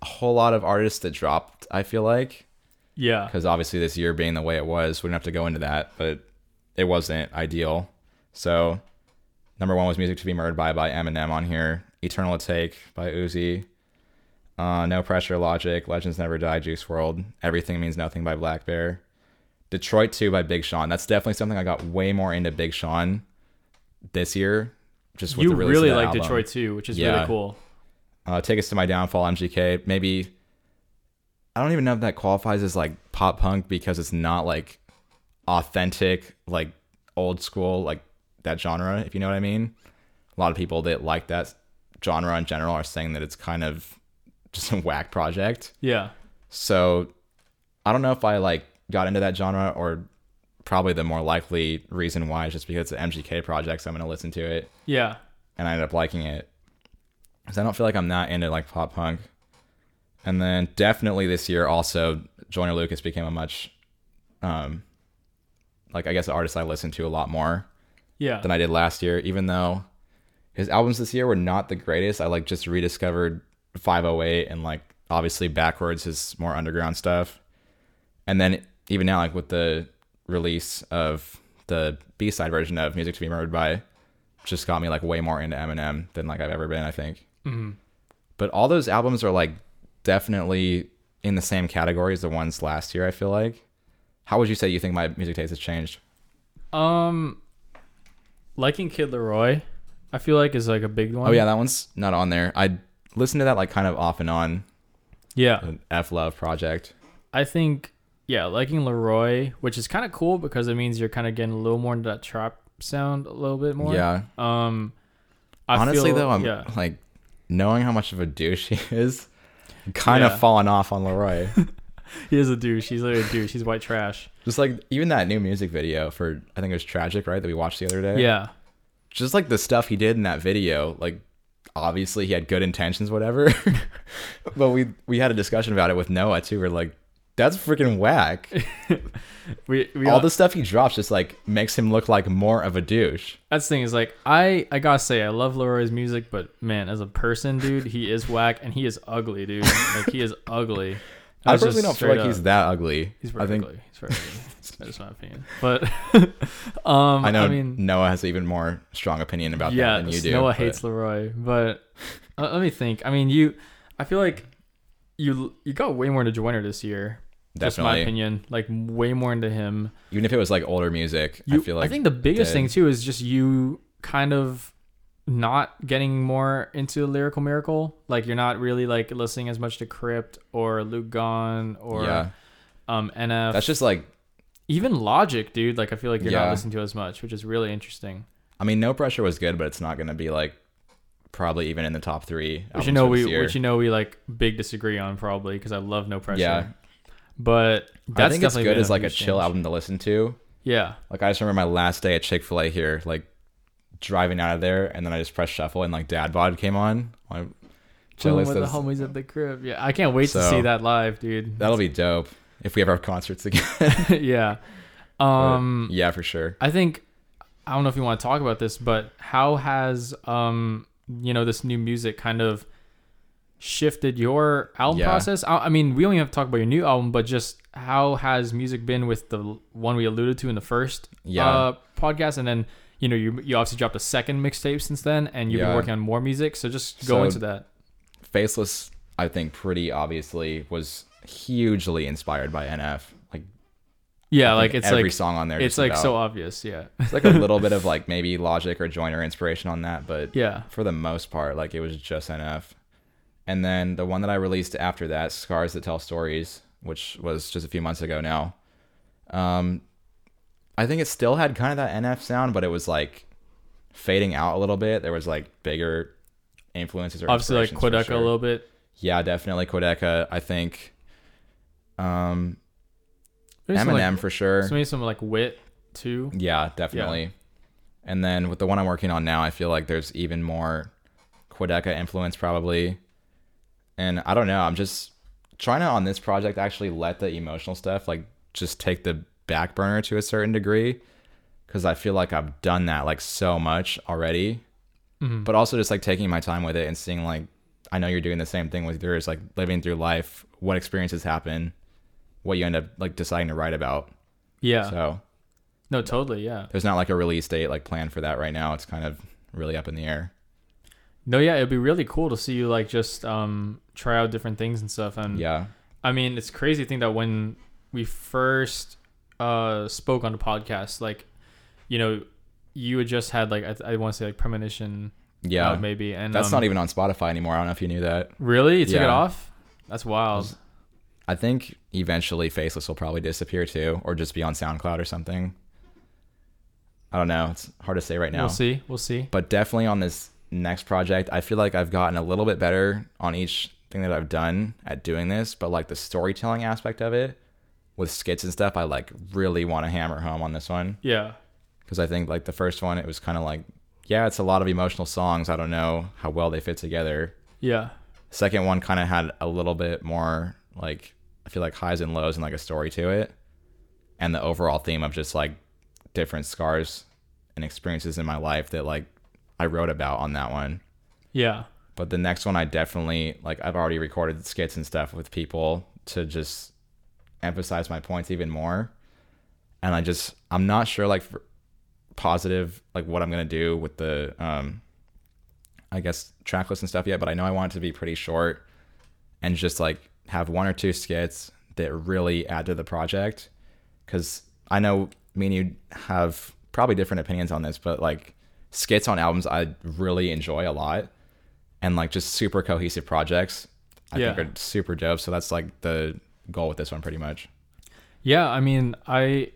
B: a whole lot of artists that dropped, I feel like.
A: Yeah.
B: Because obviously, this year being the way it was, we don't have to go into that, but it wasn't ideal. So number one was Music to Be Murdered by by Eminem on here. Eternal Atake by Uzi. Uh, no Pressure Logic. Legends Never Die. Juice WRLD. Everything Means Nothing by Blackbear. Detroit 2 by Big Sean. That's definitely something I got way more into Big Sean this year. Just with
A: you
B: the release
A: really
B: of
A: like
B: album.
A: Detroit 2, which is
B: Yeah.
A: really cool.
B: Uh, Tickets to My Downfall, MGK. Maybe I don't even know if that qualifies as like pop punk because it's not like authentic, like old school, like that genre. If you know what I mean. A lot of people that like that genre in general are saying that it's kind of just a whack project.
A: Yeah.
B: So I don't know if I like got into that genre or probably the more likely reason why is just because it's an MGK project, so I'm gonna listen to it
A: Yeah.
B: and I ended up liking it. Cause I don't feel like I'm not into like pop punk. And then definitely this year also Joyner Lucas became a much um like I guess an artist I listened to a lot more
A: Yeah.
B: than I did last year, even though his albums this year were not the greatest. I like just rediscovered 508 and like obviously backwards his more underground stuff. And then even now, like with the release of the B side version of Music to Be Murdered by, just got me like way more into Eminem than like I've ever been, I think.
A: Mhm.
B: But all those albums are like definitely in the same category as the ones last year, I feel like. How would you say you think my music taste has changed?
A: Um, liking Kid LAROI, I feel like is like a big one.
B: Oh yeah, that one's not on there. I listened to that like kind of off and on.
A: yeah.
B: F Love project.
A: I think yeah, liking LAROI, which is kind of cool because it means you're kind of getting a little more into that trap sound a little bit more.
B: Yeah.
A: Um, I
B: Honestly
A: feel-
B: though, I'm
A: yeah.
B: like knowing how much of a douche he is, kind
A: Yeah.
B: of falling off on LAROI. *laughs*
A: he is a douche. He's literally a douche. He's white trash.
B: Just like even that new music video for I think it was Tragic, right? That we watched the other day.
A: Yeah.
B: Just like the stuff he did in that video, like obviously he had good intentions, whatever. *laughs* but we we had a discussion about it with Noah too. We're like, that's freaking whack. *laughs*
A: We we
B: All
A: all
B: the stuff he drops just like makes him look like more of a douche.
A: That's the thing is like I I gotta say I love LAROI's music, but man, as a person, dude, he is whack and he is ugly, dude. Like he is ugly. *laughs*
B: I
A: That's
B: personally don't feel like
A: straight
B: he's that ugly.
A: He's
B: I think
A: ugly. He's very ugly. That's just my opinion. But *laughs* um,
B: I know
A: I mean,
B: Noah has even more strong opinion about
A: yeah,
B: that than you do.
A: Noah
B: but-
A: hates LAROI, but *laughs* uh, let me think. I mean, you, I feel like you you got way more into Joyner this year. Just my opinion, like way more into him.
B: Even if it was like older music,
A: You,
B: I feel like I
A: think the biggest
B: did.
A: thing too is just you kind of not getting more into lyrical miracle. Like you're not really like listening as much to Crypt or Luke Gone or
B: yeah,
A: um NF.
B: that's just like
A: even Logic, dude. Like I feel like you're not
B: Yeah.
A: listening to as much, which is really interesting.
B: I mean, No Pressure was good, but it's not gonna be like probably even in the top three.
A: Which you
B: albums
A: know
B: for this
A: we
B: year.
A: which you know we like big disagree on probably because I love No Pressure.
B: Yeah.
A: But that's
B: I think it's
A: definitely
B: good
A: been
B: as like a
A: huge
B: chill
A: change.
B: album to listen to.
A: Yeah.
B: Like I just remember my last day at Chick Fil A here, like driving out of there, and then I just pressed shuffle, and like Dad Bod came on. My
A: Chilling
B: playlist
A: with the
B: is-
A: homies at the crib. Yeah, I can't wait to
B: So-
A: see that live, dude.
B: That'll be dope if we ever have concerts again. *laughs*
A: yeah. Um,
B: yeah, for sure.
A: I think I don't know if you want to talk about this, but how has um you know this new music kind of shifted your album
B: Yeah.
A: process? I, I mean, we only have to talk about your new album, but just how has music been with the one we alluded to in the first
B: Yeah.
A: uh, podcast, and then you know you you obviously dropped a second mixtape since then, and you've been working on more music. So just go
B: So-
A: into that.
B: Faceless, I think, pretty obviously was hugely inspired by NF. Like
A: Yeah, like it's
B: every
A: like
B: song on there.
A: it's like
B: about-
A: so obvious. Yeah,
B: It's like a little bit of *laughs* like maybe Logic or Joyner inspiration on that, but
A: yeah,
B: for the most part, like it was just NF. And then the one that I released after that, Scars That Tell Stories, which was just a few months ago now. Um, I think it still had kind of that NF sound, but it was like fading out a little bit. There was like bigger influences or
A: obviously like
B: for
A: Quadeca a little bit.
B: Yeah, definitely Quadeca. I think um, Eminem
A: some, like,
B: for sure.
A: so maybe some like wit too.
B: Yeah, definitely. And then with the one I'm working on now, I feel like there's even more Quadeca influence probably. And I don't know, I'm just trying to on this project actually let the emotional stuff like just take the back burner to a certain degree cuz I feel like I've done that like so much already.
A: Mhm.
B: But also just like taking my time with it and seeing like I know you're doing the same thing with yours like living through life, what experiences happen, what you end up like deciding to write about.
A: Yeah.
B: So,
A: no, totally. Yeah.
B: there's not like a release date like planned for that right now. It's kind of really up in the air.
A: No, yeah, it'd be really cool to see you like just um try out different things and stuff. And
B: Yeah.
A: I mean, it's crazy to think that when we first uh spoke on the podcast, like, you know, you had just had like I, I want to say like premonition,
B: Yeah.
A: out maybe, and
B: That's
A: um,
B: not even on Spotify anymore. I don't know if you knew that.
A: really. You took it off. That's wild.
B: I think eventually Faceless will probably disappear too, or just be on SoundCloud or something. I don't know. It's hard to say right now.
A: We'll see. We'll see.
B: But definitely on this next project, I feel like I've gotten a little bit better on each thing that I've done at doing this. But like the storytelling aspect of it with skits and stuff, I like really want to hammer home on this one.
A: Yeah.
B: because I think like the first one, it was kind of like, yeah, it's a lot of emotional songs. I don't know how well they fit together.
A: Yeah.
B: Second one kind of had a little bit more like I feel like highs and lows and like a story to it, and the overall theme of just like different scars and experiences in my life that like I wrote about on that one.
A: Yeah.
B: But the next one, I definitely like I've already recorded skits and stuff with people to just emphasize my points even more, and I just I'm not sure like positive like what I'm gonna do with the um I guess track list and stuff yet, but I know I want it to be pretty short and just like have one or two skits that really add to the project because I know me and you have probably different opinions on this, but like skits on albums I really enjoy a lot and like just super cohesive projects I
A: Yeah.
B: think are super dope. So that's like the goal with this one pretty much.
A: Yeah, I mean, I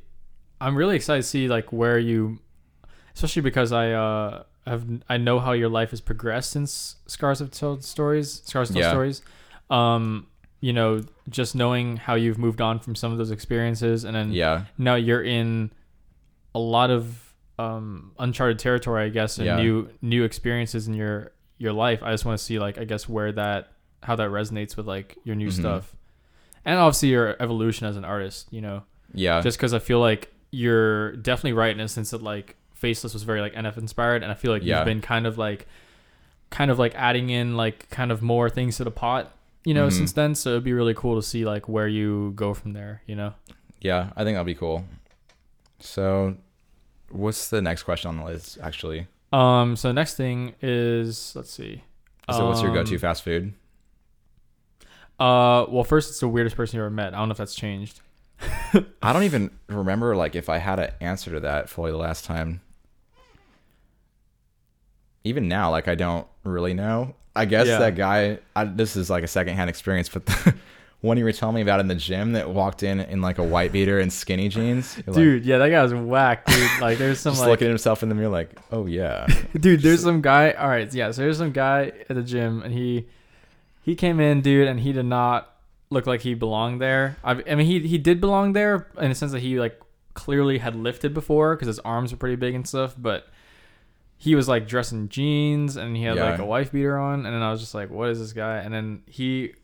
A: I'm really excited to see like where you especially because I uh have I know how your life has progressed since Scars have told stories, Scars have told
B: Yeah.
A: stories. Um, you know, just knowing how you've moved on from some of those experiences and then
B: Yeah.
A: now you're in a lot of um uncharted territory, I guess, and
B: Yeah.
A: new new experiences in your your life. I just want to see like I guess where that how that resonates with like your new
B: Mhm.
A: stuff. And obviously your evolution as an artist, you know
B: Yeah.
A: just because I feel like you're definitely right in a sense that like Faceless was very like NF inspired, and I feel like
B: Yeah.
A: you've been kind of like, kind of like adding in like kind of more things to the pot, you know,
B: Mhm.
A: since then. So it'd be really cool to see like where you go from there, you know.
B: yeah, I think that'd be cool. So what's the next question on the list actually?
A: Um. So the next thing is let's see.
B: So what's your
A: Um,
B: go-to fast food?
A: Uh. Well, first it's the weirdest person you ever met. I don't know if that's changed. *laughs*
B: I don't even remember like if I had an answer to that fully the last time. Even now, like I don't really know. I guess
A: Yeah.
B: that guy. I, this is like a secondhand experience, but *laughs* the one you were telling me about in the gym that walked in in like a white beater and skinny jeans, you're like,
A: Dude, yeah, that guy was whack, dude. Like, there's *laughs* some
B: just
A: like,
B: looking at himself in the mirror, like, oh yeah, *laughs*
A: dude there's some guy all right yeah so there's some guy at the gym and he he came in dude and he did not look like he belonged there i, I mean he he did belong there in the sense that he like clearly had lifted before because his arms were pretty big and stuff but he was like dressed in jeans and he had
B: Yeah.
A: like a wife beater on and then i was just like what is this guy? And then he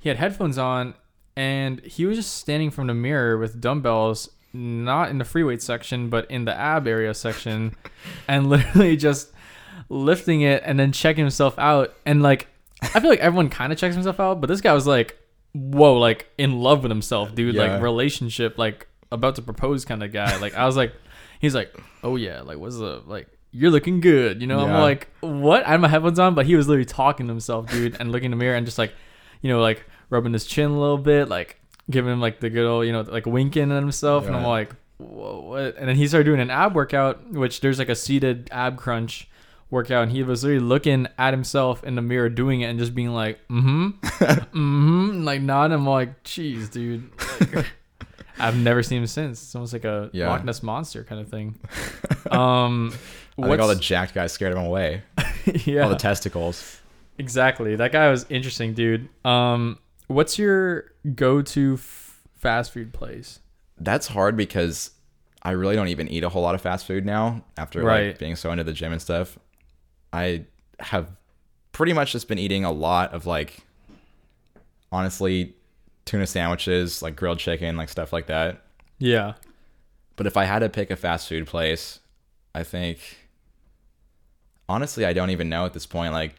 A: he had headphones on and he was just standing from the mirror with dumbbells not in the free weight section but in the ab area section *laughs* and literally just lifting it and then checking himself out. And like i feel like everyone kind of checks himself out but this guy was like whoa like in love with himself dude.
B: Yeah.
A: like relationship like about to propose kind of guy. Like i was like he's like oh yeah like what's the like you're looking good you know? I'm like what? I had my headphones on but he was literally talking to himself dude and looking in the mirror and just like you know like rubbing his chin a little bit like giving him like the good old you know like winking at himself and i'm like whoa what? And then he started doing an ab workout which there's like a seated ab crunch workout and he was literally looking at himself in the mirror doing it and just being like mm-hmm *laughs* mm-hmm like nodding. I'm like jeez dude. Like, *laughs* i've never seen him since. It's almost like a
B: Yeah.
A: Loch Ness monster kind of thing. Um
B: I think all the
A: what's-
B: jacked guys scared him away. *laughs*
A: yeah
B: All the testicles.
A: exactly that guy was interesting dude um what's your go-to f- fast food place
B: That's hard because I really don't even eat a whole lot of fast food now after
A: Right.
B: like being so into the gym and stuff. I have pretty much just been eating a lot of like honestly tuna sandwiches, like grilled chicken, like stuff like that.
A: yeah
B: But if I had to pick a fast food place, I think honestly I don't even know at this point like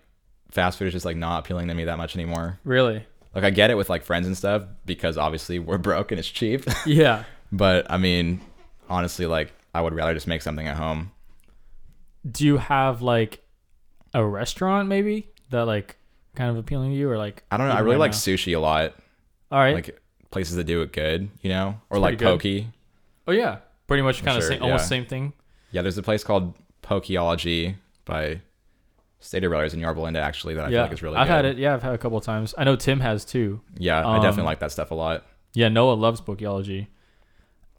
B: fast food is just like not appealing to me that much anymore.
A: really
B: Like I get it with like friends and stuff because obviously we're *laughs* broke and it's cheap. *laughs*
A: yeah
B: But I mean, honestly, like I would rather just make something at home.
A: do you have like a restaurant maybe that like kind of appealing to you or like
B: I don't know. I really
A: right
B: like
A: now?
B: sushi a lot.
A: all right
B: Like places that do it good, you know, or like
A: good.
B: poke.
A: oh yeah pretty much kind of
B: Sure,
A: same, almost same thing
B: Yeah, there's a place called Pokeology by Stater Brothers in Yorba Linda actually that I
A: yeah
B: feel like is really good.
A: I've
B: good.
A: had it yeah I've had it a couple of times I know Tim has too
B: Yeah, I
A: Um,
B: definitely like that stuff a lot.
A: yeah Noah loves Pokeology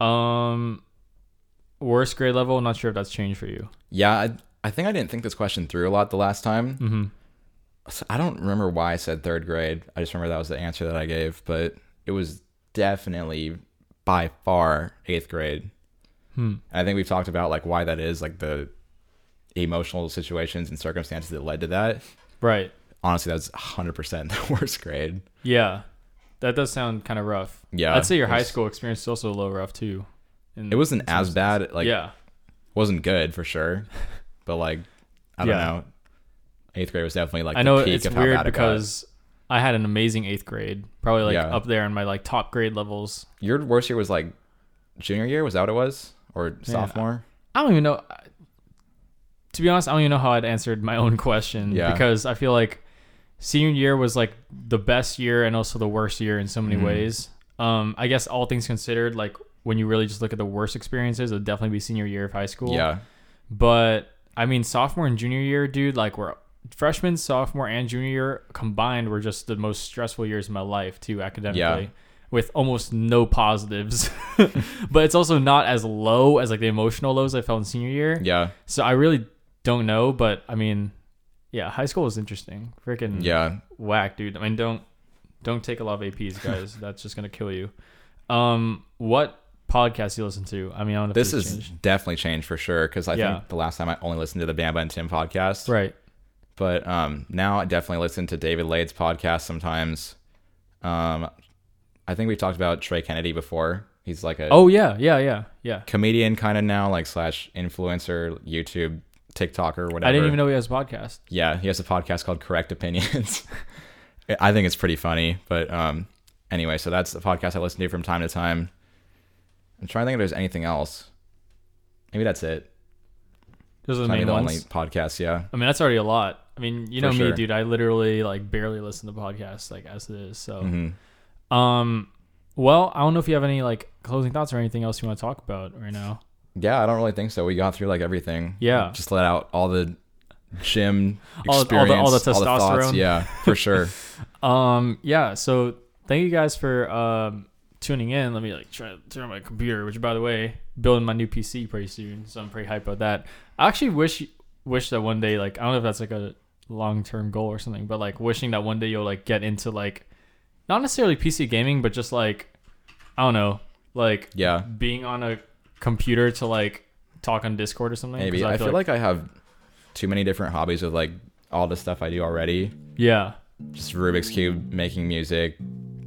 A: um worst grade level not sure if that's changed for you
B: Yeah, I, I think I didn't think this question through a lot the last time.
A: mm-hmm
B: I don't remember why I said third grade. I just remember that was the answer that I gave, but it was definitely by far eighth grade.
A: hmm.
B: And I think we've talked about like why that is, like the emotional situations and circumstances that led to that.
A: right
B: Honestly, that's 100% *laughs* the worst grade.
A: yeah that does sound kind of rough
B: Yeah,
A: I'd say your high school experience is also a little rough too in-
B: It wasn't as bad. Like,
A: yeah
B: wasn't good for sure, *laughs* but like, I don't
A: Yeah.
B: know. Eighth grade was definitely like
A: I know
B: the peak
A: it's
B: of how
A: weird because I had an amazing eighth grade, probably like
B: Yeah.
A: up there in my like top grade levels.
B: your worst year was like junior year. Was that what it was, or sophomore?
A: I don't even know. To be honest, I don't even know how I'd answered my own question
B: Yeah.
A: because I feel like senior year was like the best year and also the worst year in so many
B: Mhm.
A: ways. Um, I guess all things considered, like when you really just look at the worst experiences, it'd definitely be senior year of high school.
B: Yeah,
A: But I mean, sophomore and junior year, dude, like we're freshman, sophomore, and junior year combined were just the most stressful years of my life, too, academically,
B: Yeah.
A: with almost no positives. *laughs* but it's also not as low as like the emotional lows I felt in senior year.
B: yeah,
A: So I really don't know, but I mean, yeah, high school was interesting. Freaking
B: yeah.
A: whack, dude. I mean, don't don't take a lot of APs, *laughs* guys. That's just gonna kill you. Um, what podcast you listen to? I mean, I don't know.
B: This has
A: changed.
B: definitely changed for sure because I
A: Yeah.
B: think the last time I only listened to the Bamba and Tim podcast,
A: right.
B: but um, now I definitely listen to David Laid's podcast sometimes. Um, I think we've talked about Trey Kennedy before. He's like a
A: Oh yeah, yeah, yeah, yeah.
B: comedian kind of now, like slash influencer, YouTube, TikToker, or whatever.
A: I didn't even know he has a podcast.
B: Yeah, he has a podcast called Correct Opinions. *laughs* I think it's pretty funny, but um, anyway, so that's the podcast I listen to from time to time. I'm trying to think if there's anything else. Maybe that's it.
A: Those are the main
B: the
A: ones.
B: only podcast, yeah.
A: I mean, that's already a lot. I mean, you
B: For
A: know me, dude. I literally like barely listen to podcasts like as it is. So,
B: hmm
A: um, well, I don't know if you have any like closing thoughts or anything else you want to talk about right now.
B: Yeah, I don't really think so. We got through like everything.
A: Yeah.
B: just let out all the gym
A: All- all the- all
B: experience,
A: the
B: thoughts.
A: testosterone.
B: Yeah, for sure. *laughs* *laughs*
A: Um, yeah. So thank you guys for um tuning in. Let me like try to turn on my computer. Which, by the way, building my new PC pretty soon, so I'm pretty hyped about that. I actually wish wish that one day, like, I don't know if that's like a long term goal or something, but like wishing that one day you'll like get into like not necessarily PC gaming, but just like I don't know, like
B: Yeah,
A: being on a computer to like talk on Discord or something.
B: maybe.
A: 'Cause
B: I, feel like, I have too many different hobbies with like all the stuff I do already.
A: yeah,
B: Just Rubik's cube, making music,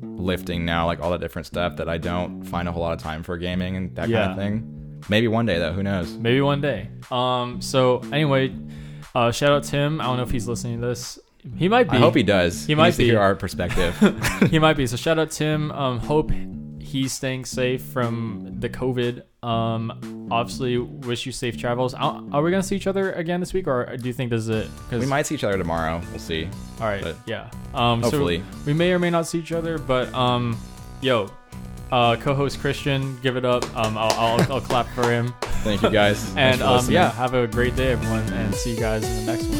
B: lifting now, like all that different stuff that I don't find a whole lot of time for gaming and that
A: Yeah.
B: kind of thing. Maybe one day though. Who knows?
A: maybe one day. Um, so anyway, uh, shout out Tim. I don't know if he's listening to this. He might be.
B: I hope he does.
A: He might
B: needs to
A: be.
B: hear our perspective. *laughs*
A: he might be. So shout out Tim. Um, hope he's staying safe from the COVID. Um, obviously wish you safe travels. Are are we gonna see each other again this week, or do you think this is it? 'Cause-
B: we might see each other tomorrow. We'll see.
A: All right.
B: but
A: yeah. Um,
B: hopefully.
A: so we may or may not see each other, but um, yo, uh, co-host Christian, give it up. Um, I'll I'll, I'll clap for him.
B: Thank you guys. *laughs*
A: And um, yeah, have a great day, everyone, and see you guys in the next one.